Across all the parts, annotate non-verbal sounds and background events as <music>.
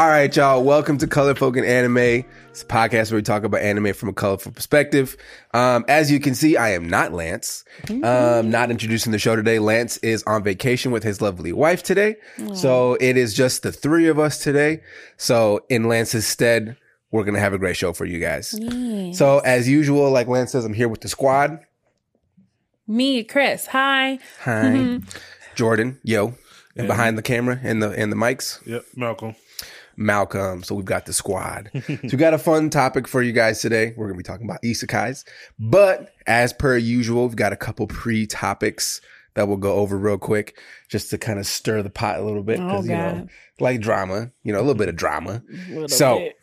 All right, y'all. Welcome to Color Folk and Anime. It's a podcast where we talk about anime from a colorful perspective. Um, as you can see, I am not Lance. Um, not introducing the show today. Lance is on vacation with his lovely wife today. So it is just the three of us today. So in Lance's stead, we're going to have a great show for you guys. So as usual, like Lance says, I'm here with the squad. Me, Chris. Hi. Hi. <laughs> Jordan, yo. And behind the camera and the and the mics. Yep, Malcolm. Malcolm. So we've got the squad. <laughs> so we've got a fun topic for you guys today. We're gonna be talking about isekais, but as per usual, we've got a couple pre-topics that we'll go over real quick, just to kind of stir the pot a little bit Oh, you know, like drama, you know, a little bit of drama. So bit.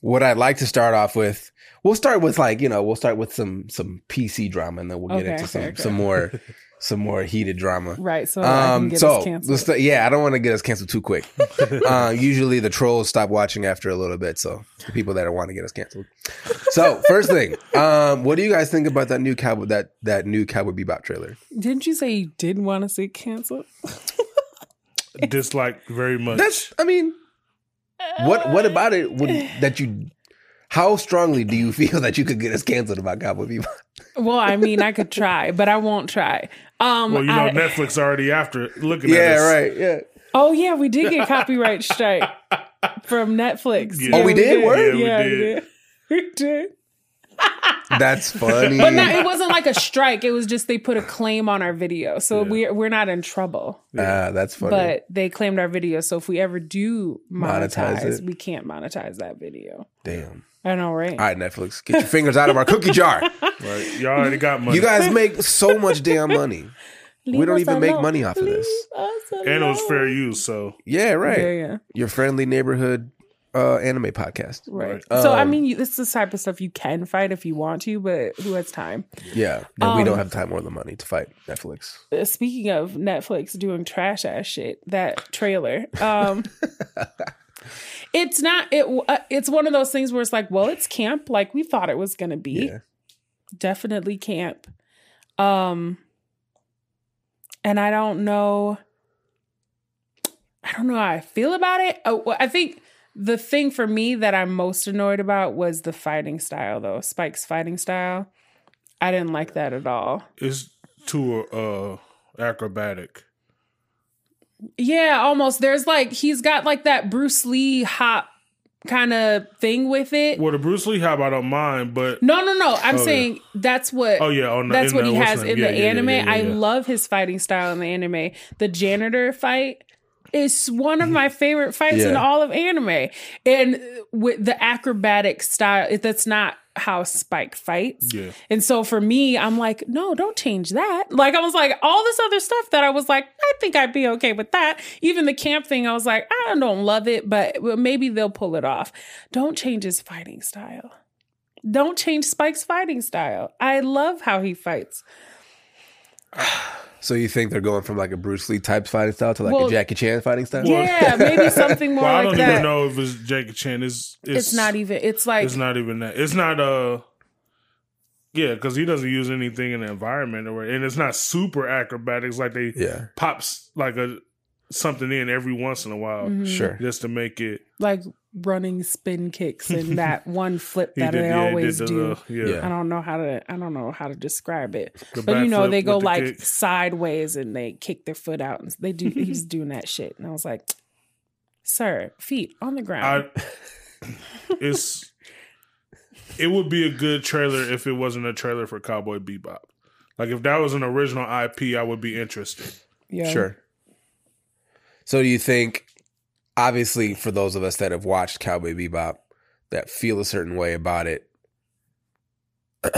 what I'd like to start off with, we'll start with like you know, we'll start with some some PC drama, and then we'll get into some okay, okay. some more <laughs> some more heated drama. right. So I can Um, get so us canceled. let's st- yeah, I don't want to get us canceled too quick. <laughs> uh, usually the trolls stop watching after a little bit, so the people that are want to get us canceled. So first thing, um, what do you guys think about that new cowboy that that new Cowboy Bebop trailer? Didn't you say you didn't want to see canceled? <laughs> Dislike very much. That's, I mean, what what about it would that you? How strongly do you feel that you could get us canceled about Cowboy Bebop? Well, I mean, I could try, but I won't try. Um, well, you know, I- Netflix already after looking at Yeah, us. right. Yeah. oh yeah, we did get copyright strike from Netflix. Yeah. Oh, we did? Word? Yeah, Yeah, we we did. did. <laughs> We did. That's funny. But no, it wasn't like a strike. It was just they put a claim on our video, so Yeah. we're we're not in trouble. Ah, that's funny. But they claimed our video, so if we ever do Monetize monetize, it. we can't monetize that video. Damn. I know, right? All right, Netflix, get your fingers out of our cookie jar. <laughs> Right. Y'all already got money. You guys make so much damn money. we don't us even make money off of this. And it was fair use, so Yeah, right. Yeah, yeah. Your friendly neighborhood uh, anime podcast. Right. Right. so I Um, mean, you, this is the type of stuff you can fight if you want to, but who has time? Yeah, and we don't Um, have time or the money to fight Netflix. Uh, Speaking of Netflix doing trash ass shit, that trailer. Um, <laughs> it's not. It. Uh, it's one of those things where it's like, well, it's camp, like we thought it was gonna be. Yeah, Definitely camp. Um, and I don't know. I don't know how I feel about it. Oh, well, I think the thing for me that I'm most annoyed about was the fighting style, though. Spike's fighting style. I didn't like that at all. it's too uh acrobatic. Yeah, almost. There's like he's got like that Bruce Lee hop kind of thing with it. Well, the Bruce Lee hop I don't mind, but No, no, no. I'm Oh, yeah. saying that's what oh yeah, on the, that's what the- he has in name? the Yeah, yeah, yeah, anime. yeah, yeah, I love his fighting style in the anime. The janitor fight is one of my <laughs> favorite fights in all of anime. And with the acrobatic style, that's not how Spike fights. Yeah. And so for me, I'm like, no, don't change that. Like I was like, all this other stuff that I was like, I think I'd be okay with that. Even the camp thing, I was like, I don't love it, but maybe they'll pull it off. Don't change his fighting style. Don't change Spike's fighting style. I love how he fights. So you think they're going from like a Bruce Lee type fighting style to like Well, a Jackie Chan fighting style? Yeah, maybe <laughs> something more Well, I don't that. even know if it's Jackie Chan. It's it's, It's not even. It's like It's not even that. It's not uh yeah, because he doesn't use anything in the environment or and it's not super acrobatics like they Yeah, pops like a something in every once in a while Mhm. sure. just to make it. like running spin kicks and <laughs> that one flip that did, they yeah, always the do. little- yeah. Yeah. I don't know how to. I don't know how to describe it. The But you know, they go the like kick. sideways and they kick their foot out, and they do. he's <laughs> doing that shit, and I was like, "Sir, feet on the ground." I it's it would be a good trailer if it wasn't a trailer for Cowboy Bebop. Like if that was an original IP, I would be interested. yeah. Sure. So do you think, obviously, for those of us that have watched Cowboy Bebop, that feel a certain way about it, <clears throat>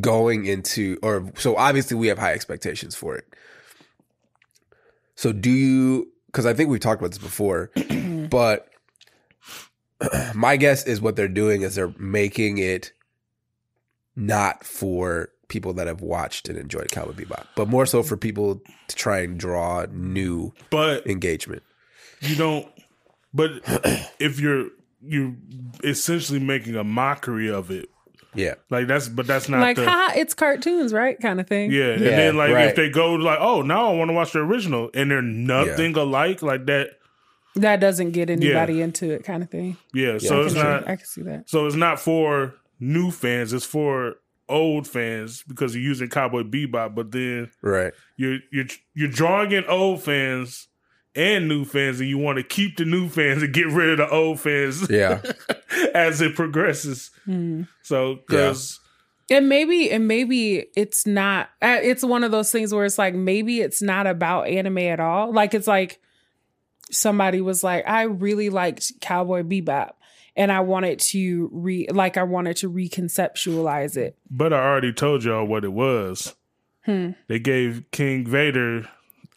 going into, or so obviously we have high expectations for it. So do you? Because I think we've talked about this before, <clears throat> but <clears throat> my guess is what they're doing is they're making it not for people that have watched and enjoyed Cowboy Bebop, but more so for people to try and draw new But engagement. you don't but if you're you're essentially making a mockery of it. Yeah, Like that's but that's not Like, the haha, it's cartoons, right? Kind of thing. Yeah, and then like right. if they go like, oh, now I want to watch the original, and they're nothing alike, like that. That doesn't get anybody into it, kind of thing. Yeah, so I it's can, see- not I can see that. so it's not for new fans, it's for old fans because you're using Cowboy Bebop, but then Right. you're you're you're drawing in old fans and new fans and you want to keep the new fans and get rid of the old fans <laughs> Yeah. as it progresses. Hmm. So cuz And maybe, and maybe it's not. uh, It's one of those things where it's like maybe it's not about anime at all. Like it's like somebody was like, I really liked Cowboy Bebop, and I wanted to re like I wanted to reconceptualize it. but I already told y'all what it was. Hmm. They gave King Vader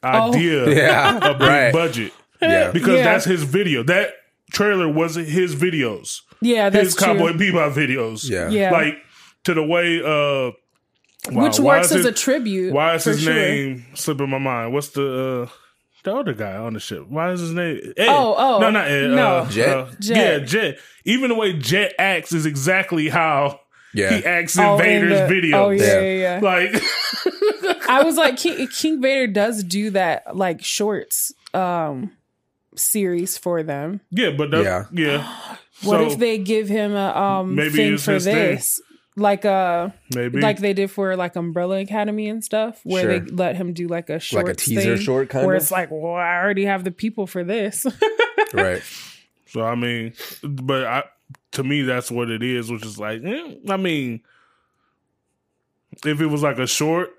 Oh. idea <laughs> Yeah. a big right. budget Yeah. because Yeah. that's his video. That trailer wasn't his videos. Yeah, that's his Cowboy true. Bebop videos. Yeah. Yeah, Like to the way uh wow, which works as it- a tribute. Why is his sure. name slipping my mind? What's the uh the other guy on the ship? Why is his name Ed? Oh, oh, no, not Ed. no. Uh, Jet? uh, Jet. Yeah, Jet. Even the way Jet acts is exactly how Yeah. he acts in Oh, in Vader's the- videos. Oh yeah, Yeah. yeah, yeah. Like <laughs> I was like, King, King Vader does do that, like shorts um series for them. yeah, but that, Yeah. yeah. What So, if they give him a um Maybe thing it's for his thing. This, like uh maybe like they did for like Umbrella Academy and stuff, where Sure. they let him do like a short Like a teaser thing, short kind where of? it's like, well, I already have the people for this. <laughs> Right. So I mean, but I to me that's what it is, which is like, eh, I mean, if it was like a short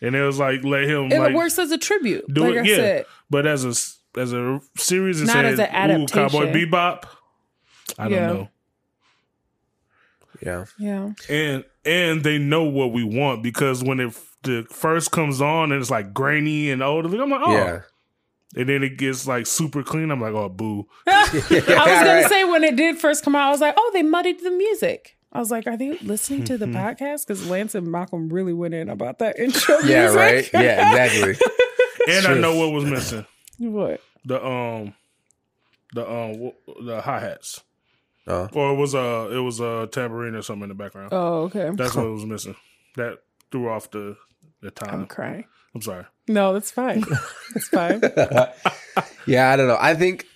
and it was like let him it like works as a tribute, do like it, I yeah. said. But as a s- as a series, it Not said, as an "Ooh, Cowboy. Bebop." I Yeah. don't know, Yeah. Yeah, and and they know what we want because when it the first comes on and it's like grainy and old, I'm like, oh, Yeah. and then it gets like super clean. I'm like, oh, boo. <laughs> I was gonna say when it did first come out, I was like, oh, they muddied the music. I was like, are they listening to the Mm-hmm. podcast? Because Lance and Malcolm really went in about that <laughs> intro. Yeah, music. right? <laughs> Yeah, exactly. And I know what was missing what? the um the um the hi hats. Oh. Or it was a it was a tambourine or something in the background. Oh, okay. That's what was missing. That threw off the the time. I'm time. crying. I'm sorry. No, that's fine. It's fine. <laughs> Yeah, I don't know. I think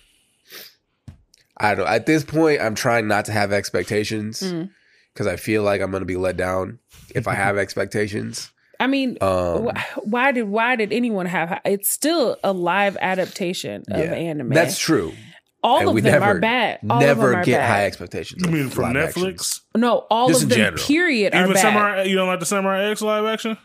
I don't know. At this point, I'm trying not to have expectations Mm. because I feel like I'm going to be let down if I have <laughs> expectations. I mean, Um, wh- why did why did anyone have? It's still a live adaptation of yeah. anime. That's true. All And of them never, are bad. All of never them are get bad. high expectations. You mean from Netflix? actions. No, all Just of them. general. Period. Are Even bad. Samurai you don't like the Samurai X live action?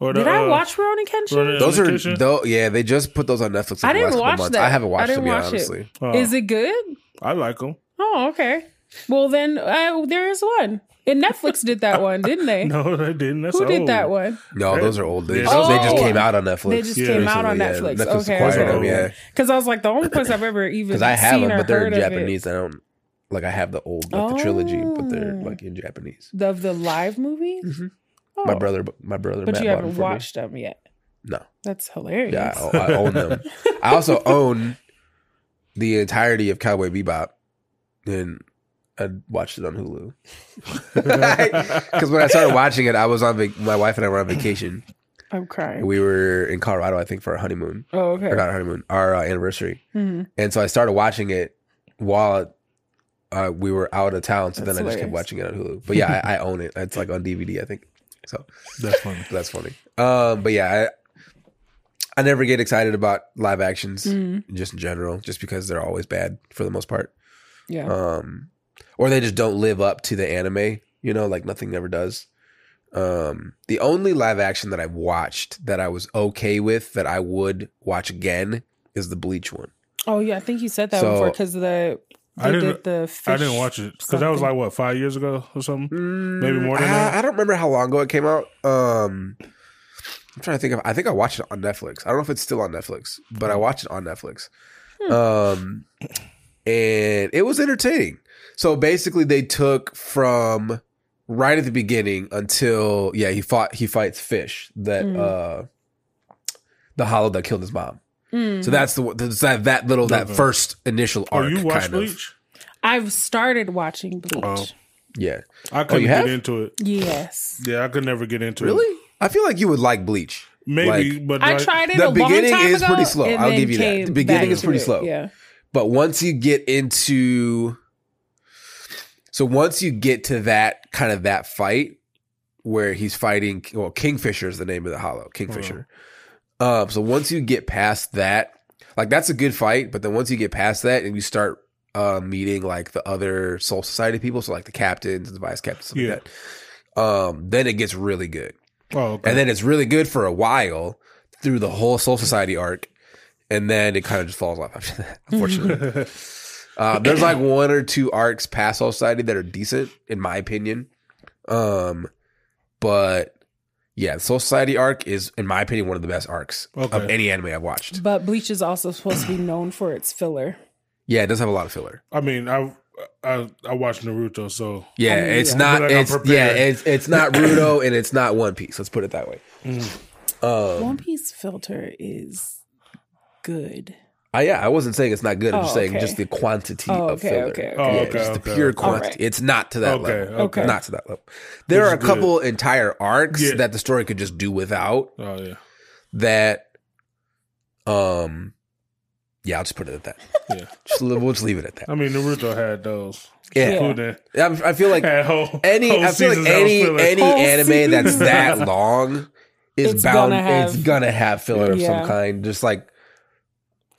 The, Did I uh, watch Rurouni Kenshin? Ronin- Those are Kitchen? though. Yeah, they just put those on Netflix. I didn't last watch that. I haven't I watched didn't them yet, watch it. honestly. Oh, Is it good? I like them. Oh, okay. Well, then uh, there is one. And Netflix did that one, didn't they? <laughs> No, they didn't. That's Who did that one? No, those are old. They, Yeah, just, they just came out on Netflix. They just Yeah, came out on recently, Netflix. Yeah. Netflix okay, acquired them. Yeah, Because I was like, the only place I've ever even because I have seen them, but they're in of it- Japanese. I don't like. I have the old like the trilogy, but they're Oh. like in Japanese. of the live movies. Mhm. Oh, My brother, my brother, but Matt you haven't them for me. watched them yet. No, That's hilarious. yeah, I, I own them. I also <laughs> own the entirety of Cowboy Bebop, and I watched it on Hulu. <laughs> Because when I started watching it, I was on vac- my wife and I were on vacation. I'm crying. We were in Colorado, I think, for our honeymoon oh, okay. or okay. not honeymoon, our uh, anniversary. Mhm. And so I started watching it while uh, we were out of town. So That's then I just kept watching it on Hulu. But yeah, I, I <laughs> own it. It's like on DVD, I think. So That's funny. <laughs> that's funny. Um, but yeah, I, I never get excited about live actions Mhm. just in general, just because they're always bad for the most part. Yeah. Um, or they just don't live up to the anime. You know, like nothing ever does. Um, the only live action that I've watched that I was okay with that I would watch again is the Bleach one. oh, yeah. I think you said that So- before because the I didn't- did the fish. I didn't watch it because that was like what five years ago or something. Maybe more than I, that? I don't remember how long ago it came out. Um, I'm trying to think of. I think I watched it on Netflix. I don't know if it's still on Netflix, but I watched it on Netflix. Um, and it was entertaining. So basically, they took from right at the beginning until yeah, he fought. He fights fish that Mm. uh, the hollow that killed his mom. Mm. So that's the that's that that little that Okay. first initial Oh, arc. you watched kind of. Bleach? I've started watching Bleach. Oh. Yeah, I couldn't you get have? into it. Yes. Yeah, I could never get into it. really. I feel like you would like Bleach. Maybe, Like, but I like, tried it the a long beginning time is ago, pretty slow. I'll give you that. The beginning is pretty it. slow. Yeah. but once you get into so once you get to that kind of that fight where he's fighting well kingfisher is the name of the hollow kingfisher um so once you get past that like that's a good fight but then once you get past that and you start uh meeting like the other soul society people so like the captains and the vice captains Yeah. like that um then it gets really good Oh, okay. and then it's really good for a while through the whole Soul Society arc, and then it kind of just falls off after that. <laughs> Unfortunately, <laughs> uh, there's like one or two arcs past Soul Society that are decent, in my opinion. Um, but yeah, Soul Society arc is, in my opinion, one of the best arcs of any anime I've watched. But Bleach is also supposed to be known for its filler. Yeah, it does have a lot of filler. I mean, I I I watched Naruto, so Yeah, I mean, it's yeah. not. Feel like It's yeah, it's it's not Rudo <coughs> and it's not One Piece. Let's put it that way. Um, One Piece filter is good. I, yeah, I wasn't saying it's not good. I'm Oh, just saying okay. just the quantity Oh, of okay, filler. okay, Oh, okay. Yeah, okay, just the pure quantity. Alright. It's not to that Okay, level. okay. Not to that level. There Which are a is couple entire arcs Yeah. that the story could just do without. oh yeah, That, um, yeah, I'll just put it at that. yeah. <laughs> Just we'll just leave it at that. I mean, Naruto had those. Yeah, Yeah. I'm- feel like whole any. whole I feel like seasons that was any any Whole anime that's that long is It's bound. gonna have- it's gonna have filler of some kind. Just like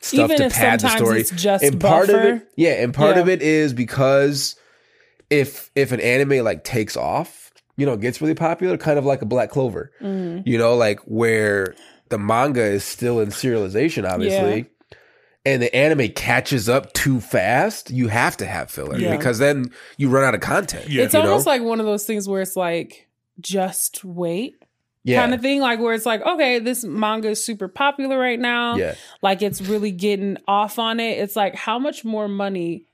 stuff Even to if pad the sometimes story. it's just and part of buffer. it, yeah, and part Yeah. of it is because if if an anime like takes off, you know, gets really popular, kind of like a Black Clover, Mm. you know, like where the manga is still in serialization, obviously. And the anime catches up too fast, you have to have filler Yeah. because then you run out of content. Yeah. it's you know? almost like one of those things where it's like just wait yeah, kind of thing like where it's like okay this manga is super popular right now. Yeah. like it's really getting off on it. It's like how much more money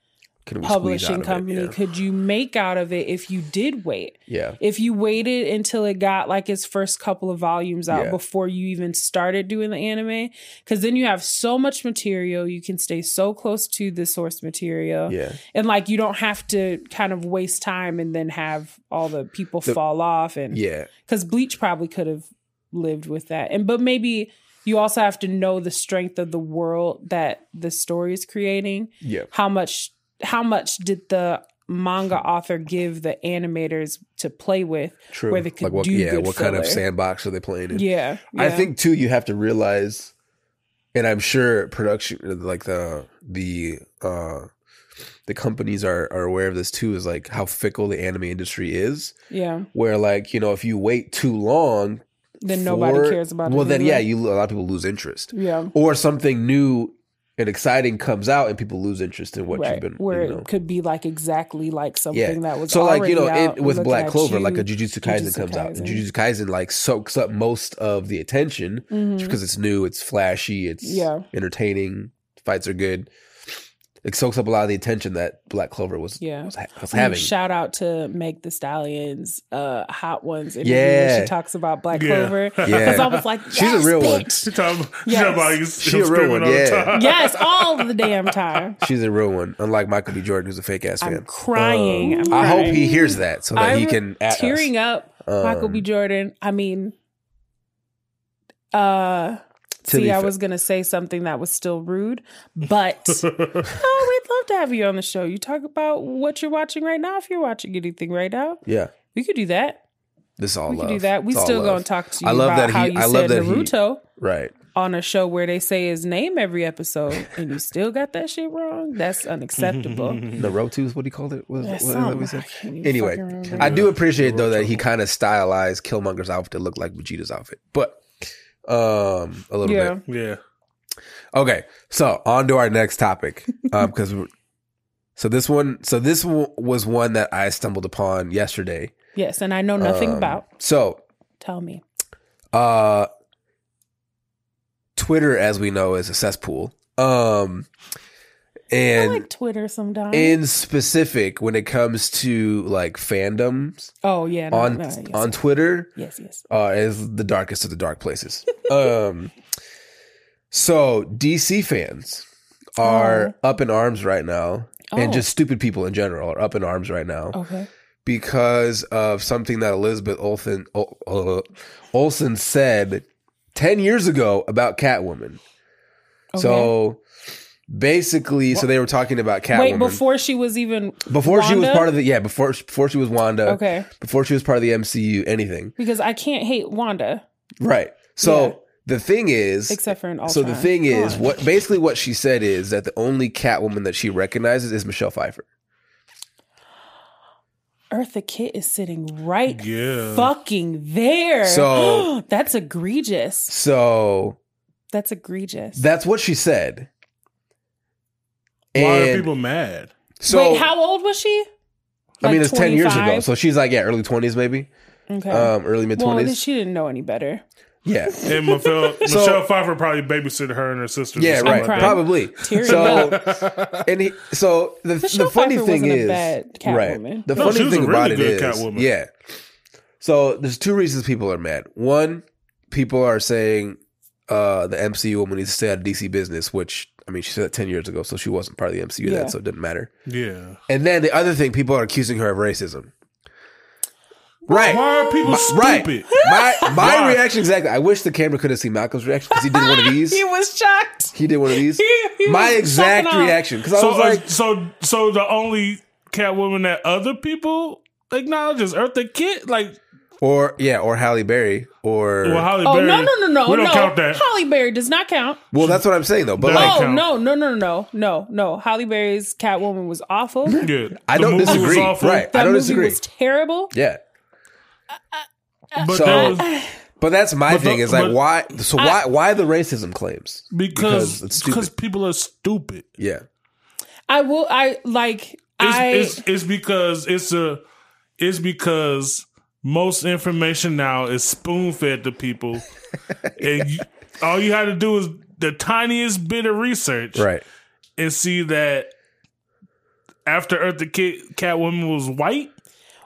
Can we publishing company Yeah. could you make out of it if you did wait yeah. if you waited until it got like its first couple of volumes out Yeah. before you even started doing the anime because then you have so much material you can stay so close to the source material Yeah. and like you don't have to kind of waste time and then have all the people The- fall off and Yeah. because bleach probably could have lived with that and but maybe you also have to know the strength of the world that the story is creating Yeah. how much how much did the manga author give the animators to play with True. where they could like what do yeah, what kind of sandbox are they playing in? yeah, I think too you have to realize and I'm sure production like the the uh the companies are are aware of this too is like how fickle the anime industry is yeah where like you know if you wait too long then nobody cares about it well then anyway. yeah you a lot of people lose interest yeah or something new and exciting comes out and people lose interest in what right you've been where you know. it could be like exactly like something Yeah. that was so like you know it, with Black Clover you. like a Jujutsu Kaisen Jujutsu comes out and. Jujutsu Kaisen like soaks up most of the attention Mhm. because it's new, it's flashy, it's Yeah. entertaining, fights are good. It soaks up a lot of the attention that Black Clover was Yeah. was, ha- was I mean, having. shout out to Megan Thee Stallion's, uh, Hot Ones interview Yeah. where she talks about Black Yeah. Clover. <laughs> Yeah. Because I was like, She's a yes, real one. bitch. She talking, Yes. about you, She a real one, yeah. time. Yes, all the <laughs> damn time. She's a real one, unlike Michael B. Jordan, who's a fake ass fan. I'm fan. crying. I'm I hope he hears that so that he I'm can at tearing us. up. Michael B. Um, Jordan. I mean, uh, To see, I fa- was gonna say something that was still rude, but <laughs> oh, we'd love to have you on the show. You talk about what you're watching right now. If you're watching anything right now, Yeah, we could do that. this all We love. could do that. We It's still gonna talk to you I love about that how you I said love that he- Naruto right. on a show where they say his name every episode, <laughs> and you still got that shit wrong. That's unacceptable. <laughs> The Naruto is what he called it. What, what we said? Anyway. I do appreciate though that he kind of stylized Killmonger's outfit to look like Vegeta's outfit, but um, a little yeah. bit. Yeah. Okay, so on to our next topic, <laughs> um, because so this one, so this w- was one that I stumbled upon yesterday. Yes, and I know nothing Um, about. So, Tell me. uh, Twitter, as we know, is a cesspool. Um, I and like Twitter sometimes. in specific, when it comes to like fandoms oh yeah, no, on no, yes, on Twitter, yes, yes. uh, is the darkest of the dark places. <laughs> um, so DC fans are up in arms right now, and Oh. just stupid people in general are up in arms right now Okay. because of something that Elizabeth Olsen uh, Olsen said ten years ago about Catwoman. Okay. So basically, so they were talking about Catwoman Wait, before she was even before she was part of the yeah before before she was Wanda. Okay. Before she was part of the MCU, anything. because I can't hate Wanda Right. So Yeah. the thing is, except for an Ultron. so the thing Go is, on. what basically what she said is that the only Catwoman that she recognizes is Michelle Pfeiffer. Eartha Kitt is sitting right Yeah. fucking there. So- <gasps> that's egregious. So That's egregious. that's what she said. Why And are people mad? so Wait, how old was she? I mean, Like it's ten years ago, 25? so she's like yeah, early twenties maybe, Okay. um, early mid well, twenties. she didn't know any better. yeah, And Michelle, <laughs> So- Michelle Pfeiffer probably babysitted her and her sisters. or yeah, something right, crying. probably. Tearing So and he, so the Michelle the funny Pfeiffer thing wasn't a is bad Catwoman. right. The No, funny she was thing a really about it good is Catwoman. yeah. So there's two reasons people are mad. One, people are saying uh, the MCU woman needs to stay out of DC business, which I mean she said that ten years ago, so she wasn't part of the MCU Yeah. then, so it didn't matter. Yeah. And then the other thing, people are accusing her of racism. Right. Why are people Right. stupid? My my reaction exactly. I wish the camera could have seen Malcolm's reaction because he did one of <laughs> these. he was shocked. He did one of these. <laughs> He- he My was exact reaction because I So, was like, uh, so, so the only Catwoman that other people acknowledge is Eartha Kitt. Like, or yeah, or Halle Berry, or well, Holly Oh Berry. no no no no We don't no! count that. Halle Berry does not count. well, that's what I'm saying though. But That like, ain't Oh count. no no no no no no! Halle Berry's Catwoman was awful. Yeah, I The don't movie was disagree. awful, Right. That I don't movie disagree. was terrible. yeah. But So- that was But that's my But the- thing. is like but- why? So why? Why the racism claims? because it's because stupid. people are stupid. Yeah. I will. I like. It's, I it's it's because it's a it's because most information now is spoon fed to people, <laughs> and you, all you had to do is the tiniest bit of research, Right. and see that after Eartha Kitt, Catwoman was white.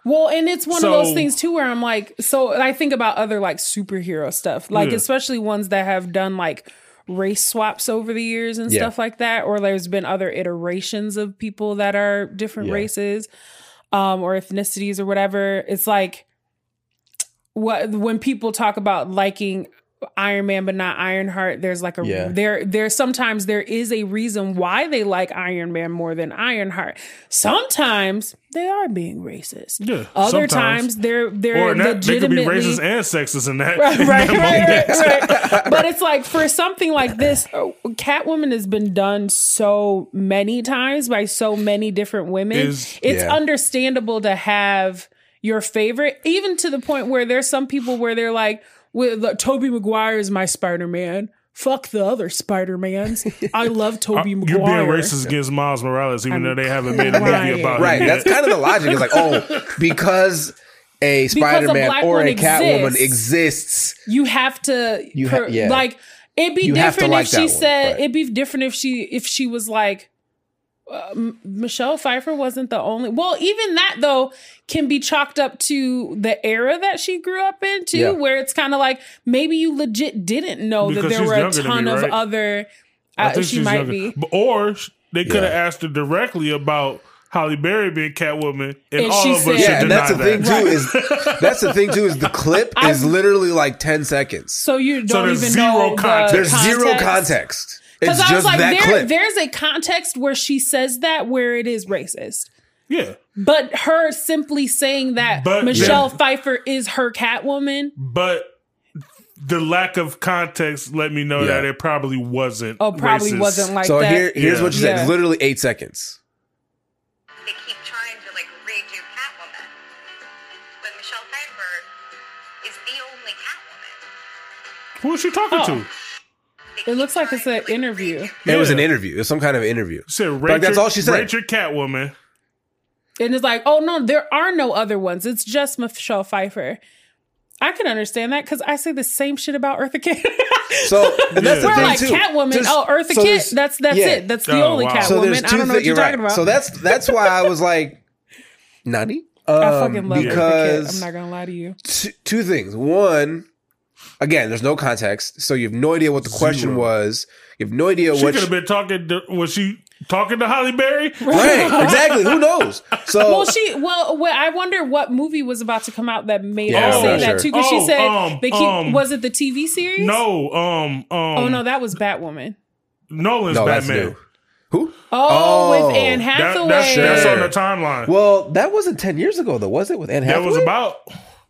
Well, and it's one So- of those things too where I'm like, so I think about other like superhero stuff, like Yeah. especially ones that have done like race swaps over the years and Yeah. stuff like that, or there's been other iterations of people that are different Yeah. races, um, or ethnicities or whatever. It's like what when people talk about liking Iron Man but not Ironheart, there's like a Yeah. there there sometimes there is a reason why they like Iron Man more than Ironheart. Sometimes they are being racist. Yeah, Other sometimes. times they're they're Or that, they could be legitimately racist and sexist in that. <laughs> right, in right, that right, right, right. <laughs> But it's like for something like this, uh, Catwoman has been done so many times by so many different women. Is- it's Yeah. understandable to have your favorite, even to the point where there's some people where they're like, "With like, Tobey Maguire is my Spider Man." Fuck the other Spider Mans. I love <laughs> Tobey Maguire. You're being racist against Miles Morales, even I'm though they haven't made a movie crying. about Right. him That's kind of the logic. It's like, oh, <laughs> because a Spider-Man or one a Catwoman exists. exists. you have to You ha- yeah. like it'd be You have to different like if she one, said right. it'd be different if she if she was like uh, Michelle Pfeiffer wasn't the only well even that though can be chalked up to the era that she grew up in too Yeah. where it's kind of like maybe you legit didn't know that there were a ton me, of right? other I uh, think she she's might younger. be Or they could have Yeah. asked her directly about Halle Berry being Catwoman, and, And all she of us said- should Yeah, and deny that's the that. thing too is <laughs> that's the thing too is the clip <laughs> I- is literally like ten seconds. so you don't there's even zero know the context. There's zero context. Context. It's Because I was just like, that there, clip. there's a context where she says that where it is racist. Yeah, But her simply saying that But Michelle then- Pfeiffer is her Catwoman. but the lack of context let me know Yeah. that it probably wasn't. Oh, probably racist. wasn't like so that. here, here's Yeah. what she said. Yeah. It's literally eight seconds. they keep trying to like redo Catwoman. But Michelle Pfeiffer is the only Catwoman. Who is she talking Oh. to? They It looks like it's an interview. redo It was an interview. It was some kind of interview. She said, Like, Rachel, that's all she said. Rachel Catwoman. And it's like, oh no, there are no other ones. It's just Michelle Pfeiffer. I can understand that because I say the same shit about Eartha Kitt. <laughs> So and that's the thing like too. Catwoman. Just- oh, Eartha so Kitt. That's that's yeah. it. That's the Oh, only wow. Catwoman. So I don't know thi- what you're you're talking about. So that's that's why I was like, Nani? Um, I fucking love Eartha Kitt. because I'm not gonna lie to you. t- two things. One, again, there's no context, so you have no idea what the question Zero. was. You have no idea what She what. could have been talking. To, was she talking to Halle Berry? right, exactly. Who knows? So <laughs> Well, she well, well, I wonder what movie was about to come out that made Yeah, her say that sure. too. Because Oh, she said um, they keep. um, was it the TV series? No. Um. Um. Oh no, that was Batwoman. Nolan's no, that's Batman. new. Who? Oh, with Anne That, Hathaway. that's, that's Sure. on the timeline. Well, that wasn't ten years ago though, was it? With Anne that was about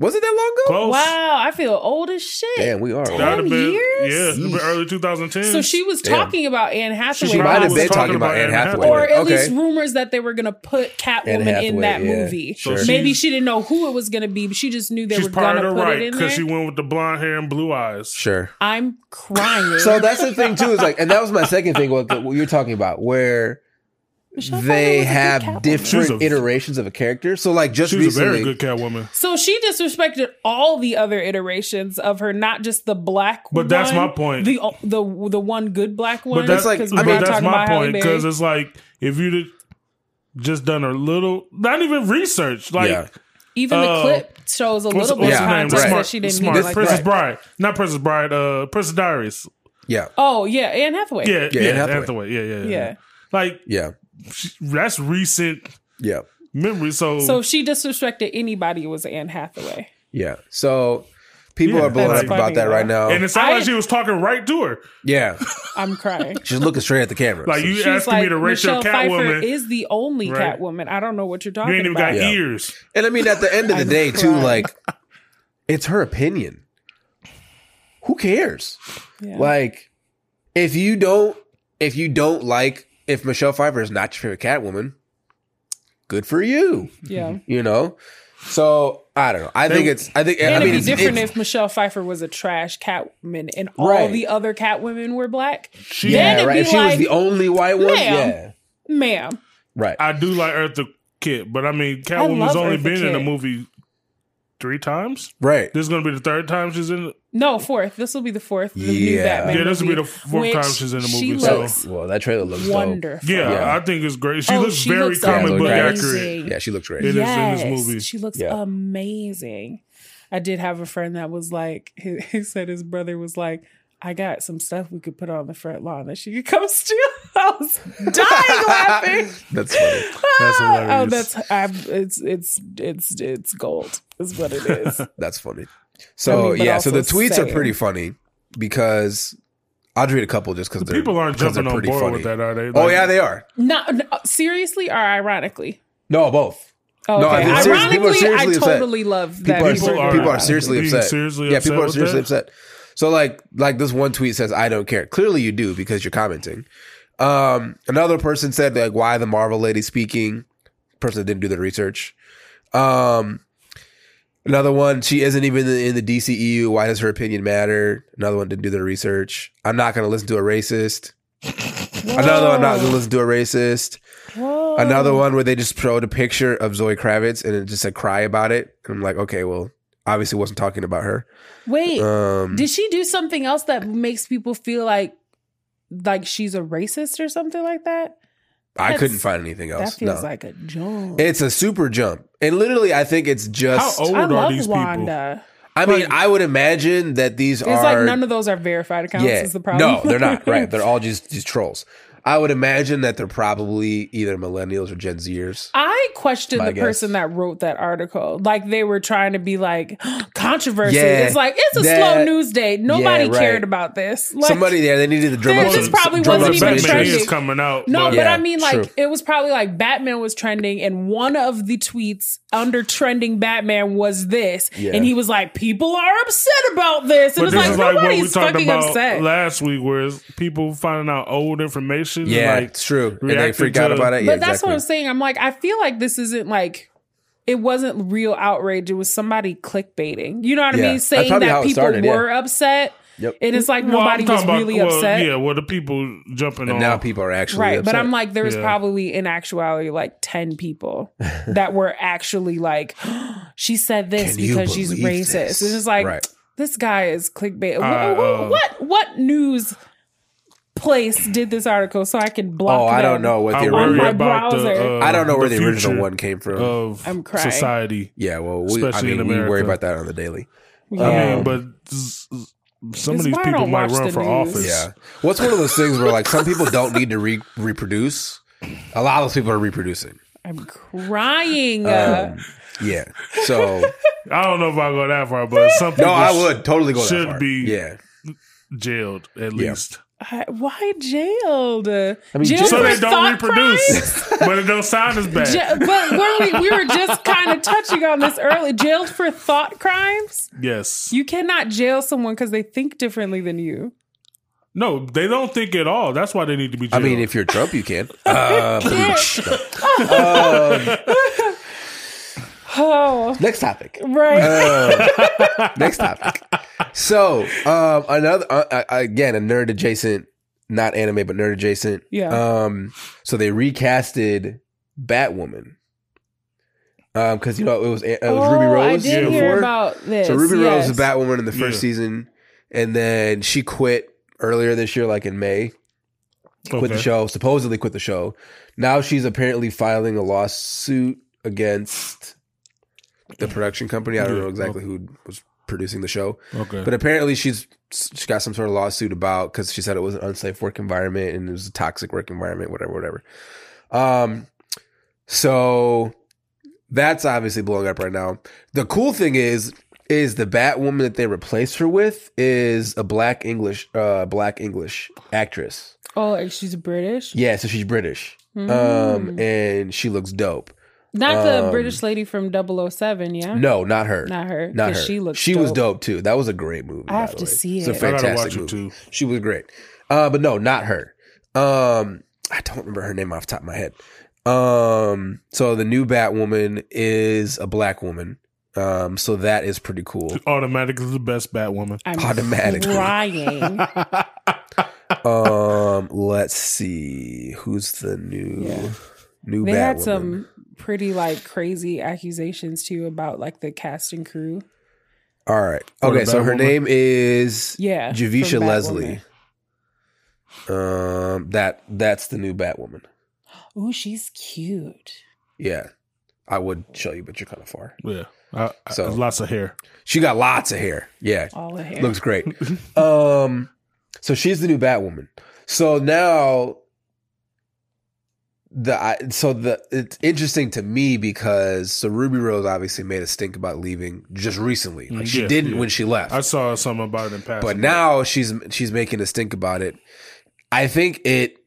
was it that long ago? close. Wow, I feel old as shit. Damn, we are. That'd Ten have been, years? Yeah, been early 2010. So she was Damn. talking about Anne Hathaway, She might have was been talking talking about about Anne Anne Hathaway. or at okay. least rumors that they were going to put Catwoman in that yeah. movie. Sure. Maybe she didn't know who it was going to be, but she just knew they She's were going to put the it right in because she went with the blonde hair and blue eyes. Sure. I'm crying. So that's the thing too. Is like, and that was my second thing. What, what you're talking about, where Michelle they was a good have different a- iterations of a character. So like, just She was a recently, very good Catwoman. So she disrespected all the other iterations of her, not just the black. But that's my point. The the the one good black one. But that's like- I mean, but that's my point because it's like if you'd just done a little, not even research, like Yeah. even uh, the clip shows a what's, little bit what's of her name? context Right. that she didn't Smart. need. Like Princess that. Bride, not Princess Bride. Uh, Princess Diaries. yeah, Oh yeah, Anne Hathaway. Yeah, Yeah, yeah, Anne Hathaway. Hathaway. Yeah, yeah, yeah. Yeah. Like yeah, she- that's recent yeah, memory. So, So if she disrespected anybody, it was Anne Hathaway. yeah. So people Yeah, are blowing that's up about funny, that right now. and it sounded I- like she was talking right to her. yeah, <laughs> I'm crying. she's looking straight at the camera. Like you She's asking like, me to rate Michelle your Pfeiffer Catwoman. is the only Right. Catwoman. I don't know what you're talking you ain't even about. got Yeah. ears. And I mean, at the end of the I'm day, too, crying. like, it's her opinion. Who cares? Yeah. Like, if you don't, if you don't like, if Michelle Pfeiffer is not your favorite Catwoman, good for you. yeah. You know. So I don't know. I think it's. I think. I And mean, it'd be it's, different it's- if Michelle Pfeiffer was a trash Catwoman and all Right. the other Catwomen were black. She, then yeah, it'd right. be If she was the only white one, Ma'am. yeah, Ma'am, right. I do like Eartha Kitt, but I mean, I Catwoman's only Eartha been in a movie three times. right. This is gonna be the third time she's in. it. no fourth. This will be the fourth. The new Yeah. Batman. Yeah, this will be the fourth time she's in the She movie, so- Well, that trailer looks wonderful. Yeah, Yeah. I think it's great. She Oh, looks she very looks comic amazing. book Yeah, accurate. Yeah, she looks great. It is yes, in this movie. she looks Yeah. amazing. I did have a friend that was like, he, <laughs> he said his brother was like, I got some stuff we could put on the front lawn that she could come steal. I was dying laughing. <laughs> That's funny. That's ah, Oh, that's I'm, it's it's it's it's gold. Is what it is. <laughs> That's funny. So I mean, yeah, so the also tweets are pretty funny because I'll read a couple just because People aren't jumping on board with that, are they? oh yeah, they are. Not no, uh, seriously or ironically. No, both. Okay. No, I think seriously- people are ironically, seriously I upset. totally love that. People are, People are- people are seriously being upset. seriously yeah, upset people are seriously that? upset. So like like this one tweet says, "I don't care." Clearly, you do because you're commenting. Um, another person said like, "Why the Marvel lady speaking?" Person didn't do the research. Um, another one, she isn't even in the DCEU. Why does her opinion matter? Another one didn't do the research. I'm not going to listen to a racist. <laughs> Another one, I'm not going to listen to a racist. Whoa. Another one where they just showed a picture of Zoe Kravitz and it just said cry about it. And I'm like, okay, well, obviously wasn't talking about her. Wait, Um, did she do something else that makes people feel like like she's a racist or something like that? I couldn't find anything else. That feels No. like a jump. it's a super jump. And literally, I think it's just. How old I are love these people? Wanda. I mean, I would imagine that these It's are. like none of those are verified accounts. yeah, Is the problem? No, they're not. Right. <laughs> They're all just, just trolls. I would imagine that they're probably either millennials or Gen Zers. I questioned the guess. person that wrote that article. Like they were trying to be like <gasps> controversy. Yeah, it's like it's a that- slow news day. Nobody right. cared about this. Like, Somebody there, they needed to drum There up just some- probably drum wasn't even some Batman interest. is coming out. No, but Yeah, I mean, like, true. it was probably like Batman was trending, and one of the tweets under trending Batman was this. Yeah. And he was like, People are upset about this. And But it's this like, is like what we nobody's talked fucking about upset. last week, where it's people finding out old information. And, Yeah, like, it's true. And they reacting freak out to- about it. but that's exactly. what I'm saying. I'm like, I feel like this isn't like, it wasn't real outrage. It was somebody clickbaiting. You know what I mean? Saying that people started, yeah. were upset. Yep. And it's like Well, nobody was talking about- really well, upset. Yeah, well, the people jumping And on. now people are actually Right, but. I'm like, there was Yeah. probably in actuality like ten people <laughs> that were actually like, <gasps> she said this Can because she's racist. this? And it's like, Right. this guy is clickbait. Uh, wh- uh, what what news place did this article so I can block? Oh, I don't know what the on worry original. about the. Uh, I don't know where the, original one came from. of I'm crying. society. yeah, well, we, I mean, in we worry about that on the daily. Yeah. I mean, but s- s- some of these people might run for news. office. Yeah. What's one of those things where like some people don't need to re- reproduce? A lot of those people are reproducing. I'm crying. Uh, Um, yeah. So <laughs> I don't know if I'll go that far, but some people no, I would totally go that should far. be Yeah. jailed at Yeah. least. I, why jailed? I mean, jailed so they don't reproduce, <laughs> but it don't sound as bad. Ja- but weren't we, we were just kind of touching on this early. Jailed for thought crimes? yes. You cannot jail someone because they think differently than you. no, they don't think at all. That's why they need to be. Jailed. I mean, if you're Trump, you can. <laughs> Uh, <laughs> Oh, next topic. right. Next topic. So, um, another uh, uh, again, a nerd adjacent, not anime, but nerd adjacent. Yeah. Um, so they recasted Batwoman. Um, because you know it was it was Ruby Oh, Rose I did before. hear about this. so Ruby yes. Rose was Batwoman in the first Yeah. season, and then she quit earlier this year, like in May. Quit the show. Supposedly quit the show. Now she's apparently filing a lawsuit against the production company. I don't Yeah, know exactly who was producing the show. Okay. But apparently, she's she got some sort of lawsuit about because she said it was an unsafe work environment and it was a toxic work environment, whatever, whatever. Um, so that's obviously blowing up right now. The cool thing is, is the Batwoman that they replaced her with is a black English, uh, black English actress. Oh, like she's British? Yeah, so she's British. Um, Mm. and she looks dope. Not the Um, British lady from 007, yeah? No, not her. Not her. Not 'cause her. She looks She was dope. dope too. That was a great movie. I have the to way. see It's a it. I gotta fantastic watch it, movie. too. She was great. Uh, but no, not her. Um, I don't remember her name off the top of my head. Um, so the new Batwoman is a black woman. Um, so that is pretty cool. Automatically the best Batwoman. I'm Automatically. crying. <laughs> Um, let's see who's the new Yeah. new they Batwoman. had some pretty like crazy accusations too about like the cast and crew. All right. Okay, so her Batwoman? name is Yeah, Javicia Leslie. Um, that that's the new Batwoman. Ooh, she's cute. Yeah, I would show you, but you're kind of far. Yeah. I, I- So- lots of hair. She got lots of hair. Yeah, All the hair. looks great. <laughs> um, so she's the new Batwoman. So now the I, so the it's interesting to me because so Ruby Rose obviously made a stink about leaving just recently. Like she Yeah, didn't yeah. when she left. I saw something about it in passing. but now she's she's making a stink about it. I think it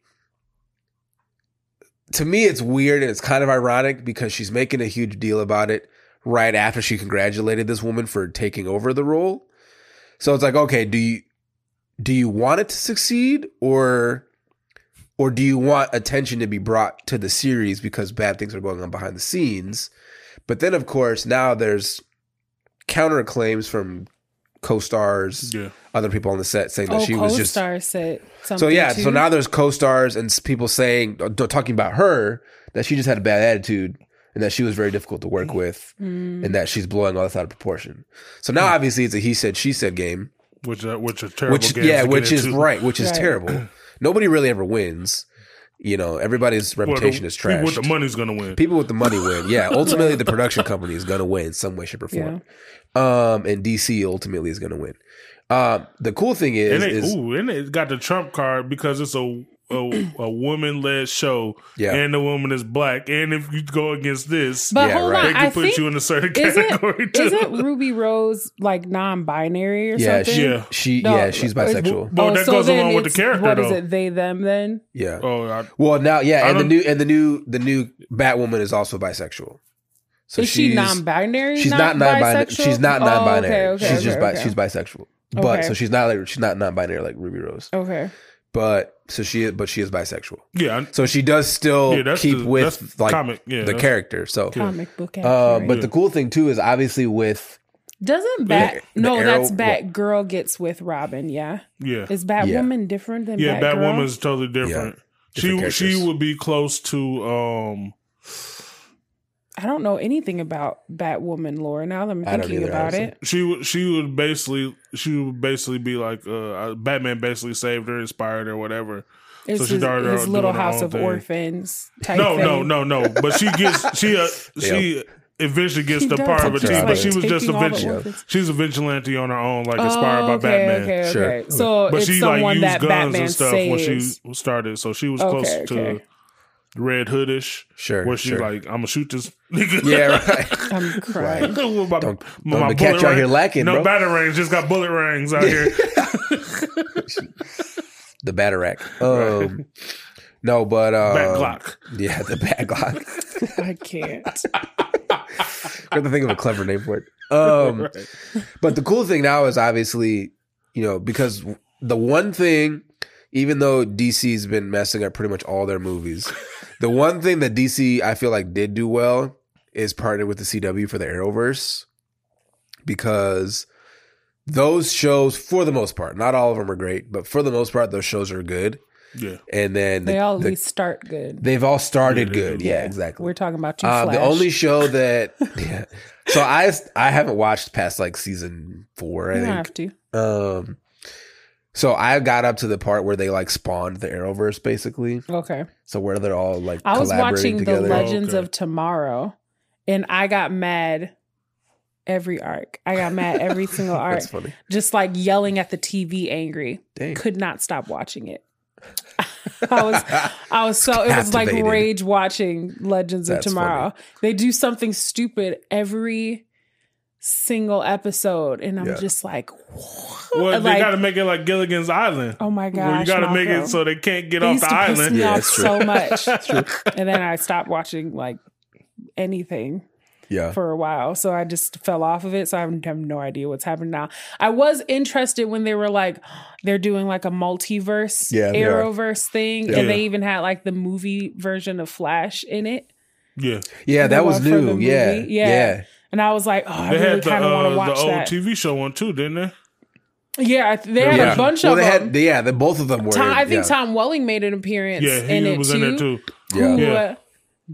to me it's weird and it's kind of ironic because she's making a huge deal about it right after she congratulated this woman for taking over the role. So it's like, okay, do you do you want it to succeed or or do you want attention to be brought to the series because bad things are going on behind the scenes? But then of course now there's counterclaims from co-stars Yeah. other people on the set saying that oh, she was just co-star said so yeah too. so now there's co-stars and people saying uh, talking about her that she just had a bad attitude and that she was very difficult to work with Mm. and that she's blowing all this out of proportion so now obviously it's a he said she said game Which uh, which are terrible which games yeah which is into. right which is Right. terrible <clears throat> nobody really ever wins. You know everybody's Well, reputation the is people trash with the money's gonna win. people with the money win. Yeah <laughs> ultimately the production company is going to win some way shape or form. Um and dc ultimately is going to win. Um the cool thing is, and they, is ooh, and it got the trump card because it's a a, a woman led show, Yeah. and the woman is black. And if you go against this, But Yeah, hold right. they on, can I put think you in a certain is <laughs> category it too. is it Ruby Rose like non-binary or yeah something? she, Yeah. she No, yeah she's bisexual Well, that oh, goes along with the character, What is though. it? They them then? yeah oh, I, Well, now, yeah, I and the new and the new the new Batwoman is also bisexual. So is she she's- non-binary? She's not non-binary. bisexual? She's not Oh, non-binary. okay, okay, she's just okay, bi- she's bisexual. But Okay. so she's not like she's not non-binary like Ruby Rose. okay. But so she is, but she is bisexual. yeah, So she does still Yeah, keep the- with like comic, yeah, the character. So, Comic book accurate. but the cool thing too is obviously with Doesn't Bat? the no, Arrow- that's Batgirl gets with Robin. Yeah, yeah, is Batwoman different than yeah. Batgirl? Batwoman's totally different. Different she she would be close to um I don't know anything about Batwoman lore. Now that I'm thinking either, about honestly. it, she would she would basically she would basically be like uh Batman basically saved her, inspired her, whatever. it's she his, started his out little doing her house of thing. orphans type No, thing. no, no, no. But she gets <laughs> she uh, she eventually gets She the does. part of a team, like, but she was just a vigilante. the eventually she's a vigilante on her own, like Oh, inspired by Batman. Okay, Sure. So But it's she like someone used that guns Batman and stuff saves. when she started, so she was Okay, close okay. to Red Hoodish. Sure, where she's sure. like, "I'm gonna shoot this nigga." yeah, right. <laughs> I'm crying. With <laughs> my- Don't- with don't my be catch you out here lacking, No bro. battle range, just got bullet rings out here. <laughs> the Batterack. Um, no, but um, Back Glock. Yeah, the Bat Glock. I can't. I have to think of a clever name for it. Um, But the cool thing now is obviously, you know, because the one thing, even though DC's been messing up pretty much all their movies, <laughs> the one thing that DC I feel like did do well is partner with the CW for the Arrowverse because those shows, for the most part, not all of them are great, but for the most part, those shows are good. Yeah. And then They the- all at the- least start good. they've all started Yeah, good. do. Yeah, exactly. We're talking about you. Um, the only show that, <laughs> yeah. So I I haven't watched past like season four. I you don't think. have to. Um, so I got up to the part where they like spawned the Arrowverse, basically. Okay. So where they're all like I was watching together. the Legends oh, Okay. of Tomorrow, and I got mad every arc. I got mad every <laughs> single arc, That's funny. just like yelling at the TV, angry. Dang. Could not stop watching it. <laughs> I was, I was so it was like rage watching Legends That's of Tomorrow. They do something stupid every single episode, and I'm Yeah. just like, Well, they got to make it like Gilligan's Island. oh my god! you got to make it so they can't get They off used the to piss island. me Yeah, off true. so much. <laughs> and then I stopped watching like anything Yeah. for a while. So I just fell off of it. So I have have no idea what's happening now. I was interested when they were like, they're doing like a multiverse, Yeah, they are. Arrowverse thing. Yeah. And they even had like the movie version of Flash in it. Yeah. yeah, that was one for the new. Yeah. Yeah. Yeah. And I was like, oh, I They really had the, kind of want uh, to watch the old that. TV show one too, didn't they? yeah, they had Yeah. a bunch well, of they them. had, yeah, the, both of them were. Tom, I think yeah. Tom Welling made an appearance Yeah, in he it was too. in there too. Yeah. who, Yeah. uh,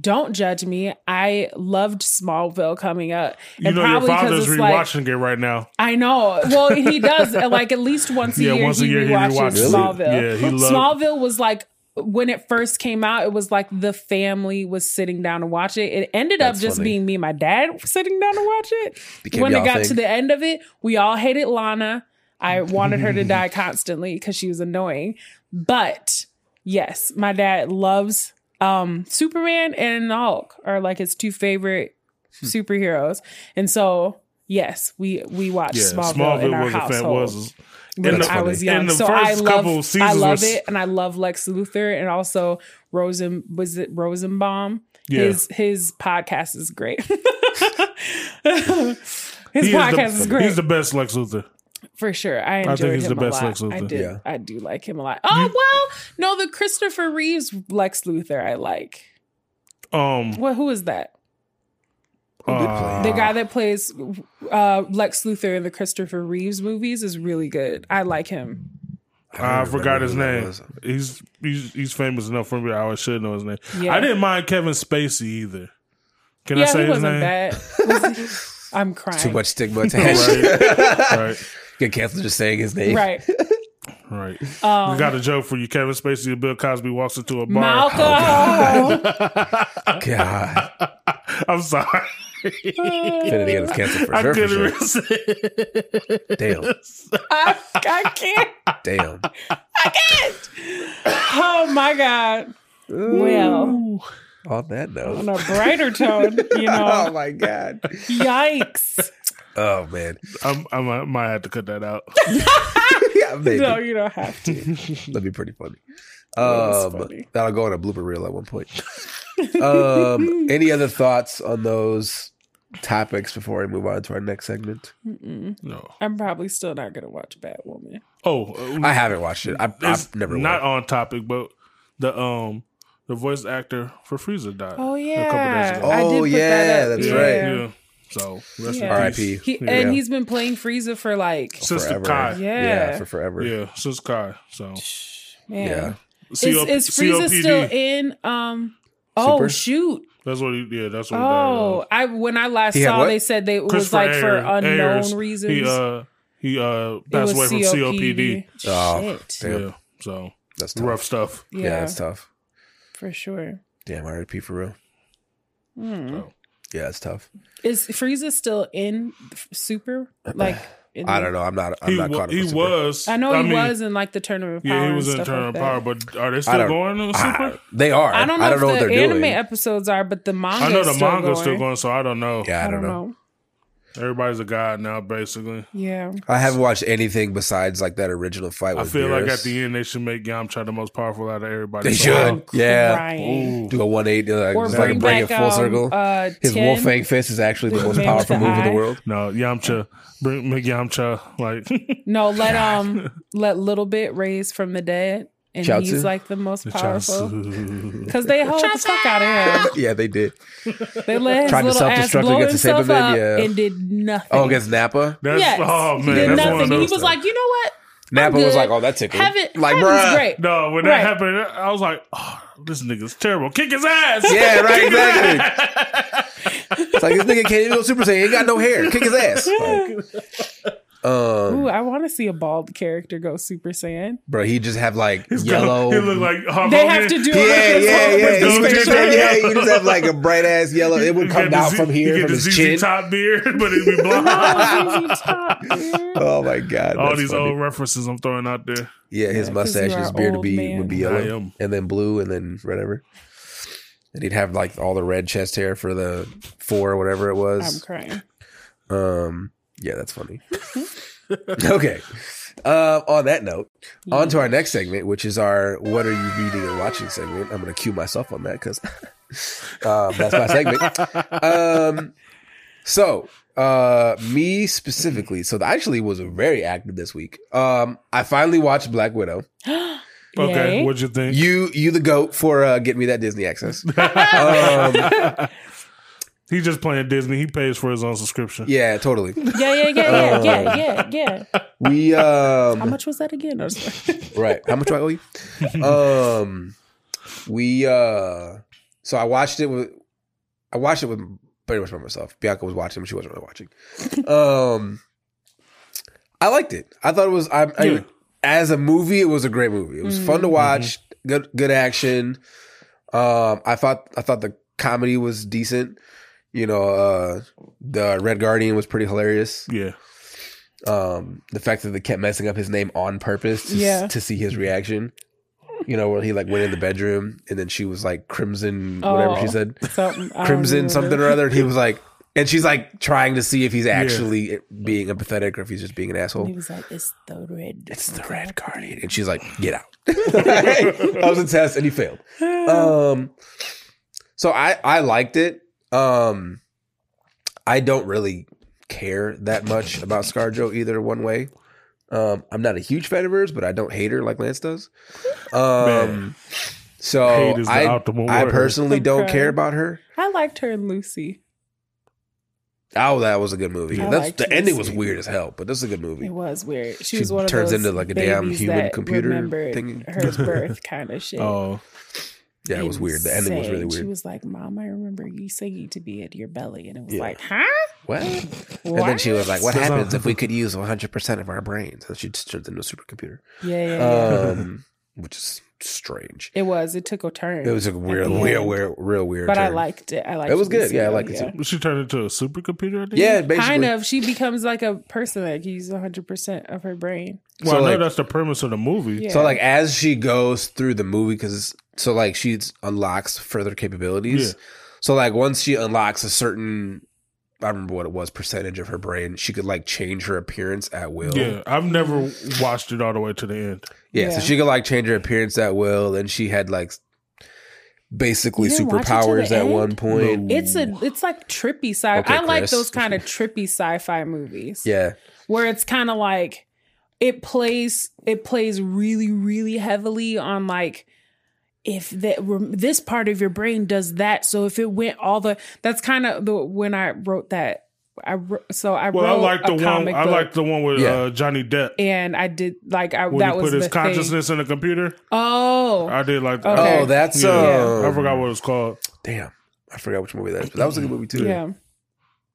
don't judge me. I loved Smallville coming up. You And know, your probably 'cause father's it's like- rewatching it right now. I know. Well, he does uh, like at least once a <laughs> Yeah, year. once a he year he rewatches rewatches it. Smallville. Yeah, he loved- Smallville was like when it first came out. It was like the family was sitting down to watch it. It ended up just funny. being me and my dad sitting down to watch it. Became when it got thing. to the end of it, we all hated Lana. I wanted her to die <laughs> constantly because she was annoying. But yes, my dad loves um Superman and Hulk are like his two favorite Hmm. superheroes. And so yes, we we watched Yeah, Smallville, Smallville, in our was a fan. household Was when That's I funny. was young. In the so first I love, couple of I love was- it, and I love Lex Luthor, and also Rosen was it Rosenbaum. Yeah. His his podcast is great. <laughs> his He is podcast the, is, great He's the best Lex Luthor. for sure. I think he's him the best a lot. Lex Luthor. I did. Yeah. I do like him a lot. Oh well, no, the Christopher Reeves Lex Luthor I like. Um, What? Who is that? Uh, The guy that plays uh, Lex Luthor in the Christopher Reeves movies is really good. I like him. I don't forgot his name. He's he's he's famous enough for me. I should know his name. Yeah. I didn't mind Kevin Spacey either. Can I say he his wasn't name? bad. Was <laughs> I'm crying. Too much stigma <laughs> attached. Right, right, Get canceled just saying his name. Right. <laughs> right. Um, we got a joke for you. Kevin Spacey and Bill Cosby walks into a bar. Malcolm. God. I'm sorry. Finity is canceled for I sure. For sure. Damn. I, I can't. Damn. I can't. Oh my God. Well, On that note. on a brighter tone, you know. <laughs> Oh my God. Yikes. Oh man. I'm, I might, might have to cut that out. <laughs> yeah, maybe. No, you don't have to. <laughs> That'd be pretty funny. Um, funny. that'll go on a blooper reel at one point. Um, any other thoughts on those topics before we move on to our next segment? Mm-mm. No. I'm probably still not going to watch Batwoman. Oh, uh, I haven't watched it. I, I've never. Watched it. Not will. on topic, but the um the voice actor for Frieza died. Oh, a couple days yeah. ago. I did Oh, put yeah, that up. that's yeah, right. Yeah. So rest Yeah. in R.I.P. peace. He, yeah. And he's been playing Frieza for like, since Forever. Kai. yeah. Yeah, for forever. Yeah, since Kai. So man. Yeah. Is, is Frieza COPD. still in? Um. Oh Super? shoot! That's what he. Yeah, that's what. he Oh, died I when I last He saw, they said they it was like for unknown Ayres, reasons. He uh he uh it passed away from COPD. Oh, Shit. damn. Yeah, so That's tough. rough stuff. Yeah. Yeah, that's tough. for sure. Damn, R.I.P. for real. Hmm. So, Yeah, it's tough. Is Frieza still in Super? Like, in I don't know. I'm not. I'm he not wa- caught up. he Super. was. I know he mean, was in like the Tournament of Power. Yeah, he was in stuff Turn like of Power, but are they still don't- going on I- Super? they are. I don't know I don't if know what the they're anime doing. episodes are, but the manga. I know the is still manga's going. still going, so I don't know. Yeah, I, don't, know. Everybody's a god now, basically. Yeah. I haven't watched anything besides like that original fight. I with feel like at the end they should make Yamcha the most powerful out of everybody. They So, should. Yeah. Crying. do a one eight, like, Or just like bring bring it full um, circle. uh, His 10. wolf fang fist is actually the The most powerful the move in the world. No, Yamcha, bring make Yamcha like <laughs> No, let <laughs> um let little bit raise from the dead, and Chaozu? he's like the most powerful Chaozu. because they hold the fuck out of him. <laughs> Yeah, they did. They let his Tried to little ass self-destruct blow against the himself Saibaman, up yeah. and did nothing. Oh, against Nappa. That's yes, oh he man, did that's nothing. one of He those. was like, you know what? Nappa was good. like, "Oh, that tickled." Heaven, like, heaven's bruh. great. no, when that Right. happened, I was like, oh, this nigga's terrible. Kick his ass. Yeah, right. Exactly. it's like this nigga can't even go Super Saiyan. He ain't got no hair. Kick his ass. <laughs> Like, um, Ooh, I want to see a bald character go Super Saiyan. bro, he just have like He's yellow. He look like Hulk They Hogan. have to do yeah, it. yeah, yeah. His He would just have, yeah, he just have like a bright ass yellow. It would come got the down Z- from here, get from his ZZ chin. top beard, <laughs> but it'd be <laughs> blonde. <laughs> Oh my god! All these funny. old references I'm throwing out there. Yeah, his Yeah, 'cause mustache, his beard would be man. would be yellow, and then blue, and then whatever. And he'd have like all the red chest hair for the four or whatever it was. I'm crying. Um, yeah, that's funny. <laughs> okay. Uh, on that note, on to our next segment, which is our "What are you reading and watching?" segment. I'm going to cue myself on that because <laughs> um, that's my segment. <laughs> Um, so uh, me specifically, so I actually was very active this week. Um, I finally watched Black Widow. <gasps> Okay, Yay. what'd you think? You, you the goat for uh, getting me that Disney access. Um, He's just playing Disney. He pays for his own subscription. yeah, totally. Yeah, yeah, yeah, yeah, yeah, yeah, yeah. We um, How much was that again? I was like- Right. How much do I owe you? um, we uh, so I watched it with, I watched it with pretty much by myself. Bianca was watching, but she wasn't really watching. Um, I liked it. I thought it was. I, I Yeah. as a movie, it was a great movie. It was fun to watch. Good, good action. Um, I thought, I thought the comedy was decent. You know, uh, the Red Guardian was pretty hilarious Yeah. um the fact that they kept messing up his name on purpose to, Yeah. to see his reaction you know where he like went in the bedroom and then she was like crimson whatever she Oh, said <laughs> something. Crimson something or other and he was like and she's like trying to see if he's actually being empathetic or if he's just being an asshole. He was like, "It's the red. it's the red guardian and she's like get out <laughs> that was a test and he failed <laughs> um so i i liked it um i don't really care that much about scarjo either one way um i'm not a huge fan of hers but i don't hate her like lance does um Man. so Hate is the i optimal i personally I'm don't crying. care about her I liked her and Lucy. oh that was a good movie I that's liked the ending was weird as hell but this is a good movie It was weird. She, She was one of turns those into, like, a damn human computer remembered thing. her <laughs> birth kind of shit. Oh, yeah it was weird the ending was really weird. She was like, "Mom, I remember you singing to be at your belly," and it was Yeah. like, "Huh?" what What? <laughs> And then she was like, "What That's happens if we could use 100 percent of our brains?" And she just turns into a supercomputer, Yeah, yeah, yeah. um, which is strange. it was. It took a turn. It was a weird, the weird, end. weird, real weird. but I turn. liked it. I liked It It was good. Yeah, I though, liked it too. she turned into a supercomputer. At the Yeah, end? basically. Kind of. She becomes like a person that can use 100 percent of her brain. Well, So, I know like- that's the premise of the movie. Yeah. So like as she goes through the movie, because so like she unlocks further capabilities. Yeah. So like once she unlocks a certain, I don't remember what it was, percentage of her brain, she could like change her appearance at will. Yeah, I've never watched it all the way to the end. Yeah, so she could like change her appearance at will, and she had like basically You didn't watch it to superpowers at end? one point. It's a. It's like trippy sci. Okay, I like those kind of <laughs> trippy sci-fi movies. Yeah, where it's kind of like it plays it plays really really heavily on like if that this part of your brain does that so if it went all the that's kind of the when i wrote that i wrote, so i Well, I like the one. comic I like the one with Yeah. uh, Johnny Depp and i did like i when that he was put his the thing. consciousness in the computer. oh I did like. Okay. Oh, that's yeah. um, I forgot what it's called. Damn, I forgot which movie that is, but that was a good movie too. yeah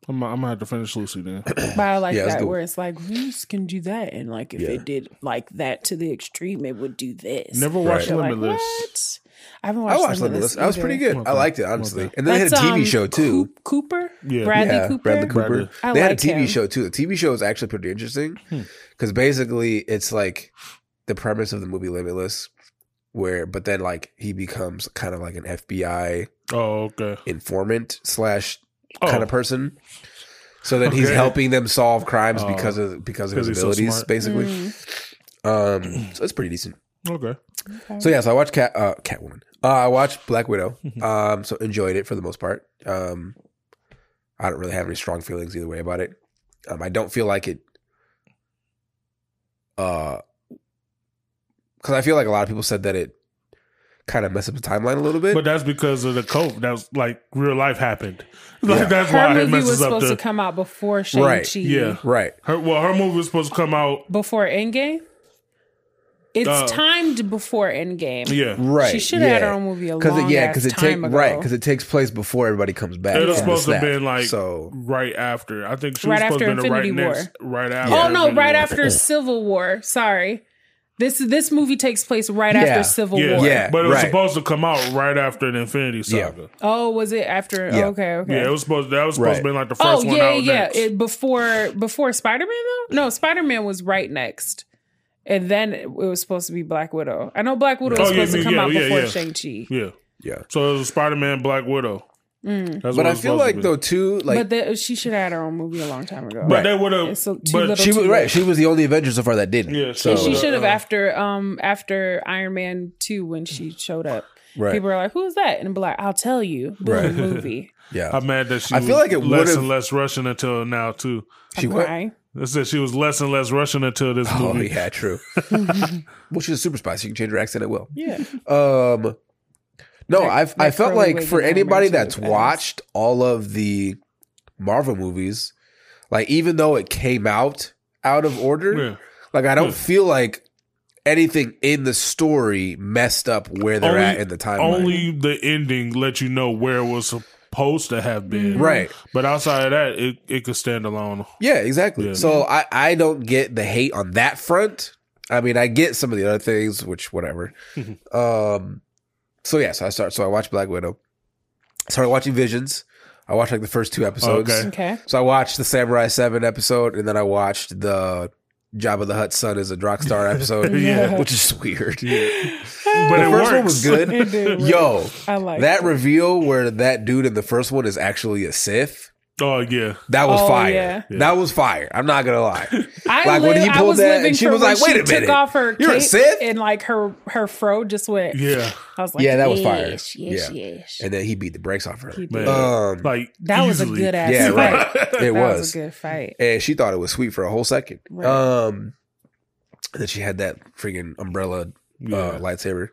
I'm, I'm gonna have to finish Lucy then. <clears throat> but i like Yeah, that where it's like who's can do that and like if Yeah. it did like that to the extreme it would do this Never watched You're like, Limitless. I haven't I watched, watched Limitless. That was pretty either. good. I liked it honestly. Okay. And then they had a TV um, show too. Coop- Cooper? Yeah. Bradley yeah, Cooper? Bradley Cooper. Bradley. I they had a TV him. show too. The TV show is actually pretty interesting Hmm. because basically it's like the premise of the movie Limitless, where but then like he becomes kind of like an FBI Oh, okay. informant slash Oh. kind of person. So then he's helping them solve crimes Oh. because of because of his he's so abilities, basically. Mm. Um, so it's pretty decent. Okay. So yeah, so I watched Cat uh, Catwoman. Uh, I watched Black Widow. <laughs> Um, so enjoyed it for the most part. Um, I don't really have any strong feelings either way about it. Um, I don't feel like it. Uh, because I feel like a lot of people said that it kind of mess up the timeline a little bit. But that's because of the cope. That's like real life happened. <laughs> Like Yeah. that's Her why it movie messes was up supposed the. to come out before Shang Right. Chi. Yeah. right. her, well, her movie was supposed to come out. Before Endgame. It's Uh, timed before Endgame. Yeah. Right. She should have had her own movie a long yeah, ass it time take ago. right because it takes place before everybody comes back. It was supposed to have been like so. right after. I think she Right was supposed after to be right Infinity next, right after. Oh no, Infinity right War. after <laughs> Civil War. Sorry. This this movie takes place right Yeah. after Civil Yeah, War. Yeah. but it was right. supposed to come out right after the Infinity Yeah. Saga. Oh, was it after? Yeah. Oh, okay, okay. Yeah, it was supposed. That was supposed Right. to be like the oh first one yeah, out yeah. next. It, before before Spider Man though. No, Spider Man was right next, and then it was supposed to be Black Widow. I know Black Widow was Oh, yeah, supposed to come yeah, out yeah, before yeah. Shang Chi. yeah. Yeah, So it was Spider Man, Black Widow. Mm. But I feel supposed to like though too, like but the, she should have had her own movie a long time ago. but Right. they would have. So- too but she was right. She was the only Avenger so far that didn't. Yeah, so And she should have uh, after um after Iron Man two when she showed up. Right. People are like, "Who's that?" And be like, "I'll tell you." Boom, Right. movie. <laughs> yeah, I'm mad that she. I feel was like it less would've- and less Russian until now too. she I'm went. I said she was less and less Russian until this Oh movie. yeah, true. <laughs> well, she's a super spy. So you can change her accent at will. Yeah. Um, no, That- I've I felt like for in Iron Man anybody that's is watched all of the Marvel movies, like even though it came out out of order, Yeah. like I don't Yeah. feel like anything in the story messed up where they're Only- at in the timeline. Only the ending let you know where it was supposed to have been. right. But outside of that, it, it could stand alone. Yeah, exactly. Yeah. So I, I don't get the hate on that front. I mean, I get some of the other things, which whatever. <laughs> um, so yeah, so I start. So I watched Black Widow. Started watching Visions. I watched like the first two episodes. Okay. Okay. So I watched the Samurai Seven episode, and then I watched the Jabba the Hutt son is a rock star <laughs> episode. Yeah. which is weird. But the it first works. one was good. It did. Yo, I like that it. reveal where that dude in the first one is actually a Sith. Oh yeah. That was Oh, fire. yeah. That was fire. I'm not gonna lie. <laughs> I, Like, when he pulled that and she was like, "Wait a she minute. took off her You're a cape Sith?" and like her her fro just went. Yeah. I was like, Yeah, that was fire. yes, Yes, Yeah. yes. and then he beat the brakes off her. He did. Um, like that was a good ass. Yeah, right. <laughs> It that was. was a good fight. and she thought it was sweet for a whole second. Right. Um, and then she had that freaking umbrella Yeah. uh, lightsaber,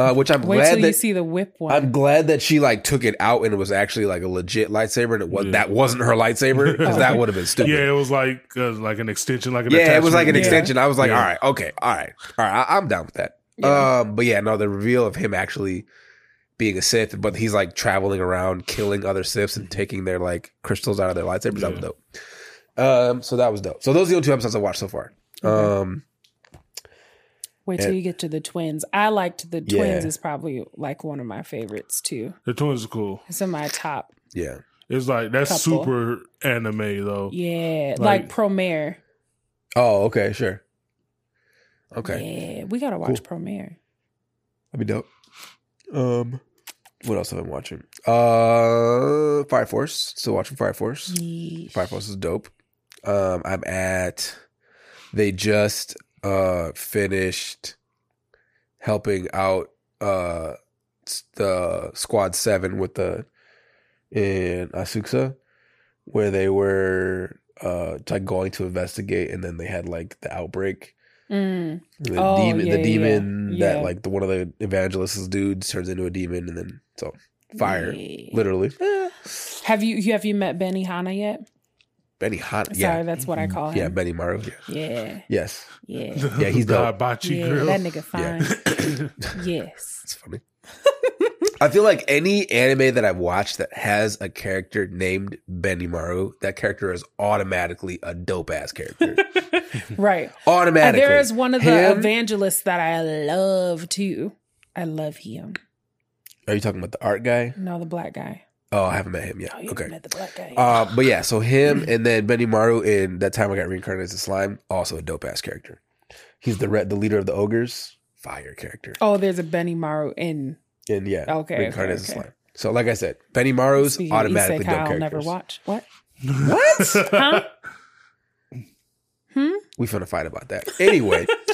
uh, which I'm Wait glad till you that see the whip one. I'm glad that she like took it out and it was actually like a legit lightsaber and it was Yeah. that wasn't her lightsaber because that <laughs> would have been stupid. Yeah, it was like uh, like an extension, like an Yeah, it was like an attachment. extension. I was like, Yeah. all right, okay, all right, all right, I, I'm down with that. Yeah. Um, but yeah, no, the reveal of him actually being a Sith, but he's like traveling around killing other Siths and taking their like crystals out of their lightsabers. That was dope. Um, so that was dope. So those are the only two episodes I watched so far. Um, Wait till and- you get to the twins. I liked the twins Yeah. is probably like one of my favorites too. The twins are cool. It's in my top. yeah, It's like that's Couple. super anime though. Yeah, Like- like, Promare. Oh, okay, sure. Okay, Yeah, we gotta watch Cool. Promare. that'd be dope. Um, what else have I been watching? Uh, Fire Force. Still watching Fire Force. Yeesh. Fire Force is dope. Um, I'm at. They just uh finished helping out uh the Squad Seven with the in Asakusa, where they were uh like going to investigate, and then they had like the outbreak. Mm. The Oh, demon, yeah, the demon yeah. that like the one of the evangelists dudes turns into a demon, and then so fire, Yeah. literally. <sighs> Have you have you met Benny Hanna yet? Benny Hot, Sorry, yeah, that's what I mm-hmm. call him. yeah, him. Benimaru, yeah. Yeah, yes, yeah, Yeah, he's the dope. hibachi yeah. grill. That nigga fine. <coughs> yes. It's funny. I feel like any anime that I've watched that has a character named Benny Benimaru, that character is automatically a dope ass character. <laughs> Right. automatically. And there is one of the Him- evangelists that I love too. I love him. Are you talking about the art guy? No, the black guy. Oh, I haven't met him yet. Oh, okay. met the black guy. Uh, but yeah, so him and then Benimaru in that time I got reincarnated as a slime, also a dope ass character. He's the red, the leader of the ogres, fire character. oh, there's a Benimaru in. And yeah, Okay, reincarnated okay, as a okay. slime. So like I said, Benimaru's Speaking of automatically dope I'll never watch. What? What? Huh? <laughs> we finna fight about that. Anyway, <laughs>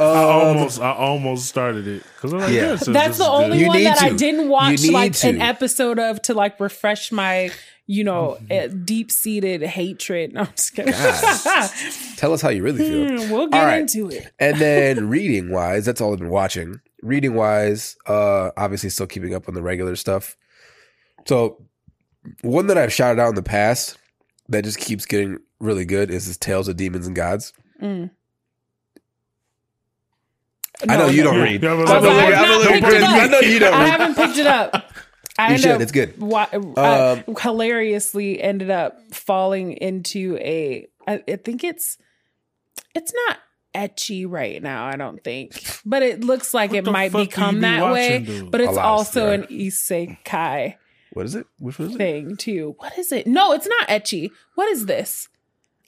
I um, almost, I almost started it because I'm like, Yeah. yeah, this is- That's this the is only good. You one need that I to. didn't watch need like an episode of to like refresh my, you know, Mm-hmm. deep seated hatred. <laughs> No, I'm just kidding. <laughs> tell us how you really feel. Hmm, we'll get All right. into it. And then <laughs> reading wise, that's all I've been watching. Reading wise, uh, obviously still keeping up on the regular stuff. So one that I've shouted out in the past that just keeps getting really good is this Tales of Demons and Gods. Mm. I know you no, don't read. Yeah, but I'm like- a I little- I'm a not picked it up. I know you don't I haven't picked it up. <laughs> I You should. It's good. wa- Um, uh, hilariously ended up falling into a. I, I think it's it's not ecchi right now. I don't think, but it looks like it might fuck do you become be that way. dude? But it's Alas, also yeah. an isekai What is it? Which one is it? thing too. What is it? No, it's not ecchi. What is this?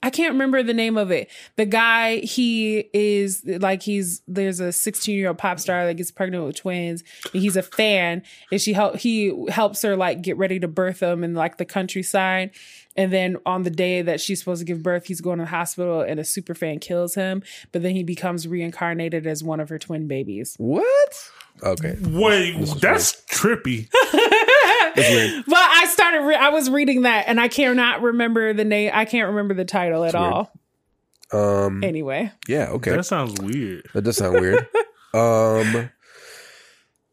I can't remember the name of it. The guy, he is like he's there's a 16 year old pop star that gets pregnant with twins. And he's a fan, and she help he helps her like get ready to birth them in like the countryside. And then on the day that she's supposed to give birth, he's going to the hospital, and a super fan kills him. But then he becomes reincarnated as one of her twin babies. What? Okay. Wait, This is that's trippy. <laughs> <laughs> It's weird. But I started. Re- I was reading that, and I cannot remember the name. I can't remember the title at weird. all. Um. Anyway, Yeah. Okay. That sounds weird. That does sound weird. <laughs> um.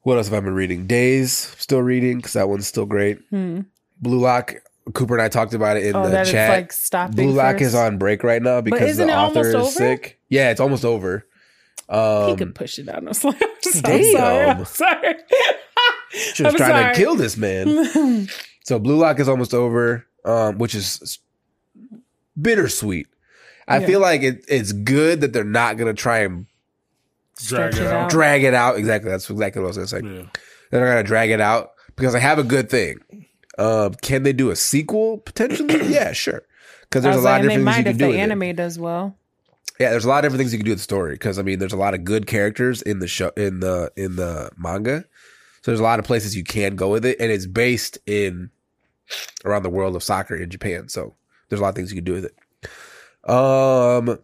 What else have I been reading? Days. Still reading because that one's still great. hmm. Blue Lock. Cooper and I talked about it in oh, the that is chat. like stopping. Blue Lock first. is on break right now because the author is over? sick. Yeah, it's almost over. He Um, could push it out. No slam. <laughs> I'm so Damn. sorry. I'm sorry. She was I'm trying sorry. to kill this man. <laughs> so Blue Lock is almost over, um, which is bittersweet. I Yeah. feel like it, it's good that they're not gonna try and Drag it it out. out. drag it out. Exactly, that's exactly what I was gonna say. Yeah. They're not gonna drag it out because I have a good thing. Um, can they do a sequel potentially? <clears throat> yeah, sure. Because there's a lot like, of and they different things you can if do. the with it. anime does well. Yeah, there's a lot of different things you can do with the story because I mean, there's a lot of good characters in the show in the in the manga. So there's a lot of places you can go with it, and it's based in around the world of soccer in Japan. So there's a lot of things you can do with it. Um,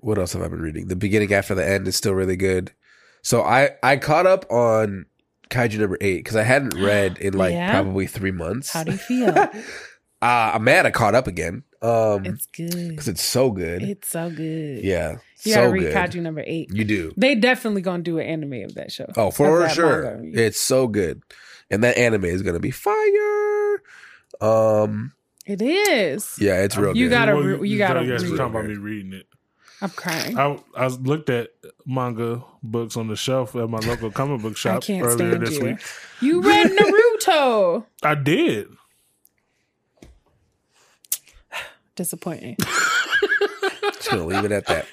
what else have I been reading? The beginning after the end is still really good. So I I caught up on Kaiju number eight because I hadn't read in like <gasps> Yeah? probably three months. How do you feel? <laughs> uh, I'm mad I caught up again. Um, it's good. because it's so good. It's so good. Yeah, You so gotta read good. Kaiju number eight. You do. They definitely gonna do an anime of that show. Oh, for sure. It's so good, and that anime is gonna be fire. Um, It is. yeah, it's real You good. gotta Well, re- you gotta You guys read were it. talking about me reading it. I'm crying. I I looked at manga books on the shelf at my local comic book shop earlier this you. week. You read <laughs> Naruto. I did. Disappointing. <laughs> Just gonna leave it at that.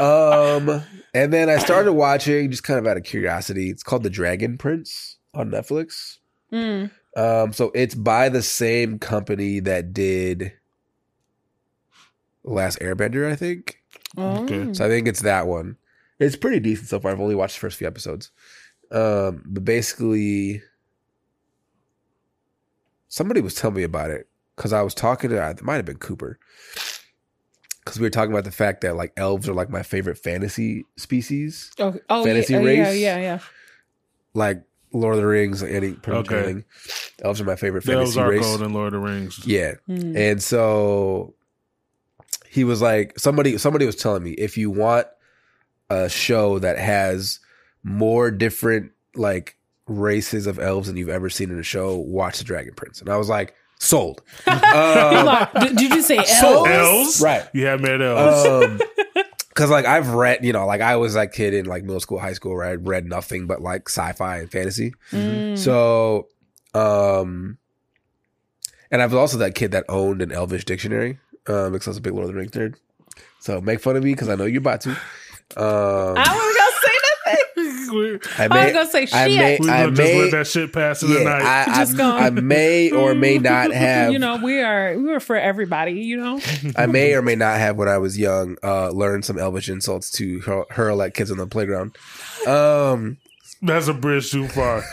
Um, and then I started watching just kind of out of curiosity. It's called The Dragon Prince on Netflix. Mm. Um, so it's by the same company that did Last Airbender, I think. Oh. Okay. So I think it's that one. It's pretty decent so far. I've only watched the first few episodes. Um, but basically, somebody was telling me about it because I was talking to, it might have been Cooper. Because we were talking about the fact that like elves are like my favorite fantasy species, Oh, oh, Fantasy yeah, oh, yeah, race? yeah, yeah. like Lord of the Rings, any pretty much Okay. anything. Elves are my favorite The elves fantasy are race. cold in Lord of the Rings. Yeah, Mm. and so he was like, somebody, somebody was telling me if you want a show that has more different like races of elves than you've ever seen in a show, watch The Dragon Prince. And I was like, sold. You Um, did, did you say So- elves? Elves? Right. You have met elves. Um, <laughs> Cause like I've read, you know, like I was that kid in like middle school, high school, where I read nothing but like sci-fi and fantasy. Mm. So, um, and I was also that kid that owned an Elvish dictionary, um, because I was a big Lord of the Rings nerd. So make fun of me because I know you're about to. Um, I was gonna say nothing. We I I was gonna say I may, shit. we I gonna just may, let that shit pass in the night. I, Just I, gonna- I may or may not <laughs> have, You know, we are we were for everybody. You know, I may or may not have when I was young, uh, learned some Elvish insults to hurl, hurl at kids on the playground. Um, That's a bridge too far. <laughs>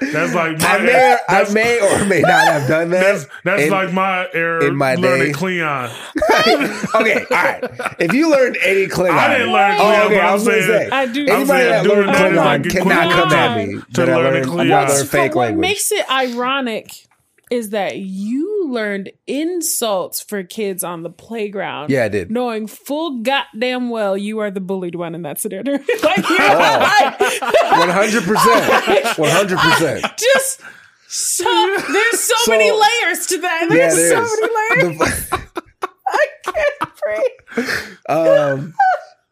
That's like my I may, I may or may not have done that. that's that's in- like my era in my learning day. Klingon. <laughs> okay, all right. If you learned any Klingon, I didn't learn Oh, okay, but I I'm was gonna saying- say. I do. Anybody that learned that is Klingon like cannot come at me To that learn Klingon. another What's- fake what language. makes it ironic is that you learned insults for kids on the playground. Yeah, I did. Knowing full goddamn well you are the bullied one in that scenario. <laughs> like Oh. One hundred percent. <laughs> One hundred percent. just so there's so, So- many layers to that. Yeah, There's there so many layers. The- <laughs> I can't breathe. um,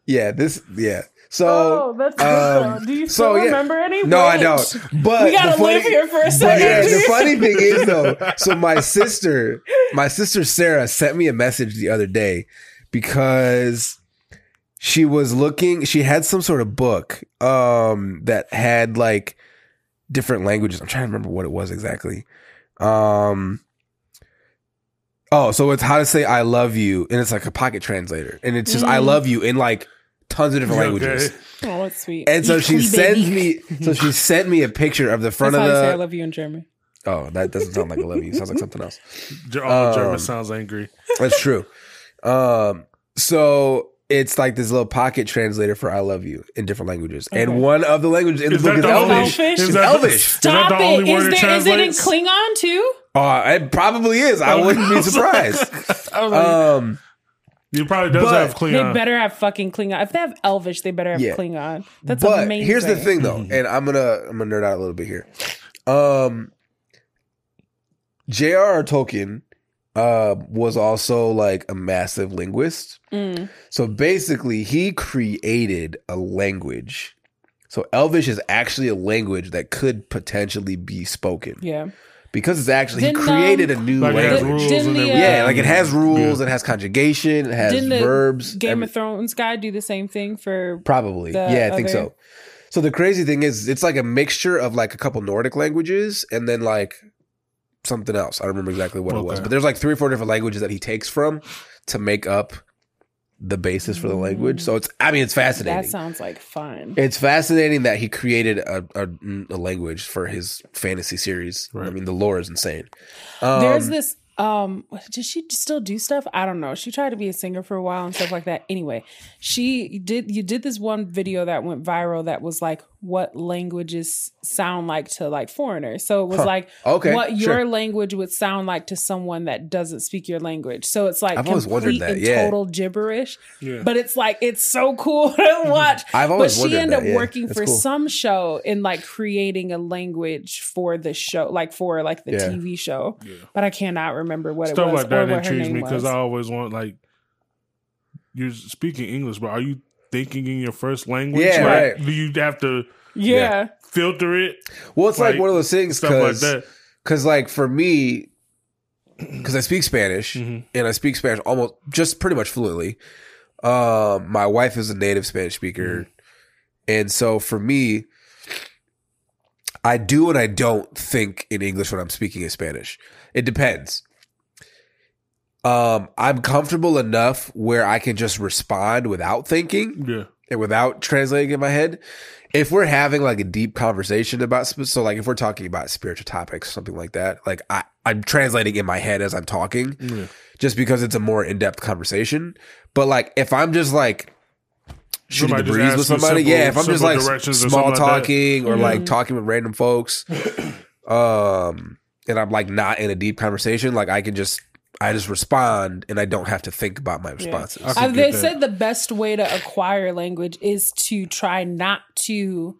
yeah, this, yeah. So, Oh, that's good um. Do you so, still yeah. remember any? No, I don't. But We gotta the funny- live here for a second. yeah, the funny <laughs> thing is though, so my sister, my sister Sarah sent me a message the other day because she was looking, she had some sort of book um that had like different languages. I'm trying to remember what it was exactly. Um Oh, so it's how to say I love you and it's like a pocket translator and it's just I Mm. love you in like tons of different Okay. languages. Oh, that's sweet. And so she sends me so she <laughs> sent me a picture of the front That's how of you say I love you in German. Oh, that doesn't sound like I love you. It sounds like something else. Ger- All Um, German sounds angry. That's true. Um, so it's like this little pocket translator for "I love you" in different languages, Okay. and one of the languages in the Is book that is the? Elvish. Elvish? Is Is that the- Elvish. Is that Stop the only it. word Is, it there, is it in? Klingon too? Oh, it probably is. I wouldn't be surprised. <laughs> I was <laughs> Um, it probably does but- have They Klingon. better have fucking Klingon. If they have Elvish, they better have Yeah. Klingon. That's but amazing. here's the thing, though, Mm-hmm. and I'm gonna I'm gonna nerd out a little bit here. Um, J.R.R. Tolkien uh, was also like a massive linguist. Mm. So basically, he created a language. So Elvish is actually a language that could potentially be spoken Yeah. Because it's actually he Didn't, created um, a new Like it has language. rules Didn't and the, everything. yeah, like it has rules, Yeah. it has conjugation, it has Didn't the verbs. Game every- of Thrones guy do the same thing for? Probably. the Yeah, I think other- so. So the crazy thing is it's like a mixture of like a couple Nordic languages and then like something else. I don't remember exactly what it was. Okay. But there's like three or four different languages that he takes from to make up the basis for the language. So it's I mean it's fascinating. That sounds like fun. it's fascinating that he created a, a, a language for his fantasy series. I mean the lore is insane. Um, There's this. Um, does she still do stuff? I don't know. She tried to be a singer for a while and stuff like that. Anyway, she did. You did this one video that went viral that was like what languages sound like to like foreigners. So it was like Okay, what sure. your language would sound like to someone that doesn't speak your language. So it's like I've always wondered complete that, and yeah. total gibberish. Yeah. But it's like it's so cool <laughs> to mm-hmm. watch. I've always but she ended that, up yeah. working That's for cool. some show in like creating a language for the show, like for like the Yeah. TV show. But I cannot remember what Stuff it was like that or what her intrigues name me because. I always want like you're speaking English, but are you thinking in your first language? Yeah, Like, right. Do you have to yeah. filter it? well it's like, like, one of those things because. Because, like, for me, because I speak Spanish Mhm. and I speak Spanish almost just pretty much fluently. Um, my wife is a native Spanish speaker. And so for me, I do and I don't think in English when I'm speaking in Spanish. It depends. Um, I'm comfortable enough where I can just respond without thinking Yeah. and without translating in my head. If we're having like a deep conversation about so like if we're talking about spiritual topics, something like that, like I I'm translating in my head as I'm talking, Yeah. just because it's a more in depth conversation. But like if I'm just like shooting Somebody the breeze with somebody, simple- yeah, if I'm just like directions or small like talking or Mhm. like talking with random folks, <clears throat> um, and I'm like not in a deep conversation, like I can just I just respond and I don't have to think about my responses. I Uh, they said the best way to acquire language is to try not to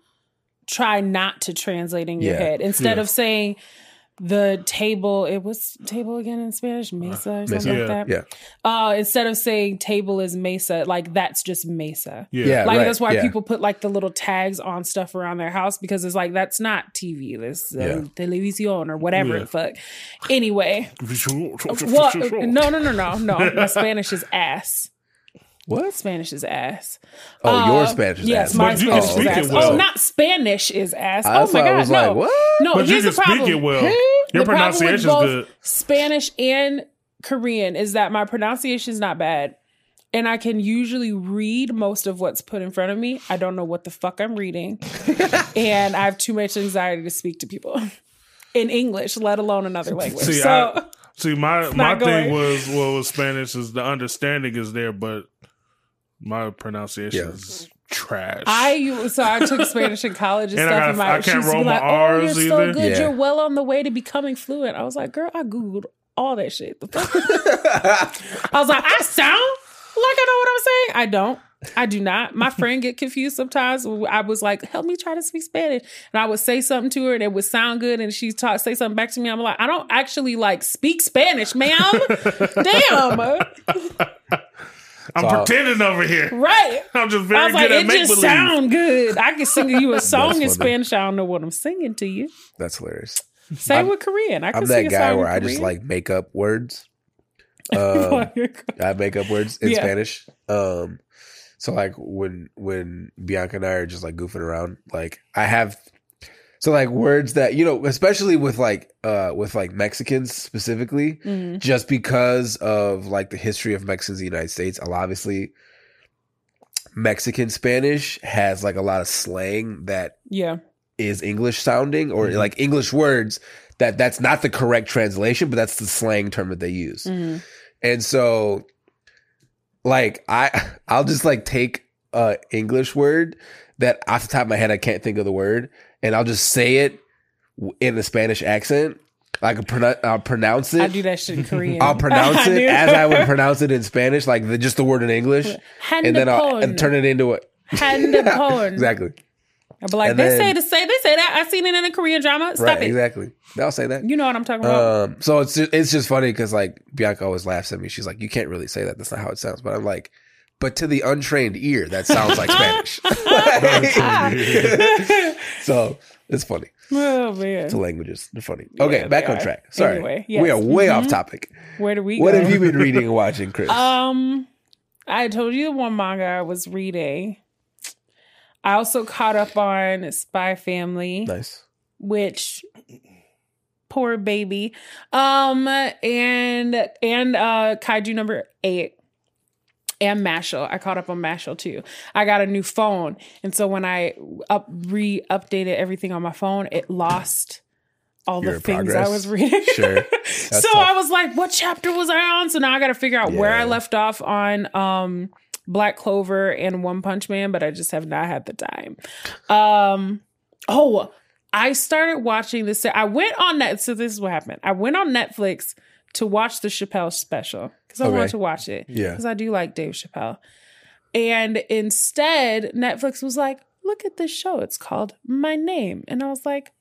try not to translate in your Yeah. head instead Yeah. of saying the table it was table again in spanish mesa or something Yeah. like that Yeah. uh instead of saying table is mesa like that's just mesa Yeah. Yeah. like right, that's why yeah. people put like the little tags on stuff around their house because it's like that's not tv this uh, Yeah. televisión or whatever Yeah. the fuck anyway well no no no no no my spanish is ass What? Spanish is ass. Oh, your Uh, Spanish is yes, ass. my But you can Spanish is speak ass. it well. Oh, not Spanish is ass. I oh my thought- I god, was no, like, what? no. But you here's can the problem. speak it well. Your The problem with pronunciation's both good. Spanish and Korean is that my pronunciation is not bad. and I can usually read most of what's put in front of me. I don't know what the fuck I'm reading. <laughs> and I have too much anxiety to speak to people <laughs> in English, let alone another language. See, so I, see, my my not thing going. was well with Spanish is the understanding is there, but my pronunciation Yeah. is trash. I so I took <laughs> Spanish in college and, And I stuff. gotta- and my, I can't she used to be roll my like, "Oh, you're Rs so good. Yeah. You're well on the way to becoming fluent." I was like, "Girl, I googled all that shit." <laughs> I was like, "I sound like I know what I'm saying. I don't. I do not. My friend get confused sometimes. I was like, "Help me try to speak Spanish," and I would say something to her, and it would sound good, and she talk say something back to me. I'm like, "I don't actually like speak Spanish, ma'am. <laughs> Damn, I'm So- pretending over here. right." <laughs> I'm just I very was like, good at making it make just believe. sound good. I can sing you a <laughs> song in. Spanish. I don't know what I'm singing to you. That's hilarious. Same I'm- with Korean. I can I'm that guy where in I just like make up words. <laughs> Um, I make up words in Yeah. Spanish. Um, so like when when Bianca and I are just like goofing around, like I have so like words that you know, especially with like uh with like Mexicans specifically, Mhm. just because of like the history of Mexicans in the United States. Obviously, Mexican Spanish has like a lot of slang that yeah. is English sounding or Mm-hmm. like English words that that's not the correct translation, but that's the slang term that they use. Mhm. And so like I <laughs> I'll just like take a English word that off the top of my head I can't think of the word and I'll just say it in a Spanish accent. Like a pronoun- I'll pronounce it. I do that shit in Korean. I'll pronounce <laughs> it as I would <laughs> pronounce it in Spanish, like the, just the word in English, and then I'll and turn it into a <laughs> Handapon. exactly I'll be like, And they then- say to say they say that. I seen it in a Korean drama. Stop right it. exactly. I'll say that. You know what I'm talking about. Um, so it's just, it's just funny because like Bianca always laughs at me. She's like, "You can't really say that. That's not how it sounds." But I'm like, "But to the untrained ear, that sounds like <laughs> Spanish." <laughs> <laughs> so it's funny. oh man. The languages, they're funny. Okay, Yeah, back on are. track. Sorry, Anyway, we are yes. way Mhm. off topic. Where do we What go? have you been reading and watching, Chris? Um, I told you the one manga I was reading. I also caught up on Spy Family. nice. which poor baby um and and uh kaiju number eight and mashle i caught up on mashle too i got a new phone and so when i up re-updated everything on my phone it lost all Your the things progress. i was reading Sure. <laughs> so tough. i was like what chapter was i on so now i gotta figure out where i left off on um black clover and one punch man but i just have not had the time um oh I started watching this. I went on net. So this is what happened. I went on Netflix to watch the Chappelle special because I Okay. wanted to watch it. Yeah. because I do like Dave Chappelle. And instead, Netflix was like, "Look at this show. It's called My Name," and I was like,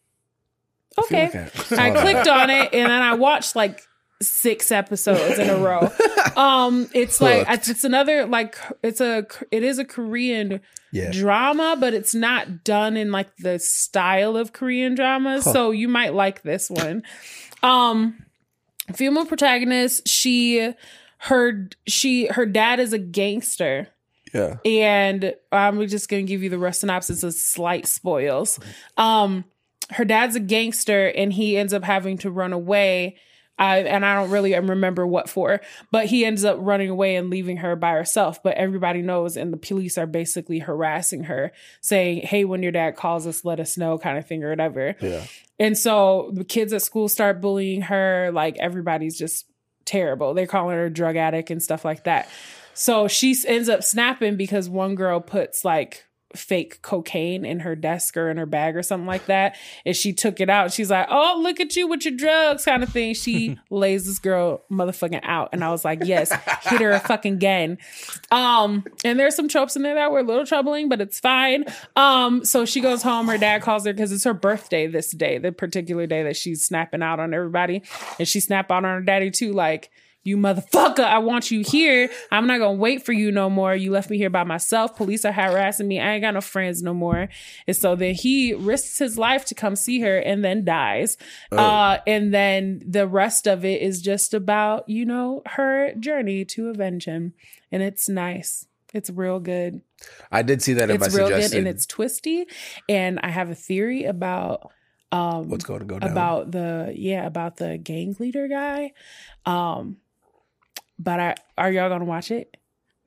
I "Okay." like I, I clicked on it, and then I watched like six episodes in a row. <laughs> Um, it's like Hooked. it's another like it's a it is a Korean Yeah. drama, but it's not done in like the style of Korean dramas. Huh. So you might like this one. Um female protagonist, she her she her dad is a gangster Yeah. and I'm just gonna give you the rest synopsis of slight spoils. Um, her dad's a gangster, and he ends up having to run away. I, and I don't really remember what for, but he ends up running away and leaving her by herself. But everybody knows, and the police are basically harassing her, saying, "Hey, when your dad calls us, let us know," kind of thing or whatever. Yeah. And so the kids at school start bullying her. Like everybody's just terrible. They're calling her a drug addict and stuff like that. So she ends up snapping because one girl puts like fake cocaine in her desk or in her bag or something like that. And she took it out. She's like, Oh, look at you with your drugs, kind of thing. She <laughs> lays this girl motherfucking out. And I was like, Yes, hit her a fucking again. Um, and there's some tropes in there that were a little troubling, but it's fine. Um, so she goes home. Her dad calls her because it's her birthday this day, the particular day that she's snapping out on everybody. And she snapped out on her daddy too, like, you motherfucker, I want you here. I'm not gonna wait for you no more. You left me here by myself. Police are harassing me. I ain't got no friends no more. And so then he risks his life to come see her and then dies. Uh, and then the rest of it is just about, you know, her journey to avenge him. And it's nice. It's real good. I did see that in my It's real good and it's twisty. And I have a theory about um What's going to go down? about the yeah about the gang leader guy um but I, are y'all gonna watch it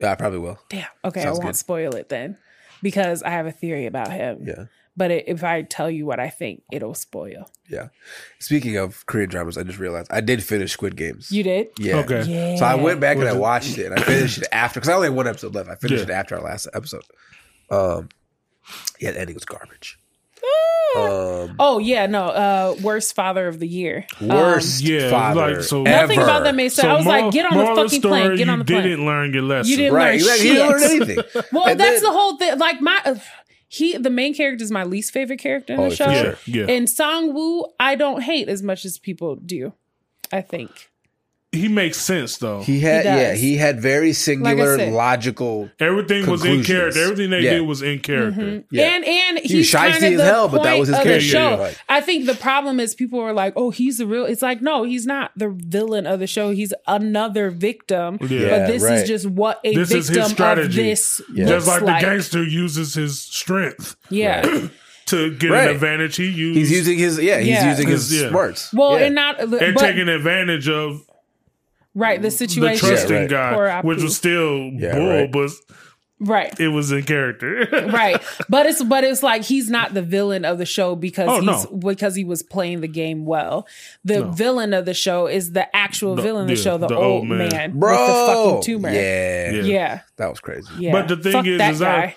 Yeah, I probably will. Damn. Okay, Sounds I won't good. spoil it then, because I have a theory about him. Yeah. But it, if I tell you what I think, it'll spoil. Yeah. Speaking of Korean dramas, I just realized I did finish Squid Games. You did? yeah. Okay. Yeah. So I went back and I watched it and I finished it after because I only had one episode left. I finished Yeah. it after our last episode. Um, yeah, the ending was garbage. Um, Oh yeah, no. Uh, worst father of the year. worst yeah, father like, so- Nothing ever. about that made sense. I was moral- like, get on the moral of fucking plane. Get on the plane. didn't learn your lesson. You didn't right. learn Exactly. You didn't learn shit. anything. <laughs> Well, And that's then- the whole thing. Like my, uh, he, the main character is my least favorite character in Oh, the for show. sure. Yeah, yeah. And Song Woo, I don't hate as much as people do. I think. He makes sense though. He had He yeah, he had very singular, said. logical. Everything was in character. Everything they Yeah. did was in character. Mm-hmm. Yeah. And and He he's was kind shiesty of as the hell, but that point was his of the character. show. Yeah, like- I think the problem is people were like, "Oh, he's the real." It's like, no, he's not the villain of the show. He's another victim. Yeah. but this right. is just what a This is his victim of strategy. this Yeah. Just looks like, the gangster uses his strength Yeah. <clears throat> to get Right. an advantage. He used He's using his yeah, he's Yeah. using his His- yeah. smarts. Well, yeah. and not and but, taking advantage of right the the situation. trusting right. Guy, which was still Yeah, bull, right. but right. it was in character. <laughs> right but it's but it's like he's not the villain of the show because Oh, he's no. because he was playing the game well the villain of the show is the actual The- villain of the yeah, show the, the old, old man, man. bro. with the fucking tumor Yeah, Yeah. yeah that was crazy. yeah But the thing Fuck is, that is I- guy.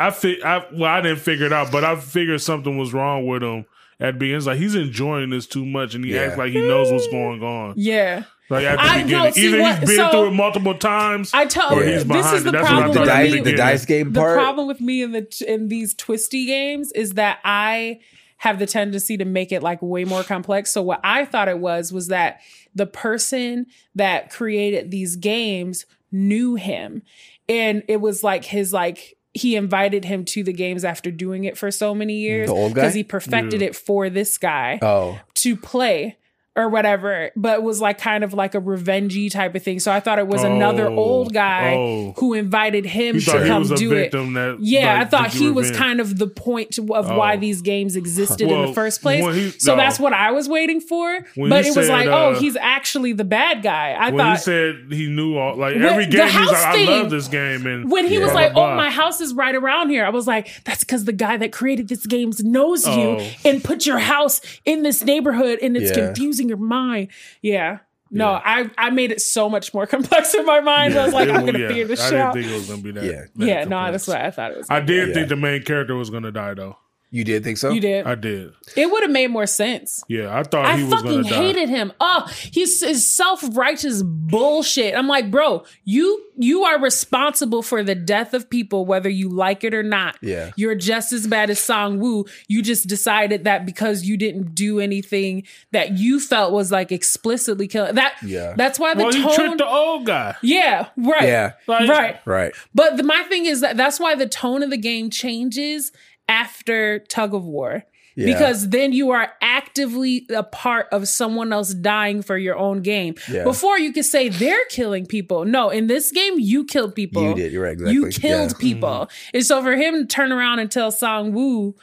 I fi- I well, I didn't figure it out, but I figured something was wrong with him at the beginning. It's like he's enjoying this too much, and he Yeah. acts like he knows what's going on. yeah Like at the I- no, beginning, see either what- he's been so- through it multiple times. I tell or Yeah. he's this behind is it. the That's problem what The I with dice, the the dice game part. the problem with me in the in these twisty games is that I have the tendency to make it like way more complex. So what I thought it was was that the person that created these games knew him and it was like his like he invited him to the games after doing it for so many years The old guy? because he perfected it for this guy oh, to play or whatever, but it was like kind of like a revengey type of thing. So I thought it was another Oh, old guy oh. who invited him He to thought he come was a do it. that. Yeah, like, I thought he get was revenge. kind of the point to- of why Oh. these games existed in the first place. he- so no. that's what I was waiting for. When but it was said, like, uh, oh, he's actually the bad guy. I When thought he said he knew all, like When- every game, he's house like, I thing- love this game. And when he Yeah. was like, "Oh, my house is right around here," I was like, "That's because the guy that created this games knows you Oh. and put your house in this neighborhood, and it's Yeah. confusing your mind." Yeah. No, Yeah. I I made it so much more <laughs> complex in my mind. I was like, I'm gonna yeah, figure this I shit didn't think it was gonna be that. Yeah. that yeah, no, that's what I thought it was. I gonna be. did Yeah. think the main character was gonna die though. You did think so? You did. I did. It would have made more sense. Yeah, I thought I he was fucking gonna die. hated him. Oh, he's his self righteous bullshit. I'm like, bro, you you are responsible for the death of people, whether you like it or not. Yeah. you're just as bad as Song Woo. You just decided that because you didn't do anything that you felt was like explicitly killing. That Yeah. that's why the Well, he tone. tricked the old guy. yeah, right. Yeah. Like- right. Right. But the, my thing is that that's why the tone of the game changes after tug of war. Yeah. Because then you are actively a part of someone else dying for your own game. Yeah. Before you could say they're killing people. No, in this game, you killed people. You did. You're right. Exactly. You killed Yeah. people. And so for him to turn around and tell Song Woo,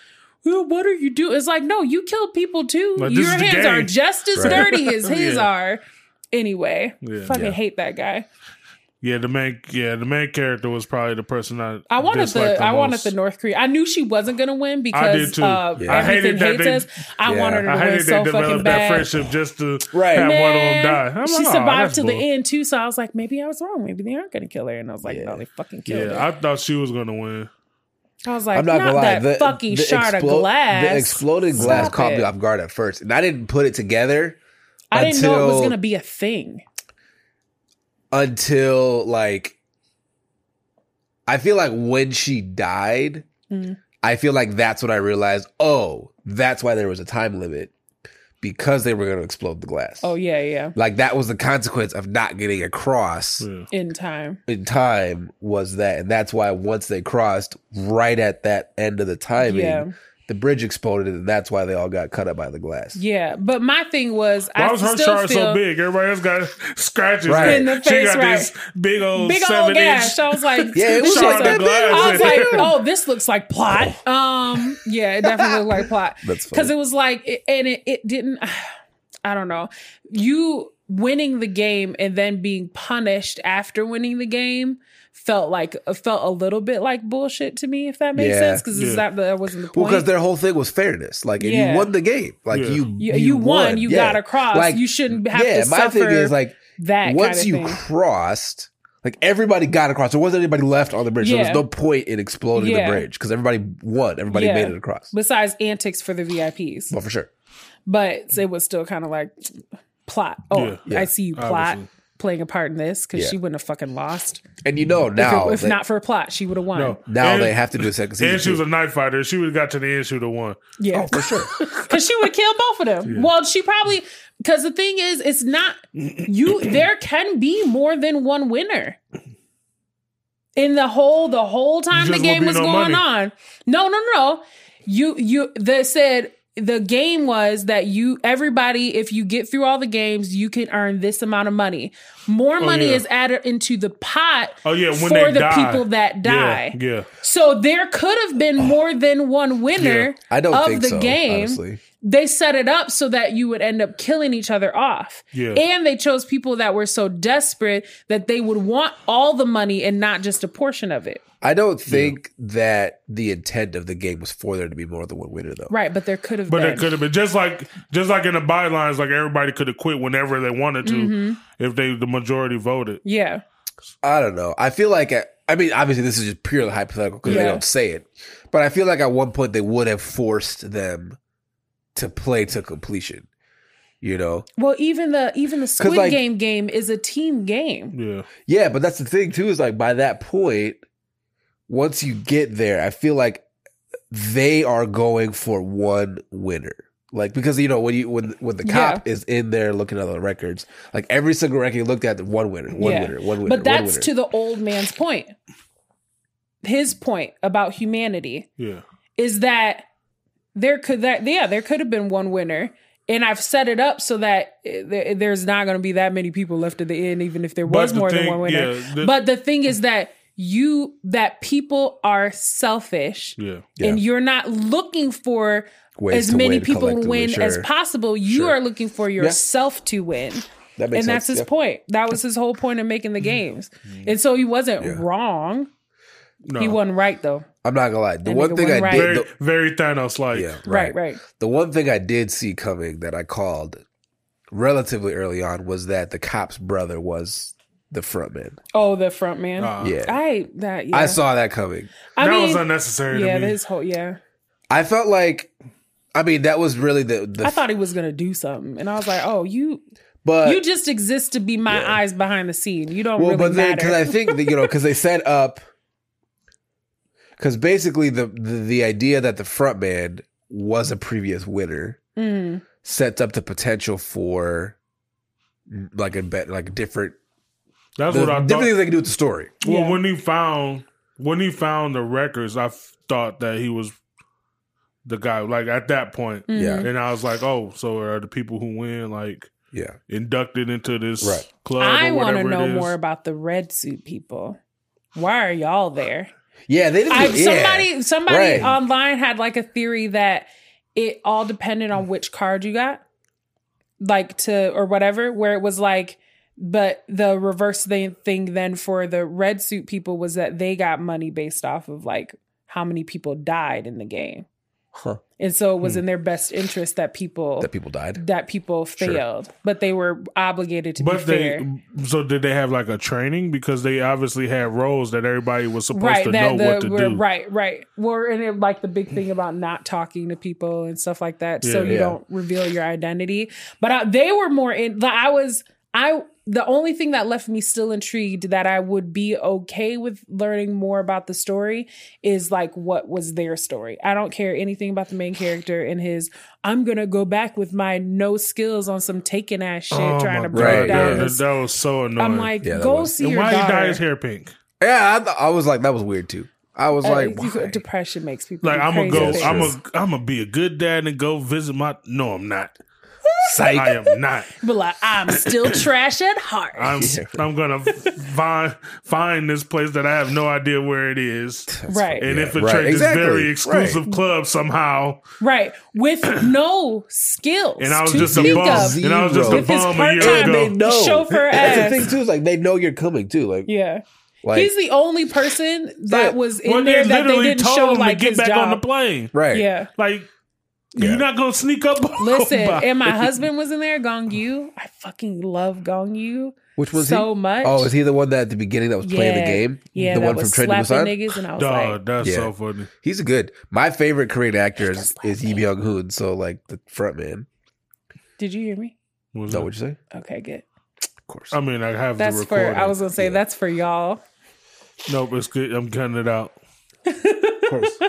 well, what are you doing? It's like, no, you killed people too. Like, your hands are just as Right. dirty <laughs> as his Yeah. are. Anyway, Yeah. fucking Yeah. hate that guy. Yeah, the main yeah the main character was probably the person I I wanted disliked the I wanted the North Korea. I knew she wasn't gonna win because did too. uh, Yeah. I hated that they- I Yeah. wanted her to I win hated so they fucking developed that friendship just to Right. have one of them die. I'm she like, oh, survived that's to the end too, so I was like, maybe I was wrong. Maybe they aren't gonna kill her. And I was like, Yeah. no, they fucking killed Yeah, her. I thought she was gonna win. I, was like, I'm not, not, gonna lie. that The, fucking the shard of glass. The exploded glass Stop caught it. me off guard at first, and I didn't put it together I didn't know it was gonna be a thing. Until like I feel like when she died, Mm. I feel like that's when I realized, oh, that's why there was a time limit because they were going to explode the glass. Oh yeah, yeah. Like that was the consequence of not getting across Yeah. In time. in time was that, and that's why once they crossed right at that end of the timing, Yeah. The bridge exploded, and that's why they all got cut up by the glass. Yeah, but my thing was, Why I was her still shard feel so big? Everybody else got scratches. Right. In the she got right. this big old big seven old gash. inch I was like, <laughs> Yeah, it was shard like that of glass. I was like, <laughs> oh, this looks like plot. <laughs> Um, yeah, it definitely looked like plot. That's. Because it was like, it, and it, it didn't. <sighs> I don't know. You winning the game and then being punished after winning the game felt like felt a little bit like bullshit to me if that makes Yeah. sense because Yeah. that that wasn't the point. Well, because their whole thing was fairness. Like, and Yeah. you won the game. Like, Yeah. you, you, you won, you Yeah. got across. Like, you shouldn't have yeah, to my suffer thing is like that once kind of you thing. crossed, like everybody got across. There wasn't anybody left on the bridge. There was no point in exploding Yeah. the bridge because everybody won. Everybody Yeah. made it across. Besides antics for the VIPs, Well, for sure. but it was still kind of like plot. Oh, Yeah. Yeah. I see you plot Obviously. Playing a part in this because Yeah. she wouldn't have fucking lost. And you know If, now, it- if that- not for a plot, she would have won. No. now And- they have to do a second season. And she was a night fighter. She would have got to the end. She would have won. Yeah, oh, for sure. <laughs> because she would kill both of them. Well, she probably because the thing is, it's not you. There can be more than one winner. In the whole the whole time the game was no going money. on, no, no, no. You you they said the game was that you everybody if you get through all the games you can earn this amount of money. More oh, money Oh, yeah. is added into the pot Oh yeah, when for they the die. people that die. Yeah, yeah. So there could have been more than one winner I don't of think the so, game. honestly. They set it up so that you would end up killing each other off. Yeah. And they chose people that were so desperate that they would want all the money and not just a portion of it. I don't think that the intent of the game was for there to be more than one winner, though. Right, but there could have But been. it could have been just like just like in the bylines, like everybody could have quit whenever they wanted to Mm-hmm. if they the majority voted. yeah. I don't know. I feel like, at, I mean, obviously, this is just purely hypothetical because they don't say it. But I feel like at one point they would have forced them to play to completion. You know? Well, even the even the Squid like- Game game is a team game. Yeah. Yeah, but that's the thing too. Is like by that point, once you get there, I feel like they are going for one winner. Like because you know when you when when the cop is in there looking at the records, like every single record you looked at, one winner, one Yeah. winner, one winner. But that's winner. to the old man's point. His point about humanity. Yeah. is that there could that yeah there could have been one winner. And i've set it up so that eh, there's not going to be that many people left at the end even if there was the more than one winner. yeah, the- but the thing is that you that people are selfish Yeah. Yeah. and you're not looking for Ways as many win people to collectively, win as possible. You Sure. are looking for yourself to win. That makes and that's his yeah. point. That was his whole point of making the games. And so he wasn't Yeah. wrong No. he wasn't right though I'm not gonna lie. The That one thing I right. did, very the, very Thanos like. yeah, right right The one thing I did see coming that I called relatively early on was that the cop's brother was the frontman. oh the front man Uh, Yeah, I that yeah. I saw that coming. I that mean, was unnecessary yeah, to me. his whole yeah. I felt like, I mean, that was really the the. I thought he was gonna do something, and I was like, oh, you but you just exist to be my eyes behind the scene. You don't well, really but then matter. because I think that, you know because they <laughs> set up because basically the, the the idea that the frontman was a previous winner Mm. sets up the potential for like a bet like different That's the what I different thought. things they can do with the story. Well, Yeah. when he found when he found the records, I f- thought that he was the guy. Like at that point, Mm-hmm. Yeah. and I was like, oh, so are the people who win like Yeah, inducted into this Right. club? I want to know more about the red suit people. Why are y'all there? Yeah. They didn't. I, yeah. Somebody, somebody Right. online had like a theory that it all depended on which card you got, like to or whatever. Where it was like, but the reverse thing, thing then for the red suit people was that they got money based off of like how many people died in the game, Huh. and so it was hmm. in their best interest that people that people died. that people failed, but they were obligated to be But fair. they so did they have like a training because they obviously had roles that everybody was supposed right to that know the what to we're- do. right right we're in it like the big thing about not talking to people and stuff like that so you Yeah. don't reveal your identity but I, they were more in like, i was i the only thing that left me still intrigued that i would be okay with learning more about the story is like what was their story i don't care anything about the main character and his i'm gonna go back with my no skills on some taken ass shit Oh trying to God, break Right, down that, that was so annoying. i'm like Yeah, go was- see and your why he daughter dye his hair pink? Yeah, I, th- I was like that was weird too. I was Uh, like, you could- why? depression makes people Like do I'm gonna go. things. I'm gonna I'm gonna be a good dad and go visit my. No, I'm not. Psych. I am not. But like, I'm still trash at heart. I'm I'm gonna find find this place that I have no idea where it is right. and Yeah, infiltrate right, this exactly, very exclusive right. club somehow. right. With no skills. And I was to just a speak bum. of. And I was just a With his bum a year part-time ago. they know. Chauffeur That's the thing too. Is like they know you're coming too. Like, Yeah. like He's the only person that Right. was in Well, there they that they didn't told show him like to get his back job. on the plane. right. Yeah. Like Yeah. you're not gonna sneak up. on Listen, nobody. and my <laughs> husband was in there, Gong Yu. I fucking love Gong Yu Which was so he? much. Oh, is he the one that at the beginning that was playing the game? Yeah, the that one was from Train to Busan. niggas, and I was Dog, like, that's Yeah. so funny. He's a good. My favorite Korean actor is, is Lee Byung-hun. So like the front man. "Did you hear me?" Was that what you say? Okay, good. Of course. I mean, I have That's the for. recording. I was gonna say Yeah. that's for y'all. Nope, it's good. I'm cutting it out. <laughs> of course.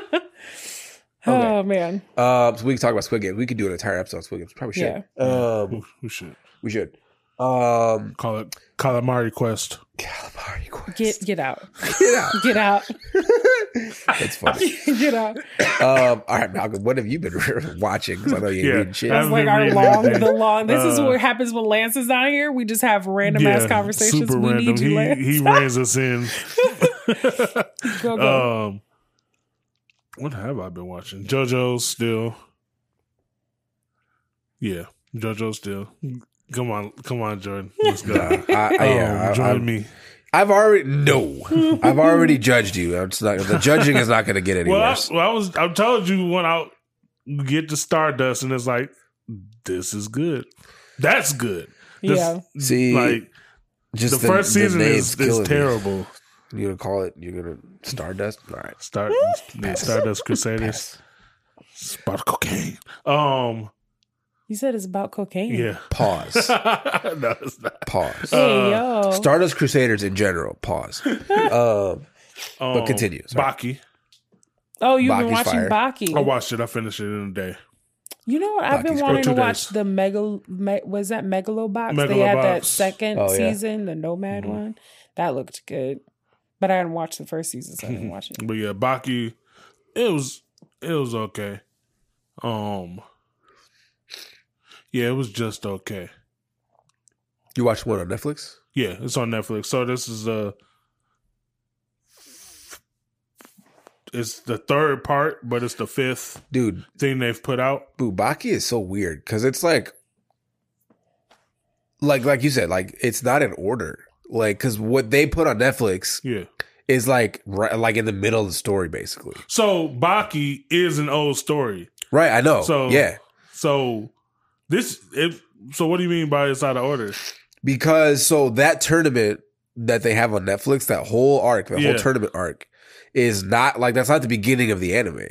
Oh man, Um, so we can talk about Squid Games. We could do an entire episode on Squid Games. Probably should. Um, We should we should. Um, call it calamari quest. calamari quest. get get out, Get out. <laughs> get out, <laughs> That's funny. <laughs> get out. Um, all right, Malcolm. What have you been watching? Because I know you ain't Yeah. reading shit. I That's like our long, good. the long. This is Uh, what happens when Lance is not here. We just have random ass conversations. Super we random. need you, he Lance. he reins us in. go go. Um, what have I been watching? JoJo's still. Yeah, JoJo's still. Come on, come on, Jordan. Let's go. <laughs> Nah, I, I, yeah, Um, I, join I, me. I've already no. I've already judged you. It's not, the judging is not going to get any Well, I, worse. well, I was. I told you when I get to Stardust, and it's like, this is good. That's good. This- Yeah. See, like just the, first season name's is, is killing me. Terrible. You're gonna call it. You're gonna Stardust. All right. Start yeah, Stardust Crusaders. Pass. Spot cocaine. Um. You said it's about cocaine. Yeah. Pause. <laughs> no, it's not. Pause. Hey Uh, yo. Stardust Crusaders in general. Pause. <laughs> um, Um, continue, sorry. Baki. oh, you've been Baki's watching fire. Baki. I watched it. I finished it in a day. You know what? I've been Baki's wanting for to two watch days. the Mega. Me, was that Megalobox? They had that second Oh, yeah. season, the Nomad Mhm. one. That looked good, but I hadn't watched the first season, so I didn't watch it. <laughs> But yeah, Baki, it was it was okay. Um, yeah, it was just okay. you watched one on Netflix? Yeah, it's on Netflix. So this is uh it's the third part, but it's the fifth Dude, thing they've put out. Bubaki is so weird because it's like, like, like you said, like it's not in order. Like, because what they put on Netflix Yeah. is like, right, like in the middle of the story, basically. So Baki is an old story. Right? I know. So- yeah, So this it so what do you mean by it's out of order? because so that tournament that they have on Netflix, that whole arc, the Yeah. whole tournament arc, is not like that's not the beginning of the anime.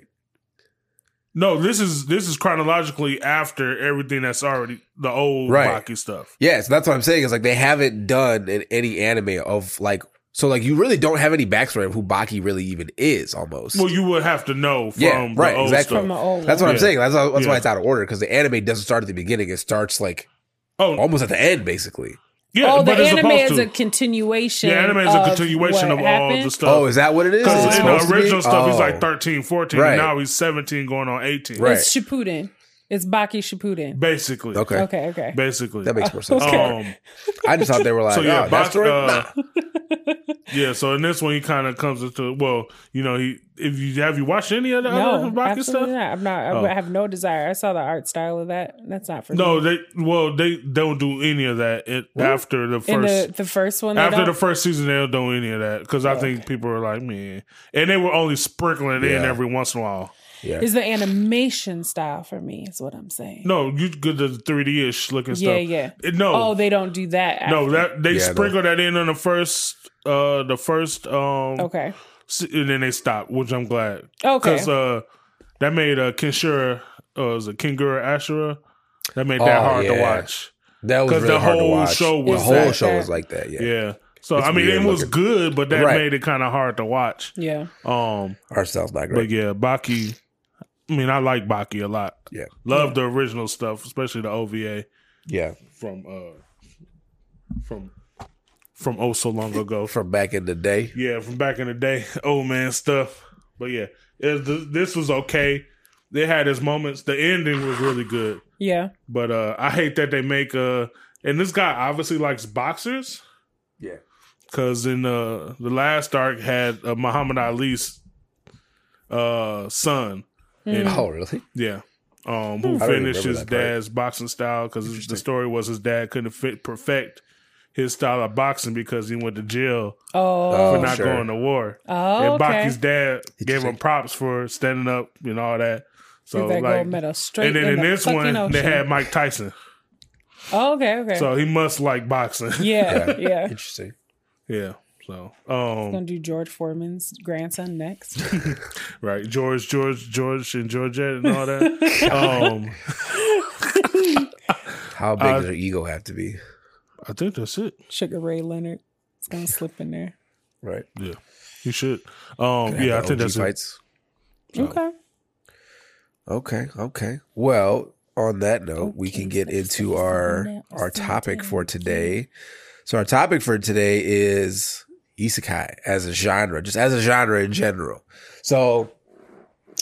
No, this is this is chronologically after everything that's already the old Right. Baki stuff. Yeah, so that's what I'm saying. Is like they haven't done in any anime of like so like you really don't have any backstory of who Baki really even is almost. Well, you would have to know from Yeah, right, the old exactly. From the old that's one. what I'm saying. That's, that's why it's out of order because the anime doesn't start at the beginning. It starts like Oh, almost at the end, basically. Yeah, oh, the but anime supposed is to. a continuation. yeah, anime is a continuation what of all happened. the stuff. Oh, is that what it is? Is Because in the supposed to be? original stuff, he's Oh. like 13, 14, Right. and now he's 17 going on 18. Right. It's Shippuden. It's Baki Shippuden. Basically. Okay. Okay, okay. Basically. that makes more sense. Okay. Um, I just thought they were like, so yeah, oh, Baki, story? uh, Nah. <laughs> yeah. So in this one, he kind of comes into well, you know, he if you have you watched any of the other No, Baki stuff? not. I'm not. I Oh. have no desire. I saw the art style of that. That's not for me. No, me. they well they don't do any of that it, after the In first the the first one, after don't? the first season. They don't do any of that because I think people are like man, and they were only sprinkling it in every once in a while. Yeah. is the animation style for me. Is what I'm saying. No, you get the three D ish looking yeah, stuff. yeah. It- no, Oh, they don't do that. no, that they Yeah, sprinkle that in on the first, uh, the first, um, Okay. and then they stop, which I'm glad Okay. because uh, that made uh, Kinshura, uh, was it Kengan Ashura? That made that Oh, hard to watch. That was 'Cause really the hard to whole watch. show was the whole that. show was like that. Yeah. Yeah. So It's I mean, it was looking. good, but that Right. made it kind of hard to watch. Yeah. Um, Art style's not but yeah, Baki. I mean, I like Baki a lot. Yeah. Love the original stuff, especially the OVA Yeah. from uh from from oh so long ago. <laughs> From back in the day. Yeah, from back in the day, <laughs> old man stuff. But yeah, it, this was okay. they had its moments. The ending was really good, Yeah. but uh, I hate that they make uh, and this guy obviously likes boxers Yeah. because in uh, the last arc had uh, Muhammad Ali's uh, son, and Oh, really? yeah. Um, who I finished his that part. dad's boxing style because the story was his dad couldn't fit perfect his style of boxing because he went to jail Oh. for Oh, not sure. going to war. oh. and Okay. Baki's dad gave him props for standing up and all that. So that like, gold medal straight and then in, in the this fucking one they had Mike Tyson, Oh, okay. Okay. so he must like boxing. yeah. Yeah. Interesting. yeah. So Gonna um, do George Foreman's grandson next. <laughs> <laughs> right, George, George, George, and Georgette and all that. <laughs> um, How big Uh, does their ego have to be? I think that's it. Sugar Ray Leonard. It's gonna slip in there. Right. Yeah, you should. Um, Have yeah, I think OG that's it. fights. Okay. Okay, okay. Well, on that note, we can get into our our topic for today. So our topic for today is isekai as a genre, just as a genre in general. So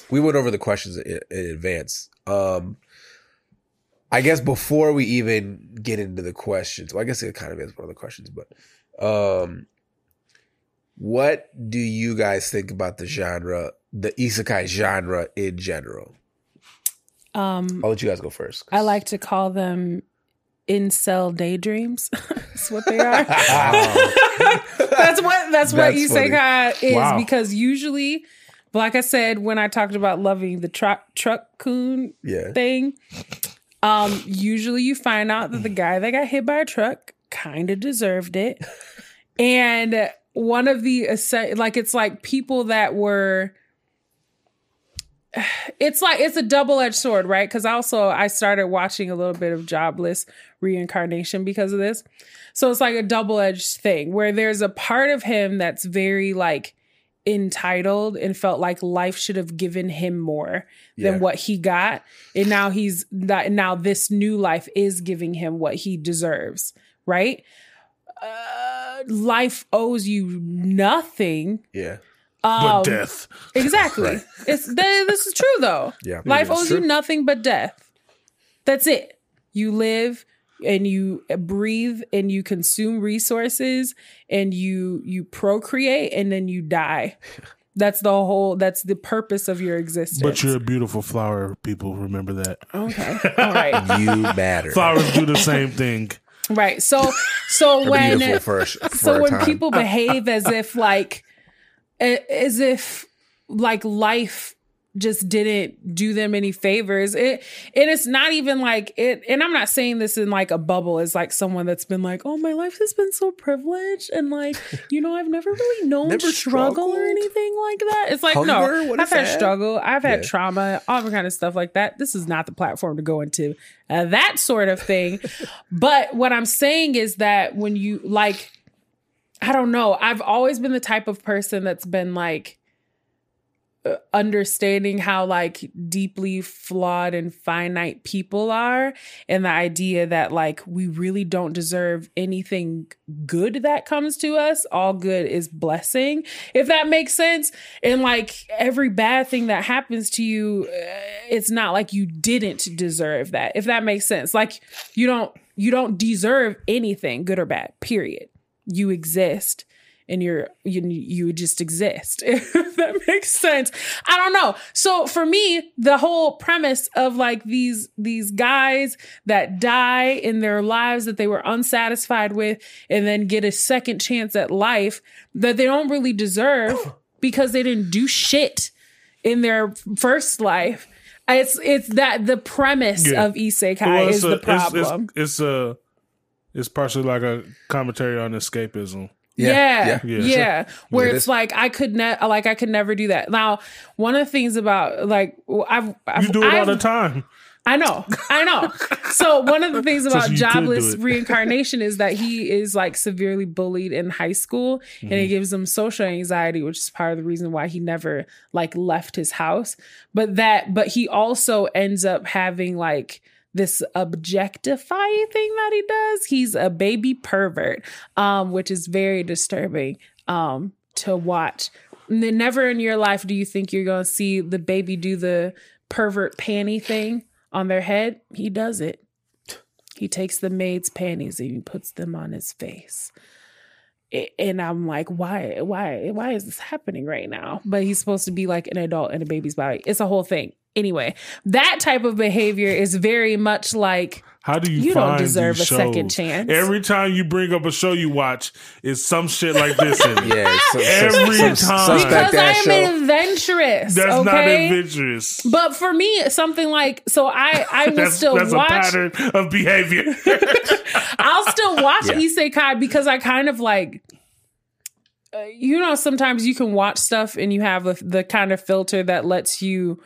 we went over the questions in, in advance. Um I guess before we even get into the questions, well, I guess it kind of is one of the questions, but um what do you guys think about the genre, the isekai genre in general? Um, I'll let you guys go first. I like to call them incel daydreams. <laughs> that's what they are. <laughs> That's what that's, what That's isekai is Wow. because usually, like I said when I talked about loving the truck truck-kun yeah. thing, um, usually you find out that the guy that got hit by a truck kind of deserved it, and one of the like it's like people that were <sighs> it's like it's a double-edged sword right because also i started watching a little bit of jobless reincarnation because of this so it's like a double-edged thing where there's a part of him that's very like entitled and felt like life should have given him more than Yeah. what he got and now he's that now this new life is giving him what he deserves right uh, life owes you nothing Yeah. but um, death. Exactly. Right. <laughs> It's th- this is true though. Yeah. Life owes true. you nothing but death. That's it. You live and you breathe and you consume resources and you you procreate and then you die. <laughs> That's the whole that's the purpose of your existence. But you're a beautiful flower. People remember that. okay. <laughs> All right. You matter. Flowers do the same thing. Right. So so when for, a <laughs> for so when time. people behave as if like as if like life just didn't do them any favors it and it's not even like it and i'm not saying this in like a bubble It's like someone that's been like oh my life has been so privileged and like you know i've never really <laughs> known Never struggle or anything like that it's like Hunger? no i've had that? struggle i've had Yeah. trauma all the kind of stuff like that this is not the platform to go into uh, that sort of thing <laughs> but what i'm saying is that when you like I don't know. I've always been the type of person that's been like understanding how like deeply flawed and finite people are and the idea that like we really don't deserve anything good that comes to us. All good is blessing if that makes sense. And like every bad thing that happens to you uh, it's not like you didn't deserve that if that makes sense. Like you don't you don't deserve anything good or bad period. You exist and you're you, you just exist <laughs> if that makes sense i don't know so for me the whole premise of like these these guys that die in their lives that they were unsatisfied with and then get a second chance at life that they don't really deserve <laughs> because they didn't do shit in their first life it's it's that the premise Yeah. of isekai Well, is a- the it's- problem It's, it's a it's partially like a commentary on escapism. Yeah, yeah. yeah, Yeah, Where It it's is. like I could ne- like I could never do that. Now, one of the things about like I've, I've You do it all I've- the time. I know, I know. <laughs> so one of the things about you jobless reincarnation is that he is like severely bullied in high school, and Mm-hmm. it gives him social anxiety, which is part of the reason why he never like left his house. But that, but he also ends up having like this objectifying thing that he does. He's a baby pervert, um, which is very disturbing um, to watch. And then never in your life do you think you're going to see the baby do the pervert panty thing on their head, he does it. He takes the maid's panties and he puts them on his face. And I'm like, why, why, why is this happening right now? But he's supposed to be like an adult in a baby's body. It's a whole thing. Anyway, that type of behavior is very much like How do you? You don't deserve these a second chance. Every time you bring up a show you watch, it's some shit like this in it. <laughs> Yeah, some, Every time. suspect because I am show. adventurous. That's not adventurous. But for me, something like so I I will That's, still that's a pattern of behavior. <laughs> I'll still watch Yeah. Isekai because I kind of like. uh, You know, sometimes you can watch stuff and you have a, the kind of filter that lets you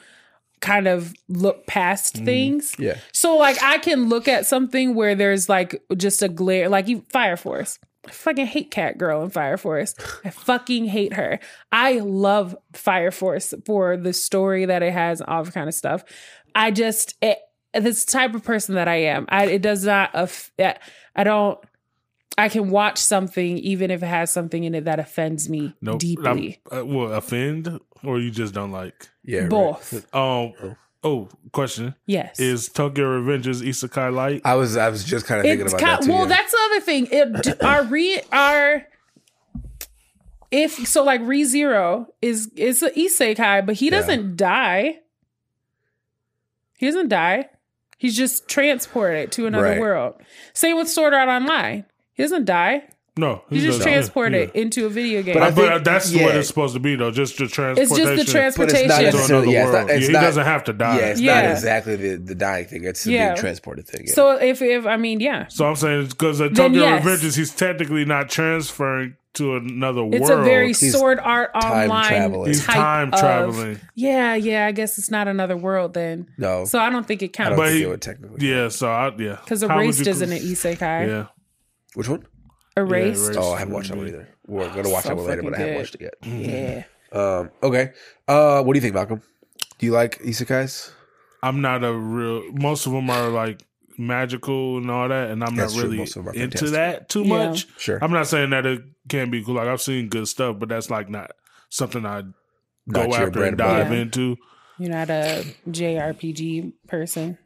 kind of look past things. Yeah. So, like, I can look at something where there's like just a glare, like you, Fire Force. I fucking hate Cat Girl in Fire Force. I fucking hate her. I love Fire Force for the story that it has, all that kind of stuff. I just, it, this type of person that I am. I, it does not, aff- I don't, I can watch something even if it has something in it that offends me Nope. deeply. Uh, what, offend or you just don't like? Yeah, right. Both. Um. Oh, question Yes. is Tokyo Revengers Isekai Light? I was I was just kind of thinking it's about kind, that too. well yeah. that's the other thing it d- <clears throat> our re our if so like re zero is is an isekai but he doesn't die he doesn't die he's just transported to another Right. world same with sword art online he doesn't die No, you just transport it Yeah. into a video game But I Uh, But, that's yeah. what it's supposed to be, though. Just the it's transportation. just the but it's transportation not to necessarily. another Yeah, it's world. not, it's Yeah, he not, doesn't have to die. Yeah, it's Yeah. not exactly the, the dying thing. It's the Yeah. being transported thing. Yeah. so if if i mean yeah So I'm saying because the Then Tokyo yes. Revengers, he's technically not transferring to another world. it's a very He's sword art time online traveling. He's type time of- traveling. yeah yeah i guess it's not another world then no, so i don't think it I don't counts But think he- it would technically. Yeah, so I, yeah. Because How would Erased isn't an isekai. Yeah. Which one? Erased. Erased. Oh, I haven't watched that one either. We're gonna watch So that one later, but I haven't good. watched it yet. Yeah. Um, okay. Uh, what do you think, Malcolm? Do you like isekais? I'm not a real. Most of them are like magical and all that, and I'm That's not really Most of them are into fantastic. that too Yeah. much. Sure. I'm not saying that it can't be cool. Like I've seen good stuff, but that's like not something I go Not your after and and dive Yeah. into. You're not a JRPG person.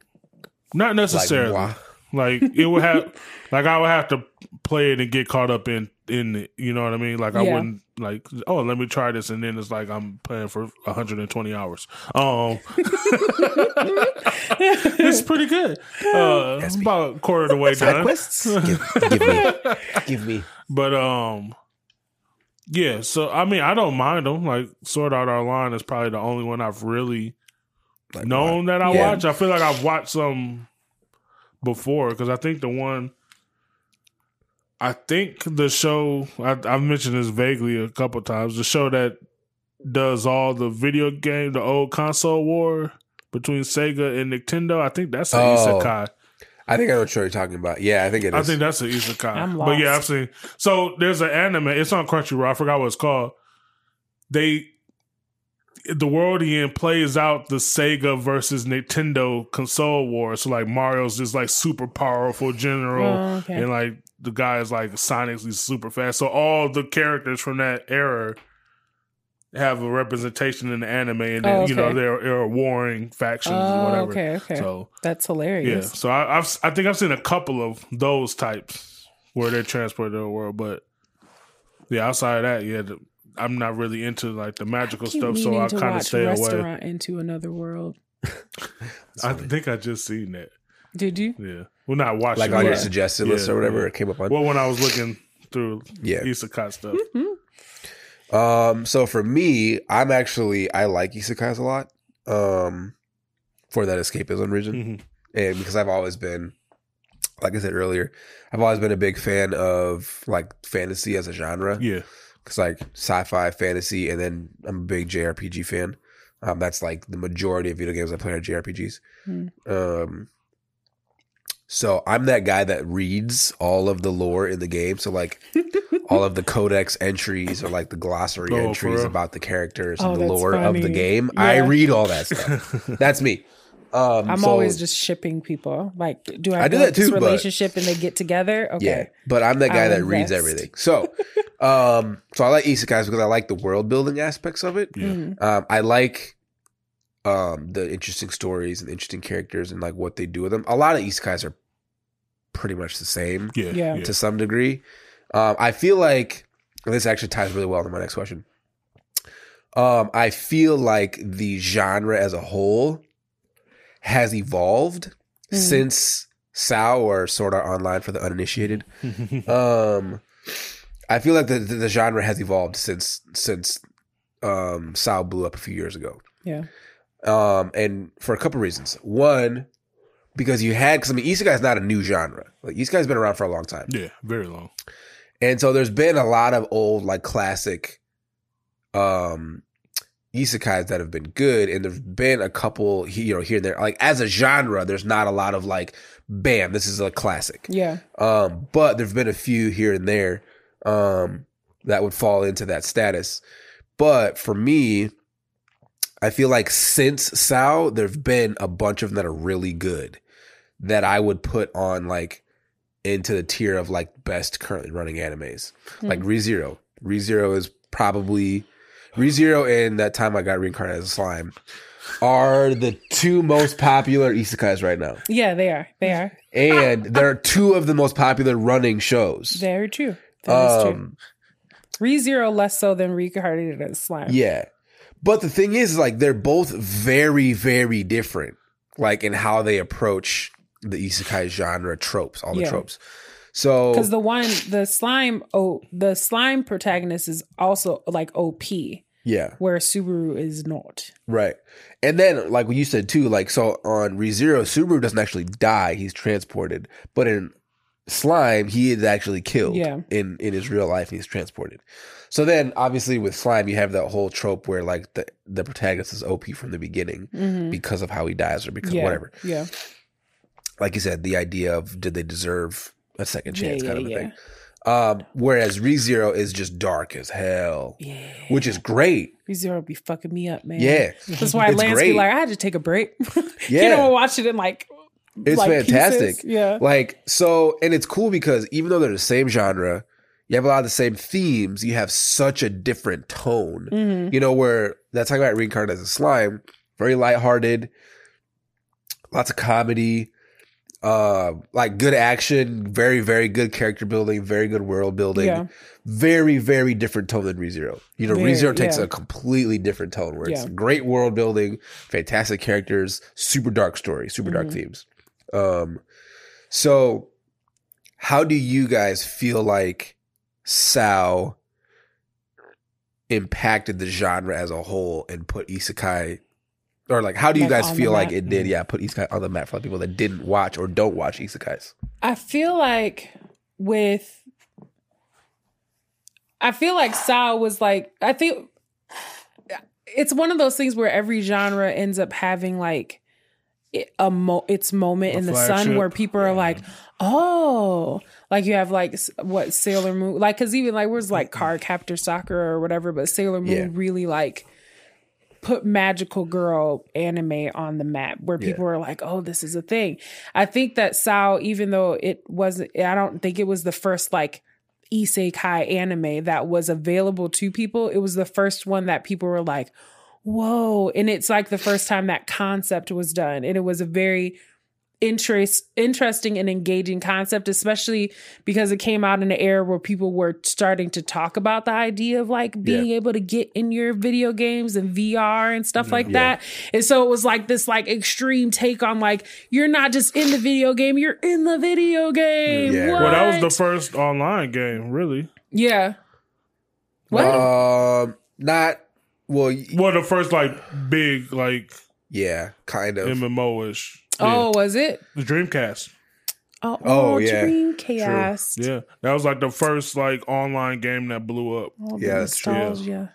Not necessarily. moi. Like it would have, <laughs> like I would have to play it and get caught up in in it. You know what I mean? Like I Yeah. wouldn't like, oh, let me try this, and then it's like I'm playing for 120 hours. Um, <laughs> it's pretty good. <laughs> Uh, Yes, about a quarter of the way Side done. quests? <laughs> give, give me, give me. But um, yeah. So I mean, I don't mind them. Like Sword Art Online is probably the only one I've really Like, known that I Yeah. watch. I feel like I've watched some before because I think the one. I think the show I, I've mentioned this vaguely a couple times. The show that does all the video game, the old console war between Sega and Nintendo. I think that's an Oh, isekai. I think I know what show you're talking about. Yeah, I think it is. I think that's an isekai. I'm But yeah, lost. I've seen. So there's an anime. It's on Crunchyroll. I forgot what it's called. They, the world he in plays out the Sega versus Nintendo console war. So like Mario's just like super powerful general, Oh, okay. and like the guy is like Sonic's super fast. So all the characters from that era have a representation in the anime, and then Oh, you know they're, they're warring factions or Oh, whatever. okay, okay. So That's hilarious. yeah, so I, I've I think I've seen a couple of those types where they're transported to the world, but yeah, outside of that, yeah, the, I'm not really into like the magical stuff, so I to kind of watch stay away. Restaurant into another world. <laughs> I think I just seen that. Did you? Yeah, well, not watching like on your it. suggested list Yeah, or whatever yeah. it came up on. Well, when I was looking through Yeah. isekai stuff, Um, so for me, I'm actually I like isekais a lot. Um, for that escapism reason, Mhm. and because I've always been, like I said earlier, I've always been a big fan of like fantasy as a genre. yeah, Because like sci-fi, fantasy, and then I'm a big JRPG fan. Um, that's like the majority of video games I play are JRPGs. Hmm. Um, so I'm that guy that reads all of the lore in the game. So like <laughs> all of the codex entries or like the glossary Oh, entries real? about the characters Oh, and the that's lore of the funny. game. I read all that stuff. <laughs> that's me. Um, I'm so- always just shipping people. Like, do I, I do build that this too, but- relationship and they get together? Okay. Yeah, but I'm that guy I'll that reads everything. So, <laughs> um, so I like isekais because I like the world building aspects of it. yeah. Mhm. Um, I like um the interesting stories and interesting characters and like what they do with them. A lot of isekais are pretty much the same Yeah. Yeah. Yeah. to some degree. Um, I feel like and this actually ties really well to my next question. Um, I feel like the genre as a whole has evolved Mhm. since Sao or Sword Art Online for the uninitiated. <laughs> um, I feel like the, the the genre has evolved since since um Sao blew up a few years ago. Yeah. Um, and for a couple reasons. One, because you had because I mean isekai is not a new genre. Like isekai's been around for a long time. yeah. Very long. And so there's been a lot of old, like classic um isekais that have been good, and there's been a couple you know here and there. Like as a genre, there's not a lot of like, bam, this is a classic. Yeah. Um, but there've been a few here and there um that would fall into that status. But for me, I feel like since Sao, there've been a bunch of them that are really good that I would put on like into the tier of like best currently running animes. Like ReZero. ReZero is probably ReZero and that time I got reincarnated as a slime are the two most popular isekais right now. Yeah, they are. They are. And they're two of the most popular running shows. Very true. That is true. Um, ReZero less so than Reincarnated as a Slime. Yeah. But the thing is, like, they're both very, very different, like, in how they approach the isekai genre tropes, all the Yeah. tropes. So, Because the one, the slime, oh, the slime protagonist is also like OP, yeah, where Subaru is not. right. And then, like what you said too, like, so on ReZero, Subaru doesn't actually die, he's transported. But in Slime, he is actually killed Yeah. in, in his real life, and he's transported. So then, obviously, with Slime, you have that whole trope where, like, the, the protagonist is OP from the beginning because of how he dies or because Mm-hmm. Yeah. whatever. Yeah. like you said, the idea of did they deserve a second chance yeah, kind of a yeah. thing. Um, whereas ReZero is just dark as hell, Yeah. which is great. ReZero be fucking me up, man. Yeah. That's why It's Lance great. be like, I had to take a break. <laughs> Yeah. you know, I watch it in like, It's like fantastic. pieces. Yeah. Like so, and it's cool because even though they're the same genre, you have a lot of the same themes. You have such a different tone. Mhm. You know, where that's talking about reincarnated as a slime, very lighthearted, lots of comedy, uh, like good action, very very good character building, very good world building. Yeah. very very different tone than ReZero. You know, Very, ReZero takes yeah. a completely different tone where it's Yeah. great world building, fantastic characters, super dark story, super dark Mhm. themes. Um, so how do you guys feel like Sao impacted the genre as a whole and put isekai or like how do you Like, guys feel like it did? Yeah put isekai on the map for people that didn't watch or don't watch isekais I feel like with I feel like Sao was like I think it's one of those things where every genre ends up having like a mo- its moment A in the sun flagship. where people are like, oh, like you have like what Sailor Moon, like because even like where's like mm-hmm. Cardcaptor Sakura or whatever, but Sailor Moon Yeah. really like put magical girl anime on the map where Yeah. people were like, oh, this is a thing. I think that Sao, even though it wasn't, I don't think it was the first like isekai anime that was available to people. It was the first one that people were like, whoa. And it's like the first time that concept was done. And it was a very interest interesting and engaging concept especially because it came out in an era where people were starting to talk about the idea of like being able to get in your video games and VR and stuff like Yeah. that and so it was like this like extreme take on like you're not just in the video game you're in the video game Yeah. what? Well, that was the first online game, really. yeah what um not well y- Well, the first like big like yeah kind of MMO ish. Oh was it the Dreamcast. oh, Oh, oh yeah. Dreamcast Yeah, that was like the first like online game that blew up. Oh, Yeah, that's true. nostalgia.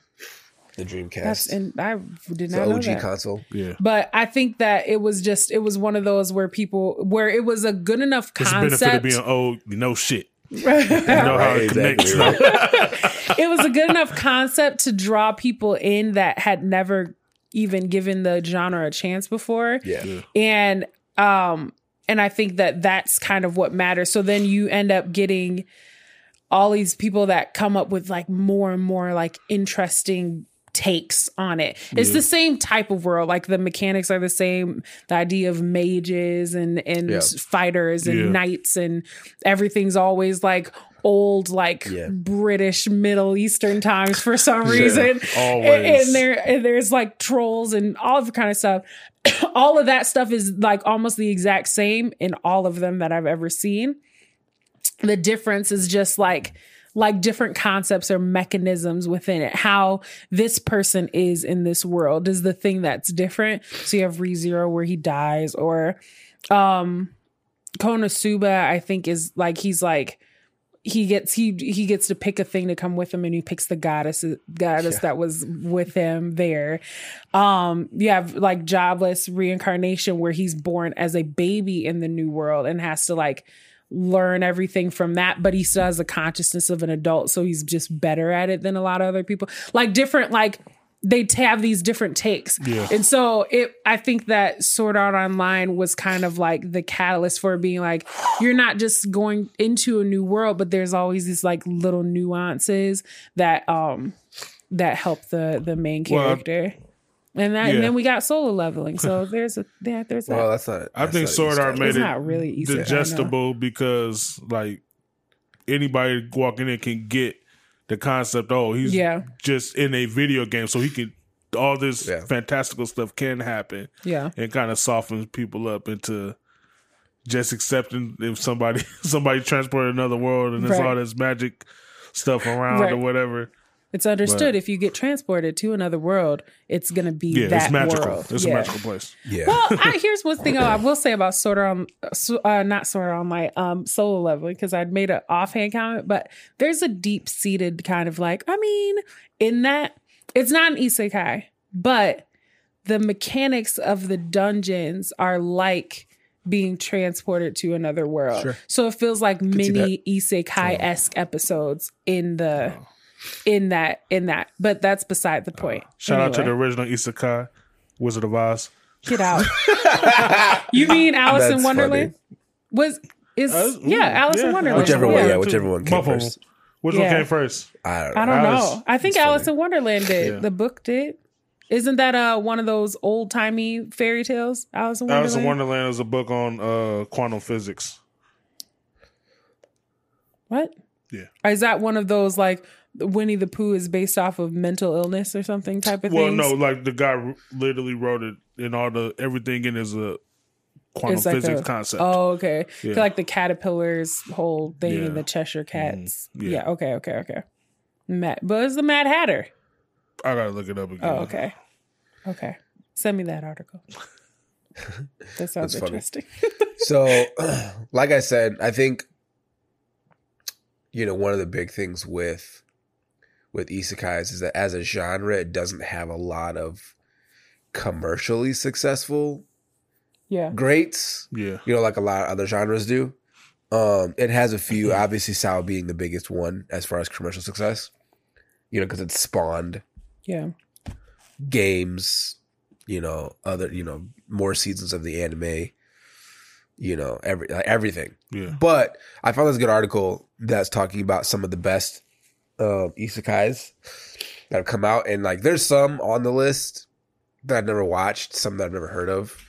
the dreamcast That's and I did it's not the know og that. console Yeah, But I think that it was just it was one of those where people where it was a good enough it's the benefit of concept. being old. You know shit. <laughs> You know how Right, it connects. exactly. <laughs> <laughs> it was a good enough concept to draw people in that had never even given the genre a chance before. yeah Yeah. and um and i think that that's kind of what matters so then you end up getting all these people that come up with like more and more like interesting takes on it. It's the same type of world. Like the mechanics are the same. The idea of mages and and Yeah. fighters and Yeah. knights and everything's always like old like Yeah. British Middle Eastern times for some reason. Always. And, and there and there's like trolls and all of the kind of stuff. <coughs> all of that stuff is like almost the exact same in all of them that I've ever seen. The difference is just like like different concepts or mechanisms within it. How this person is in this world is the thing that's different. So you have ReZero where he dies, or um Konosuba, I think is like he's like he gets he he gets to pick a thing to come with him and he picks the goddess goddess that was with him there. Um you have like jobless reincarnation where he's born as a baby in the new world and has to like learn everything from that but he still has the consciousness of an adult so he's just better at it than a lot of other people. Like different like they have these different takes Yeah. and so it i think that sword art online was kind of like the catalyst for being like you're not just going into a new world but there's always these like little nuances that um that help the the main Well, character and that yeah. and then we got solo leveling so <laughs> there's a yeah there's that Well, that's not. I think not Sword Art made It's it not really Easter egg, I know. digestible because like anybody walking in can get the concept. Oh, he's Yeah. just in a video game, so he can all this Yeah. fantastical stuff can happen, yeah and kind of softens people up into just accepting if somebody <laughs> somebody transported another world and there's Right. all this magic stuff around Right. or whatever. It's understood if you get transported to another world it's gonna be Yeah, that it's magical. world It's yeah. a magical place. Yeah. Well, <laughs> I, here's one thing I will say about Sword Art on, uh, not Sword Art Online, um, solo leveling because I'd made an offhand comment, but there's a deep seated kind of like, I mean, in that it's not an isekai, but the mechanics of the dungeons are like being transported to another world. Sure. So it feels like see mini isekai esque episodes in the in that in that. But that's beside the point. Shout out to the original Isekai, Wizard of Oz. get out. <laughs> you mean Alice That's in Wonderland? Was is Uh, yeah, Alice in Wonderland. Whichever one, yeah. yeah, whichever one came Both first. Which Yeah. one came first? I don't know. I don't Alice- know. I think Alice funny. in Wonderland did. Yeah. The book did. Isn't that uh one of those old timey fairy tales? Alice in Wonderland. Alice in Wonderland is a book on uh, quantum physics. What? Yeah. Is that one of those like Winnie the Pooh is based off of mental illness or something type of thing. Well, things? no, like the guy r- literally wrote it, and all the everything in is a quantum It's like physics a- concept. Oh, okay. Yeah. Like the caterpillars whole thing Yeah. And the Cheshire cats. Mm-hmm. Yeah. yeah. Okay. Okay. Okay. Matt, but it's the Mad Hatter. I gotta look it up again. Oh, okay. Okay. Send me that article. <laughs> That sounds interesting. <laughs> So, <clears throat> like I said, I think you know one of the big things with with isekais is that as a genre, it doesn't have a lot of commercially successful yeah. greats. Yeah, You know, like a lot of other genres do. Um, it has a few. Obviously, SAO being the biggest one as far as commercial success. You know, because it spawned Yeah. games, you know, other, you know, more seasons of the anime, you know, every like everything. yeah. But I found this good article that's talking about some of the best um isekais that have come out, and like there's some on the list that I've never watched, some that I've never heard of.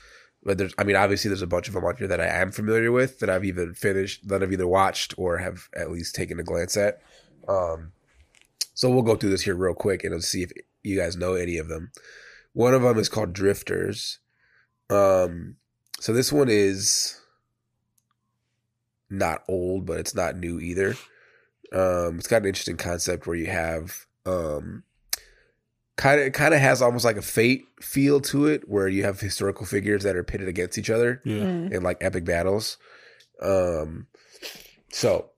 But there's, I mean, obviously, there's a bunch of them on here that I am familiar with that I've either finished, that I've either watched or have at least taken a glance at. Um, so we'll go through this here real quick and see if you guys know any of them. One of them is called Drifters. Um, so this one is not old, but it's not new either. Um, it's got an interesting concept where you have um, kind of kind of has almost like a fate feel to it, where you have historical figures that are pitted against each other Yeah. Mm. in like epic battles. Um, so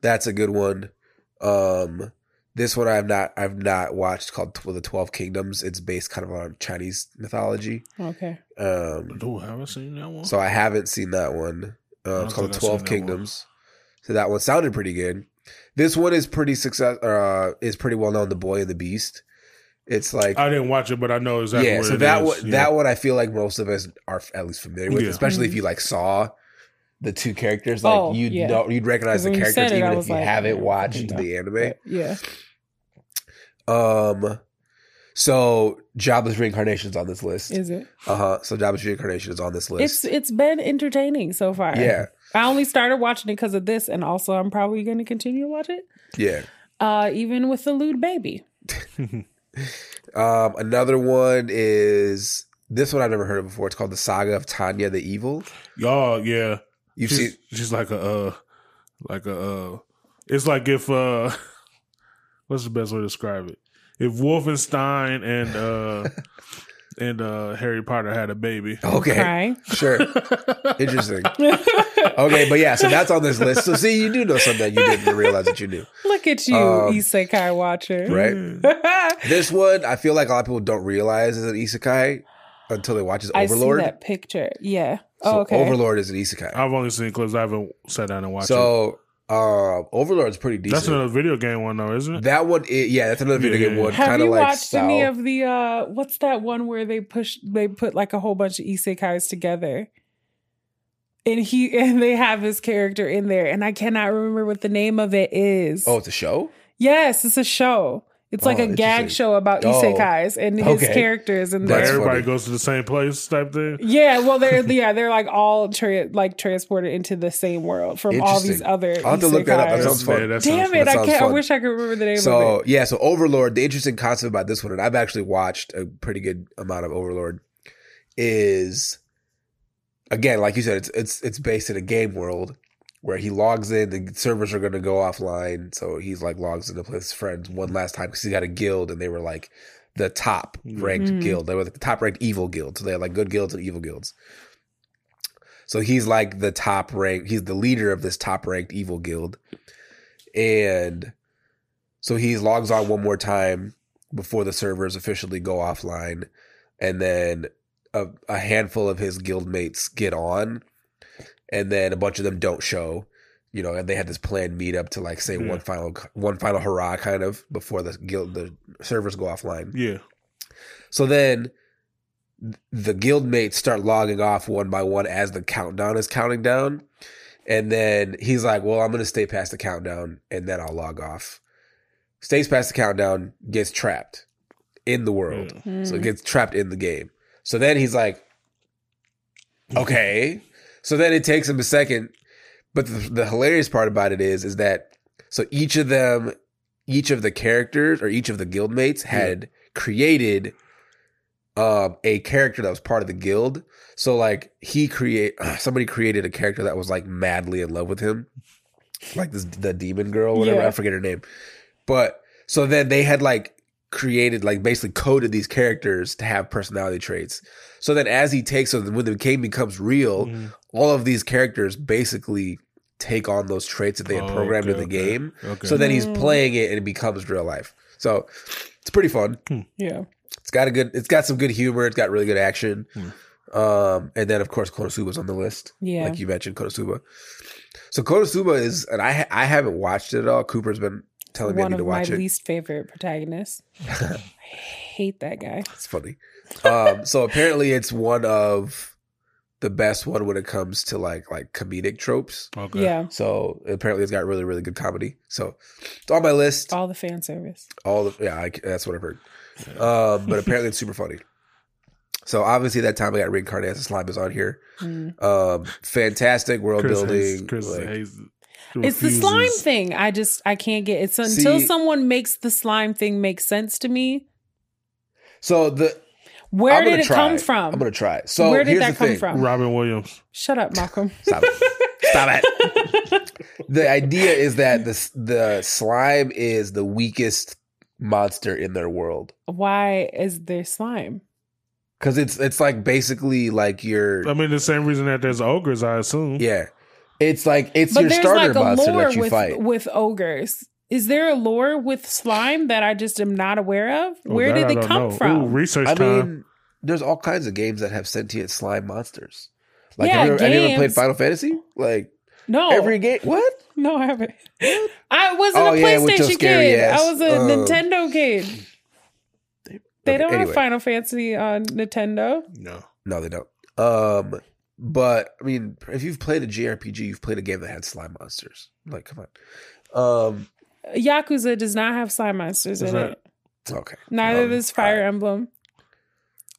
that's a good one. Um, this one I've not I've not watched called Tw- the Twelve Kingdoms. It's based kind of on Chinese mythology. Okay. Um, Oh, I haven't seen that one. so I haven't seen that one. Um, don't it's called think I've Twelve seen that one. Kingdoms. So that one sounded pretty good. This one is pretty success. Uh, is pretty well known. The Boy and the Beast. It's like I didn't watch it, but I know exactly. yeah. what So it that is. one Yeah. that one I feel like most of us are at least familiar with, Yeah. especially if you like saw the two characters. Like Oh, you'd yeah. know you'd recognize the when you characters it, even if you like, haven't watched fucking the anime. Yeah. Um, So Jobless Reincarnation is on this list. Is it? Uh huh. So Jobless Reincarnation is on this list. It's it's been entertaining so far. Yeah. I only started watching it because of this, and also I'm probably going to continue to watch it, yeah. uh, even with the lewd baby. <laughs> Um, another one is this one I've never heard of before. It's called the Saga of Tanya the Evil. Y'all, yeah. You've she's, seen she's like a uh like a uh it's like if uh <laughs> what's the best way to describe it? If Wolfenstein and uh <laughs> and uh Harry Potter had a baby. okay, Crying. sure, <laughs> interesting. Okay, but yeah, so that's on this list. So see, you do know something that you didn't realize that you knew, Look at you, Um, Isekai watcher. right? <laughs> This one, I feel like a lot of people don't realize is an isekai until they watch his I Overlord. see that picture. Yeah. So oh, okay. Overlord is an isekai. I've only seen clips. I haven't sat down and watched it. So uh, Overlord's pretty decent. That's another video game one though, isn't it? that one, i- yeah, that's another video Yeah. game one. Have Kind you of like watched any of the uh what's that one where they push they put like a whole bunch of isekais together? And he <laughs> and they have his character in there and I cannot remember what the name of it is. Oh, it's a show. Yes, it's a show. It's like Oh, a gag show about Oh, isekais and his okay. characters and Where That's everybody funny. goes to the same place type thing. yeah, well, they're yeah, they're like all tra- like transported into the same world from all these other. I'll have to look that up. That isekais. sounds fun. Yeah, that Damn sounds it! That I can't. I wish I could remember the name So of it. yeah, so Overlord. The interesting concept about this one, and I've actually watched a pretty good amount of Overlord, is again, like you said, it's it's it's based in a game world where he logs in. The servers are going to go offline, so he's like logs into his friends one last time because he got a guild, and they were like the top ranked Mm. guild. They were like the top ranked evil guild. So they had like good guilds and evil guilds. So he's like the top ranked. He's the leader of this top ranked evil guild, and so he logs on one more time before the servers officially go offline, and then a, a handful of his guild mates get on, and then a bunch of them don't show. You know, and they had this planned meetup to like say Yeah. one final one final hurrah kind of before the guild the servers go offline. Yeah. So then the guild mates start logging off one by one as the countdown is counting down. And then he's like, Well, I'm gonna stay past the countdown and then I'll log off. Stays past the countdown, gets trapped in the world. Mm. So gets trapped in the game. So then he's like, <laughs> Okay. So then it takes him a second. But the, the hilarious part about it is, is that so each of them, each of the characters or each of the guild mates had created um a character that was part of the guild. So like he create <clears throat> somebody created a character that was like madly in love with him. Like this the demon girl, whatever. Yeah. I forget her name. But so then they had like created like basically coded these characters to have personality traits. So then as he takes so when the game becomes real, Mhm. all of these characters basically take on those traits that they had Oh, programmed okay, in the okay. game. Okay. So then he's Mm. playing it and it becomes real life. So it's pretty fun. Yeah. It's got a good. It's got some good humor. It's got really good action. Hmm. Um, and then of course Konosuba's on the list. Yeah. like you mentioned Konosuba. So Konosuba is, and I ha- I haven't watched it at all. Cooper's been telling me I need of to my watch it. My least favorite protagonists. <laughs> I hate that guy. It's funny. Um, so apparently it's one of the best one when it comes to like like comedic tropes. Okay. Yeah. So apparently it's got really really good comedy. So it's on my list. All the fan service. All the yeah, I, that's what I've heard. Um, but apparently it's super funny. So obviously that time I got reincarnated as a slime is on here. Mm. Um, fantastic world Chris building. hates, Chris like- hates, It's the slime thing. I just I can't get it. it's until See- someone makes the slime thing make sense to me. so the Where did gonna it try. come from? I'm gonna try. It. So Where did here's that the come thing. from? Robin Williams. Shut up, Malcolm. <laughs> Stop it. Stop it. <laughs> the idea is that the the slime is the weakest monster in their world Why is there slime? because it's it's like basically like your I mean, the same reason that there's ogres, I assume. yeah. It's like it's but your starter like a monster lore that you with fight. with ogres. Is there a lore with slime that I just am not aware of? Oh, Where that did I they come know. from? Ooh, research I time. mean, there's all kinds of games that have sentient slime monsters. Like Yeah, have, you ever, have you ever played. Final Fantasy? Like no, every game. What? no, I haven't. I wasn't Oh, a yeah, with PlayStation scary kid. ass. I was a Um, Nintendo kid. They Okay, don't anyway. have Final Fantasy on Nintendo. no. No, they don't. Um, but I mean, if you've played a JRPG, you've played a game that had slime monsters. Like, come on. Um, Yakuza does not have slime monsters Is in that- it. Okay. Neither Um, does Fire all right. Emblem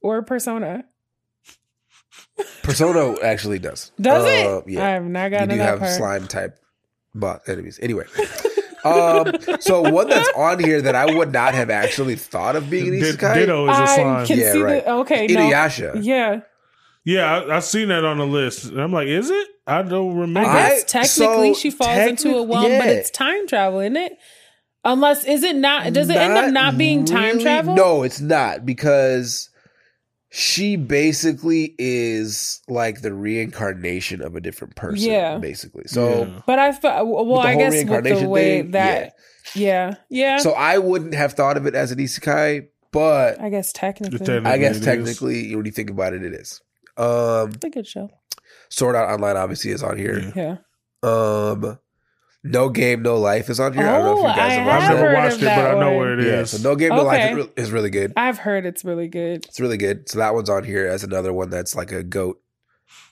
or Persona. Persona actually does. Does Uh, it? Yeah. I have not you do that have part. slime type bot enemies. Anyway. <laughs> um, so one that's on here that I would not have actually thought of being an Di- isekai. Ditto is a slime. can Yeah, see right. the okay. No. Yeah, Yeah, I, I seen that on the list. And I'm like, is it? I don't remember. I- guess technically so she falls into a technic- well, but it's time travel, isn't it? Unless is it not? Does it end up not being time really- travel? No, it's not because she basically is like the reincarnation of a different person. Yeah. basically. So. Yeah. But I thought, well, With the I whole guess with the way thing, that, yeah, yeah. So I wouldn't have thought of it as an isekai, but I guess technically, Technically. I guess it is. technically, when you think about it, it is. Um, it's a good show. Sword Art Online obviously is on here. Yeah. Yeah. Um, No Game No Life is on here. I don't know if Oh, you guys I have I've never it. watched of it, but that I know one. where it Yeah, is. so No Game No Life Okay. is, is really good. I've heard it's really good. It's really good. So that one's on here as another one that's like a goat.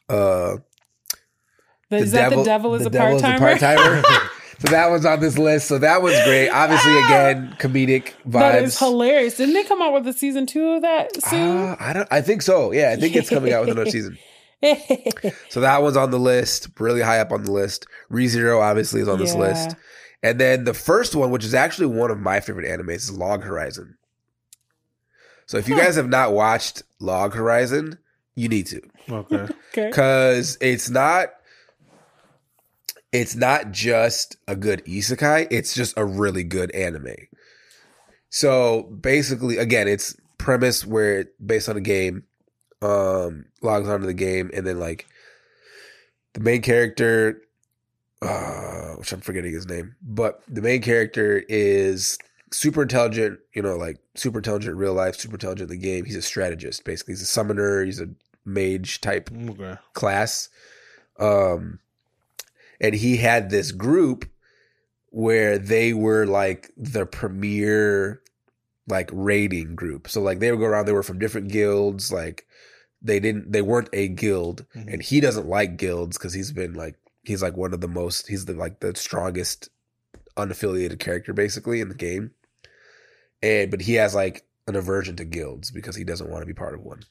Uh, The, is that the devil is the a devil part is a timer? part-timer. <laughs> <laughs> so that one's on this list. So that one's great. Obviously, again, comedic vibes. that is hilarious. Didn't they come out with a season two of that soon? Uh, I don't. I think so. Yeah, I think it's coming out with another <laughs> season. So that one's on the list, really high up on the list. ReZero obviously is on this Yeah. list. And then the first one, which is actually one of my favorite animes, is Log Horizon. So if you guys have not watched Log Horizon, you need to. Okay. <laughs> okay. Cause it's not it's not just a good isekai, it's just a really good anime. So basically, again, it's premise where based on a game, um, logs onto the game, and then like the main character, uh, which I'm forgetting his name, but the main character is super intelligent, you know, like super intelligent in real life, super intelligent in the game. He's a strategist, basically. He's a summoner, he's a mage type Okay. class. Um, and he had this group where they were like the premier like raiding group. So like they would go around, they were from different guilds, like they didn't they weren't a guild Mhm. and he doesn't like guilds because he's been like he's like one of the most he's the like the strongest unaffiliated character basically in the game. And but he has like an aversion to guilds because he doesn't want to be part of one.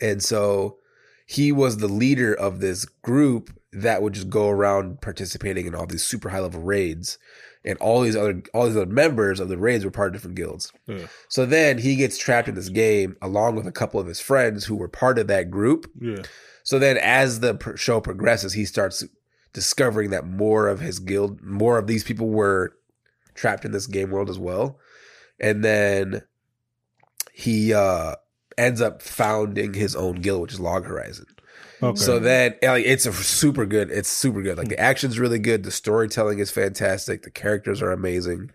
And so he was the leader of this group that would just go around participating in all these super high level raids and all these other all these other members of the raids were part of different guilds Yeah. so then he gets trapped in this game along with a couple of his friends who were part of that group Yeah. so then as the pr- show progresses he starts discovering that more of his guild more of these people were trapped in this game world as well and then he uh ends up founding his own guild which is log horizon Okay. so then, like, it's a super good. It's super good. Like the action's really good. The storytelling is fantastic. The characters are amazing.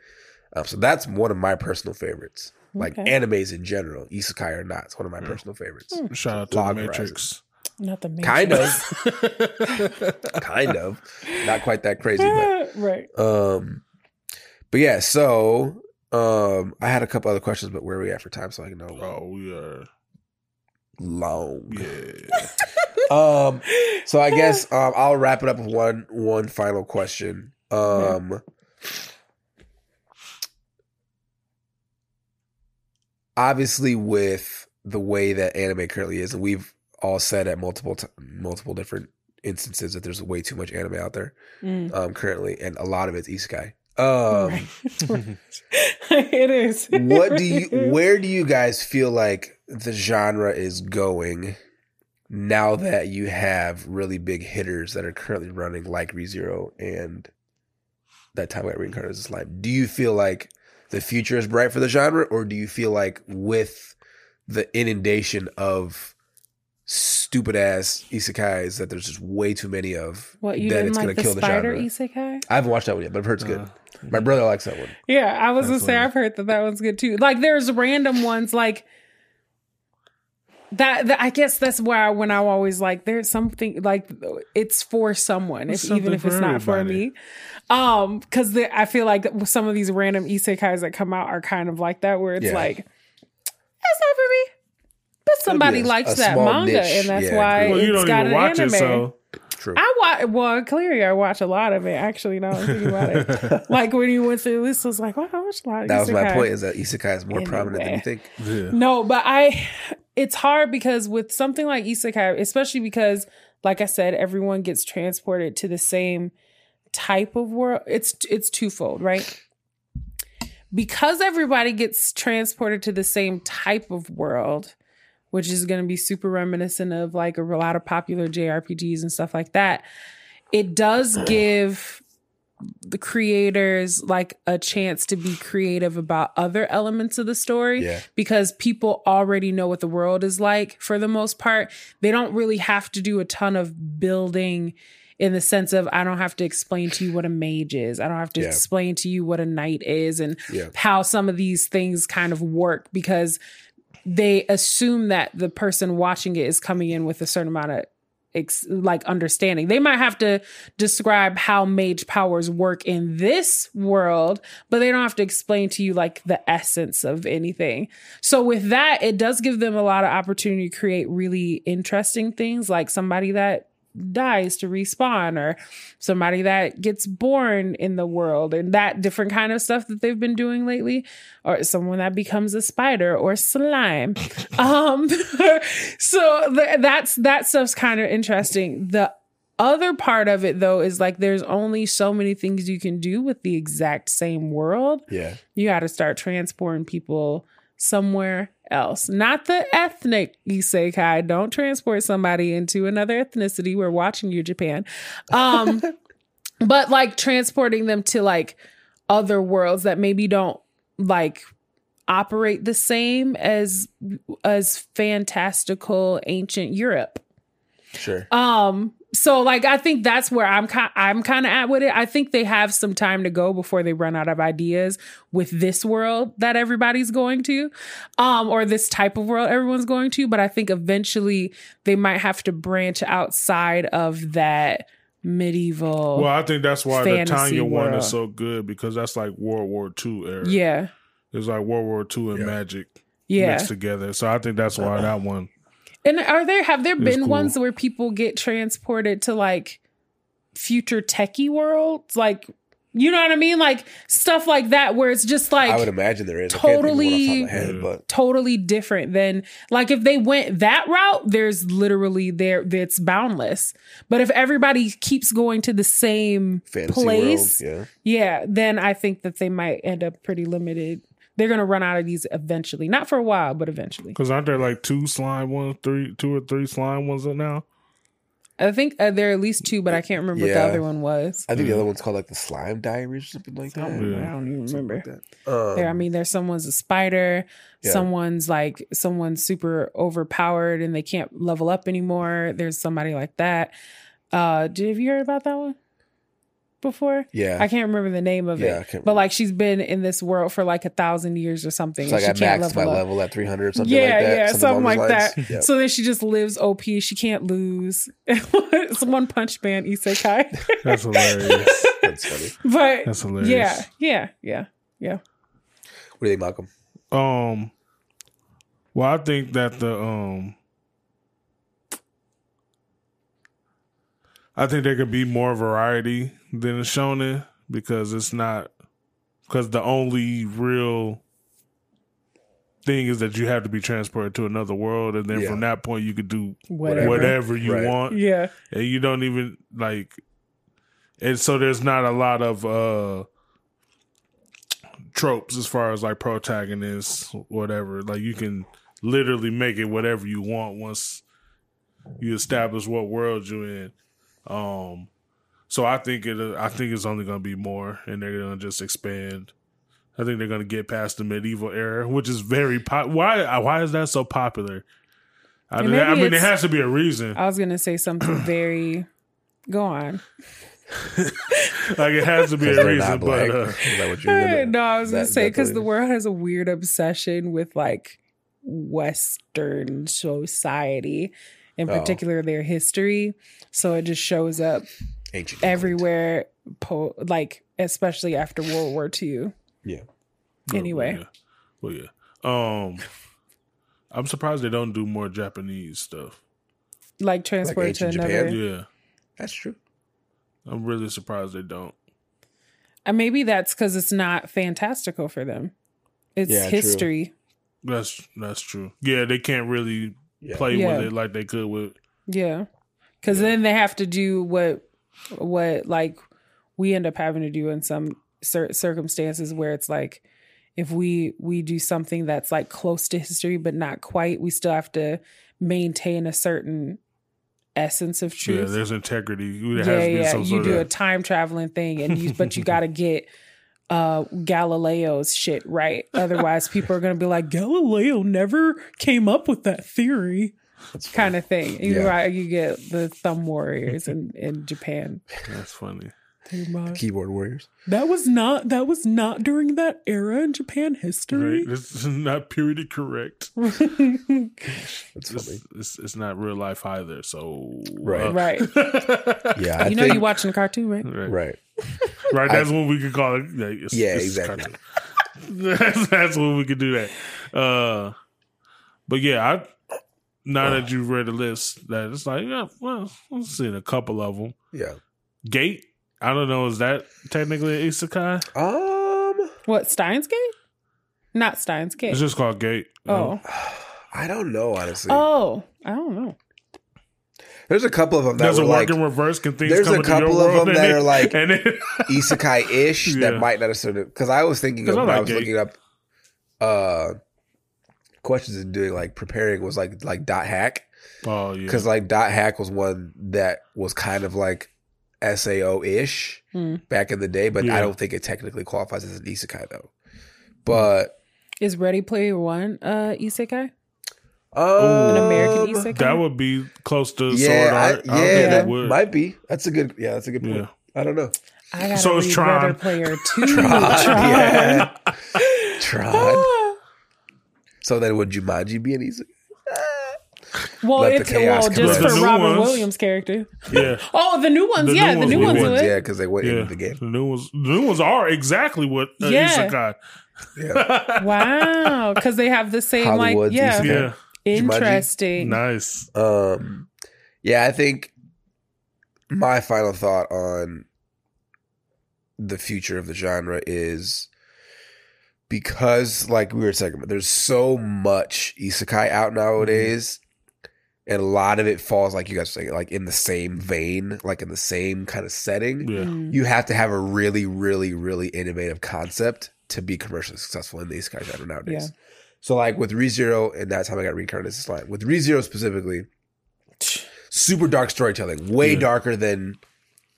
Um, so that's one of my personal favorites. Like Okay. animes in general, isekai or not, it's one of my Yeah. personal favorites. Shout out to Log the Matrix. Not the Matrix. Kind of, <laughs> <laughs> kind of, not quite that crazy, but <laughs> right. um, but yeah. So um, I had a couple other questions, but where are we at for time? So I can know Oh, we are. long. Yeah. Um, so I guess um, I'll wrap it up with one one final question. Um, obviously, with the way that anime currently is, and we've all said at multiple t- multiple different instances that there's way too much anime out there Mm. um, currently, and a lot of it's isekai. Um, Right. <laughs> <laughs> it is. what do you? <laughs> Where do you guys feel like the genre is going? Now that you have really big hitters that are currently running like ReZero and that time I got reincarnated as a slime, do you feel like the future is bright for the genre, or do you feel like with the inundation of stupid ass isekais that there's just way too many of, What you that didn't it's like gonna the kill the spider genre? isekai? I haven't watched that one yet, but I've heard it's good. Uh, My brother likes that one. Yeah, I was gonna That's say. I've heard that that one's good too. Like there's random ones like that. that I guess that's why when I always like there's something like it's for someone, It's if even if it's for not for me. Um, because I feel like some of these random isekais that come out are kind of like that, where it's Yeah. like that's not for me, but somebody a- likes a that manga, niche, and that's yeah, why well, you it's don't got even an watch anime. it, so True. I watch. Well, clearly, I watch a lot of it. Actually, now I'm thinking about it. <laughs> like when you went through this, I was like, "Wow, I watch a lot." Of that was my point. Is that isekai is more prominent than you think? Yeah. No, but I. It's hard because with something like isekai, especially because, like I said, everyone gets transported to the same type of world. It's it's twofold, right? Because everybody gets transported to the same type of world, which is going to be super reminiscent of like a lot of popular JRPGs and stuff like that. It does give the creators like a chance to be creative about other elements of the story Yeah. because people already know what the world is like for the most part. They don't really have to do a ton of building in the sense of I don't have to explain to you what a mage is. I don't have to Yeah. explain to you what a knight is and Yeah. how some of these things kind of work because they assume that the person watching it is coming in with a certain amount of ex- like understanding. They might have to describe how mage powers work in this world, but they don't have to explain to you like the essence of anything. So with that, it does give them a lot of opportunity to create really interesting things like somebody that dies to respawn or somebody that gets born in the world and that different kind of stuff that they've been doing lately or someone that becomes a spider or slime. <laughs> Um <laughs> so th- that's that stuff's kind of interesting. The other part of it though is like there's only so many things you can do with the exact same world. Yeah. you got to start transporting people somewhere else. Not the ethnic isekai. Don't transport somebody into another ethnicity. We're watching you, Japan. Um, <laughs> but like transporting them to like other worlds that maybe don't like operate the same as as fantastical ancient Europe. Sure. Um, so like I think that's where I'm kind I'm kind of at with it. I think they have some time to go before they run out of ideas with this world that everybody's going to, um, or this type of world everyone's going to. But I think eventually they might have to branch outside of that medieval. Well, I think that's why the Fantasy Tanya one is so good because that's like World War II era. yeah, It's like World War II and Yeah. magic yeah. mixed together. So I think that's why that one. And are there have there been cool. ones where people get transported to like future techie worlds, like you know what I mean, like stuff like that, where it's just like I would imagine there is. I can't think of one off the top of my totally- head, but totally different than like if they went that route there's literally there that's boundless but if everybody keeps going to the same fantasy place world. Yeah. yeah then i think that they might end up pretty limited they're gonna run out of these eventually not for a while but eventually Because aren't there like two slime ones, three, two or three slime ones now? i think uh, there are at least two but i can't remember what the other one was I think the other one's called like the Slime Diaries or something like that. Something, Yeah. i don't even remember like that. Um, there i mean there's someone's a spider Yeah. someone's like someone's super overpowered and they can't level up anymore there's somebody like that uh did have you heard about that one before yeah. i can't remember the name of Yeah, I it can't but remember. like she's been in this world for like a thousand years or something It's like I and she can't maxed my level up level at 300 or something yeah, like that. yeah, something, along like those that. lines. Yeah. So then she just lives OP. She can't lose. <laughs> it's one punch man isekai. That's hilarious. <laughs> That's funny. but That's hilarious. yeah, yeah, yeah, yeah. What do you think, Malcolm? Um, well, I think that the um, I think there could be more variety than a shonen because it's not because the only real thing is that you have to be transported to another world, and then Yeah. from that point you could do Whatever. whatever, you Right. want, Yeah. and you don't even like. And so there's not a lot of uh tropes as far as like protagonists, whatever. Like you can literally make it whatever you want once you establish what world you're in. Um, so I think it. I think it's only going to be more, and they're going to just expand. I think they're going to get past the medieval era, which is very pop. Why? Why is that so popular? I, mean, I mean, there has to be a reason. I was gonna say something <clears throat> very. Go on. <laughs> like it has to be a reason, but black. uh, Is that what you're gonna? <laughs> no, I was gonna say because the world has a weird obsession with like Western society, in Oh. particular their history. So it just shows up Ancient everywhere, po- like especially after World War II. Yeah. Anyway. well, yeah. Well, yeah. Um, I'm surprised they don't do more Japanese stuff. Like transport to another. Japan? Yeah, That's true. I'm really surprised they don't. And maybe that's because it's not fantastical for them. It's Yeah, true. history. That's that's true. Yeah, they can't really Yeah. play Yeah. with it like they could with. Yeah. Cause then they have to do what what like we end up having to do in some cer- circumstances where it's like if we we do something that's like close to history but not quite, we still have to maintain a certain essence of truth Yeah, there's integrity. There Yeah, to yeah. You do a time traveling thing and you but you <laughs> gotta get uh Galileo's shit right. <laughs> Otherwise people are gonna be like, Galileo never came up with that theory. Kind of thing. You, Yeah. right, you get the thumb warriors in, in Japan. That's funny. Pretty. Keyboard warriors. That was not that was not during that era in Japan history. Right? This is not purely correct. <laughs> That's It's, funny. it's, it's not real life either. So Right. uh, right. <laughs> Yeah, I you know think, you watching a cartoon, right? right. right. Right, that's what we could call it. Yeah, it's- Yeah, it's exactly. <laughs> that's, that's what we could do that. Uh, but yeah, I now that you've read the list, that it's like, yeah, well, I've seen a couple of them. Yeah. Gate, I don't know, is that technically an isekai? Um, What, Steins Gate? Not Steins Gate. It's just called Gate. oh. <sighs> I don't know honestly. Oh. I don't know. There's a couple of them that Does were it work like in reverse? Can things there's come a couple of them that then- are like <laughs> and then, isekai-ish <laughs> Yeah. that might not necessarily because I was thinking of 'Cause I when I was Gate. looking up uh questions and doing like preparing was like like dot hack oh yeah, because like dot hack was one that was kind of like SAO ish Hmm. back in the day but Yeah. i don't think it technically qualifies as an isekai though but Is Ready Player One uh Isekai? um, An American Isekai? that would be close to yeah Sword I, yeah I don't think that it would. might be that's a good yeah that's a good point Yeah. i don't know I gotta So read Tron. Ready Player <laughs> Two. Tron, Tron. yeah. <laughs> Tron. So then would Jumanji be an easy? Well, Let it's chaos well just for The Robin ones. Williams' character. yeah. <laughs> Oh, the new ones, The yeah, new the new ones ones, will will win, it? yeah, because they went Yeah, into the game. the new ones, the new ones are exactly what uh, Yeah. isekai. Yeah. <laughs> Wow, because they have the same like yeah, Isekai. Yeah, interesting. nice. Um, yeah, I think my final thought on the future of the genre is because, like we were saying, there's so much isekai out nowadays, and a lot of it falls, like you guys were saying, like in the same vein, like in the same kind of setting. Yeah, Mm. You have to have a really, really, really innovative concept to be commercially successful in the isekai genre nowadays. Yeah. So, like with ReZero, and that's how I got reincarnated as slime. With ReZero specifically, super dark storytelling, way Yeah. darker than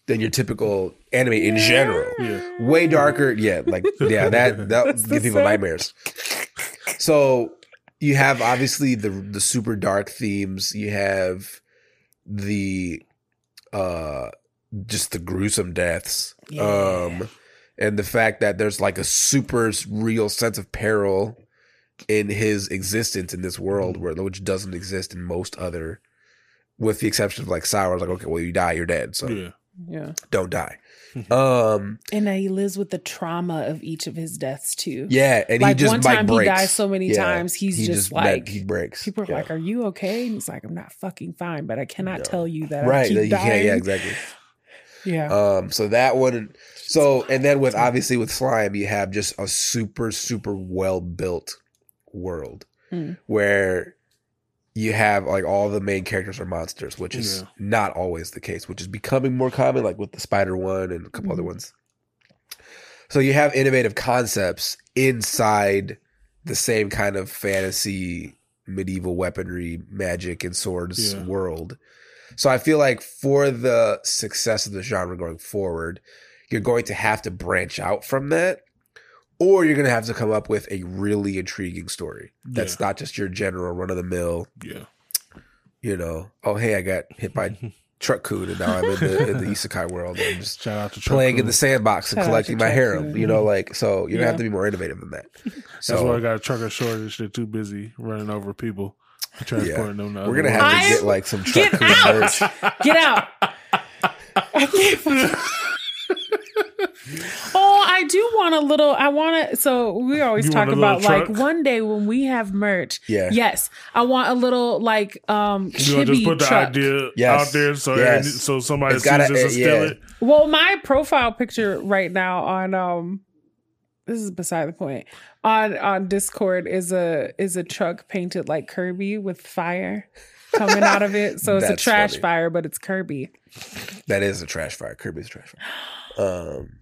than your typical anime in general. yeah. Way darker, yeah, like <laughs> yeah, that that That's give people same. nightmares. So you have obviously the the super dark themes. You have the uh just the gruesome deaths. Um and the fact that there's like a super real sense of peril in his existence in this world where which doesn't exist in most other with the exception of like SAO, like, okay, well you die, you're dead. So yeah. Yeah, don't die. Um and now he lives with the trauma of each of his deaths too. yeah, and Like, he just one like time he breaks. dies so many times, he's he just that- like- he breaks. People are Yeah. like, "Are you okay?" And he's like, "I'm not fucking fine, but I cannot Yeah. tell you that I right, keep you dying." Yeah, exactly. <laughs> Yeah. Um, so that one. So and then with obviously with slime, you have just a super super well built world Mm. where you have like all the main characters are monsters, which is Yeah. not always the case, which is becoming more common, like with the spider one and a couple other Mhm. ones. So you have innovative concepts inside the same kind of fantasy, medieval weaponry, magic, and swords Yeah. world. So I feel like for the success of the genre going forward, you're going to have to branch out from that, or you're going to have to come up with a really intriguing story that's Yeah. not just your general run of the mill. Yeah. You know, oh hey, I got hit by <laughs> truck-kun, and now I'm in the, in the isekai world. And I'm just Shout out to playing Truck in the sandbox and Shout out collecting my Truck harem. Coon. You know, like so you're gonna have to be more innovative than that. <laughs> That's why I got a trucker shortage. They're too busy running over people, transporting them. To we're gonna have worlds. to get like some truck Get coon out! merch. Get out! <laughs> I can't fucking- oh, I do want a little. I want to. So we always You talk about like one day when we have merch. Yeah. Yes, I want a little like um You want to just chibi put the truck. idea Yes. out there so Yes. so somebody It's sees gotta- this and steal yeah. it. Well, my profile picture right now on um this is beside the point. On on Discord is a is a truck painted like Kirby with fire coming out of it. <laughs> So it's a trash funny. fire, but it's Kirby. That is a trash fire. Kirby's trash fire. <gasps> Um,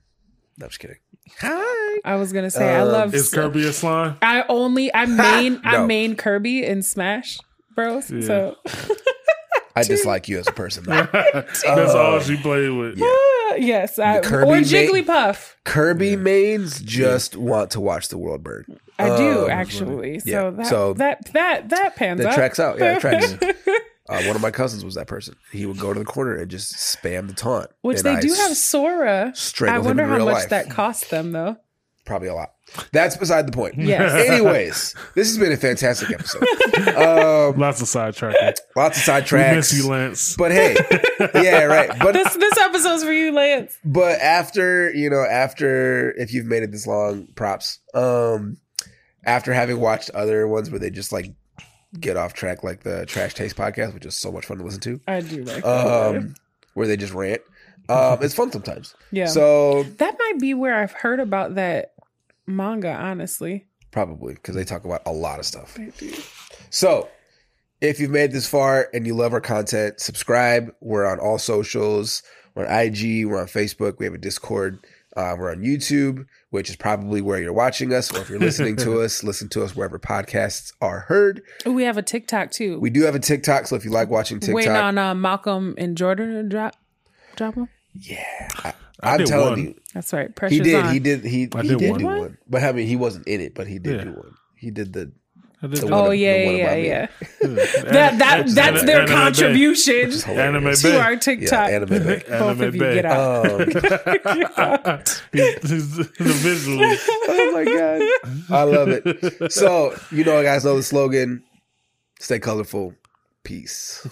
no, I'm just kidding. Hi. I was gonna say I Um, love Is Kirby a slime? I only I main I No. main Kirby in Smash Bros. So I <laughs> dislike you as a person. Though. <laughs> That's all she played with. Yeah. yes, I, Kirby or ma- Jigglypuff. Kirby mains just want to watch the world burn. I do Um, actually. So yeah. that So- that that that pans That out. tracks out. Yeah, it tracks. <laughs> Uh, one of my cousins was that person. He would go to the corner and just spam the taunt. Which And they I do have Sora. I wonder how much life. that cost them though. Probably a lot. That's beside the point. Yes. <laughs> Anyways, this has been a fantastic episode. <laughs> Um, Lots of sidetracking. lots of We sidetracks. miss you, Lance. But hey, <laughs> yeah, right. But this this episode's for you, Lance. but after you know, after if you've made it this long, props. Um, after having watched other ones where they just like get off track, like the Trash Taste podcast, which is so much fun to listen to. I do like that. Um, where they just rant. Um, it's fun sometimes. <laughs> yeah. So that might be where I've heard about that manga, honestly. probably because they talk about a lot of stuff. So, if you've made it this far and you love our content, subscribe. We're on all socials. We're on IG. We're on Facebook. We have a Discord. Uh, we're on YouTube, which is probably where you're watching us. Or if you're listening to <laughs> us, listen to us wherever podcasts are heard. We have a TikTok too. We do have a TikTok. So if you like watching TikTok, Waiting on uh, Malcolm and Jordan to drop drop them. yeah, I, I I'm did telling one. you, That's right. Pressure's he did. on. He did. He, he did did, one. do What? one. But I mean, he wasn't in it, but he did Yeah. do one. He did the. I did the that. one Oh yeah, the yeah, <laughs> yeah. That, That that that's their Anime contribution Anime hilarious. Bay. to our TikTok. Yeah, Anime Bay. Both Anime of you Bay. get out. Oh. <laughs> <laughs> He's- he's- the visuals. oh my god, I love it. So you know, guys know the slogan: "Stay colorful, peace."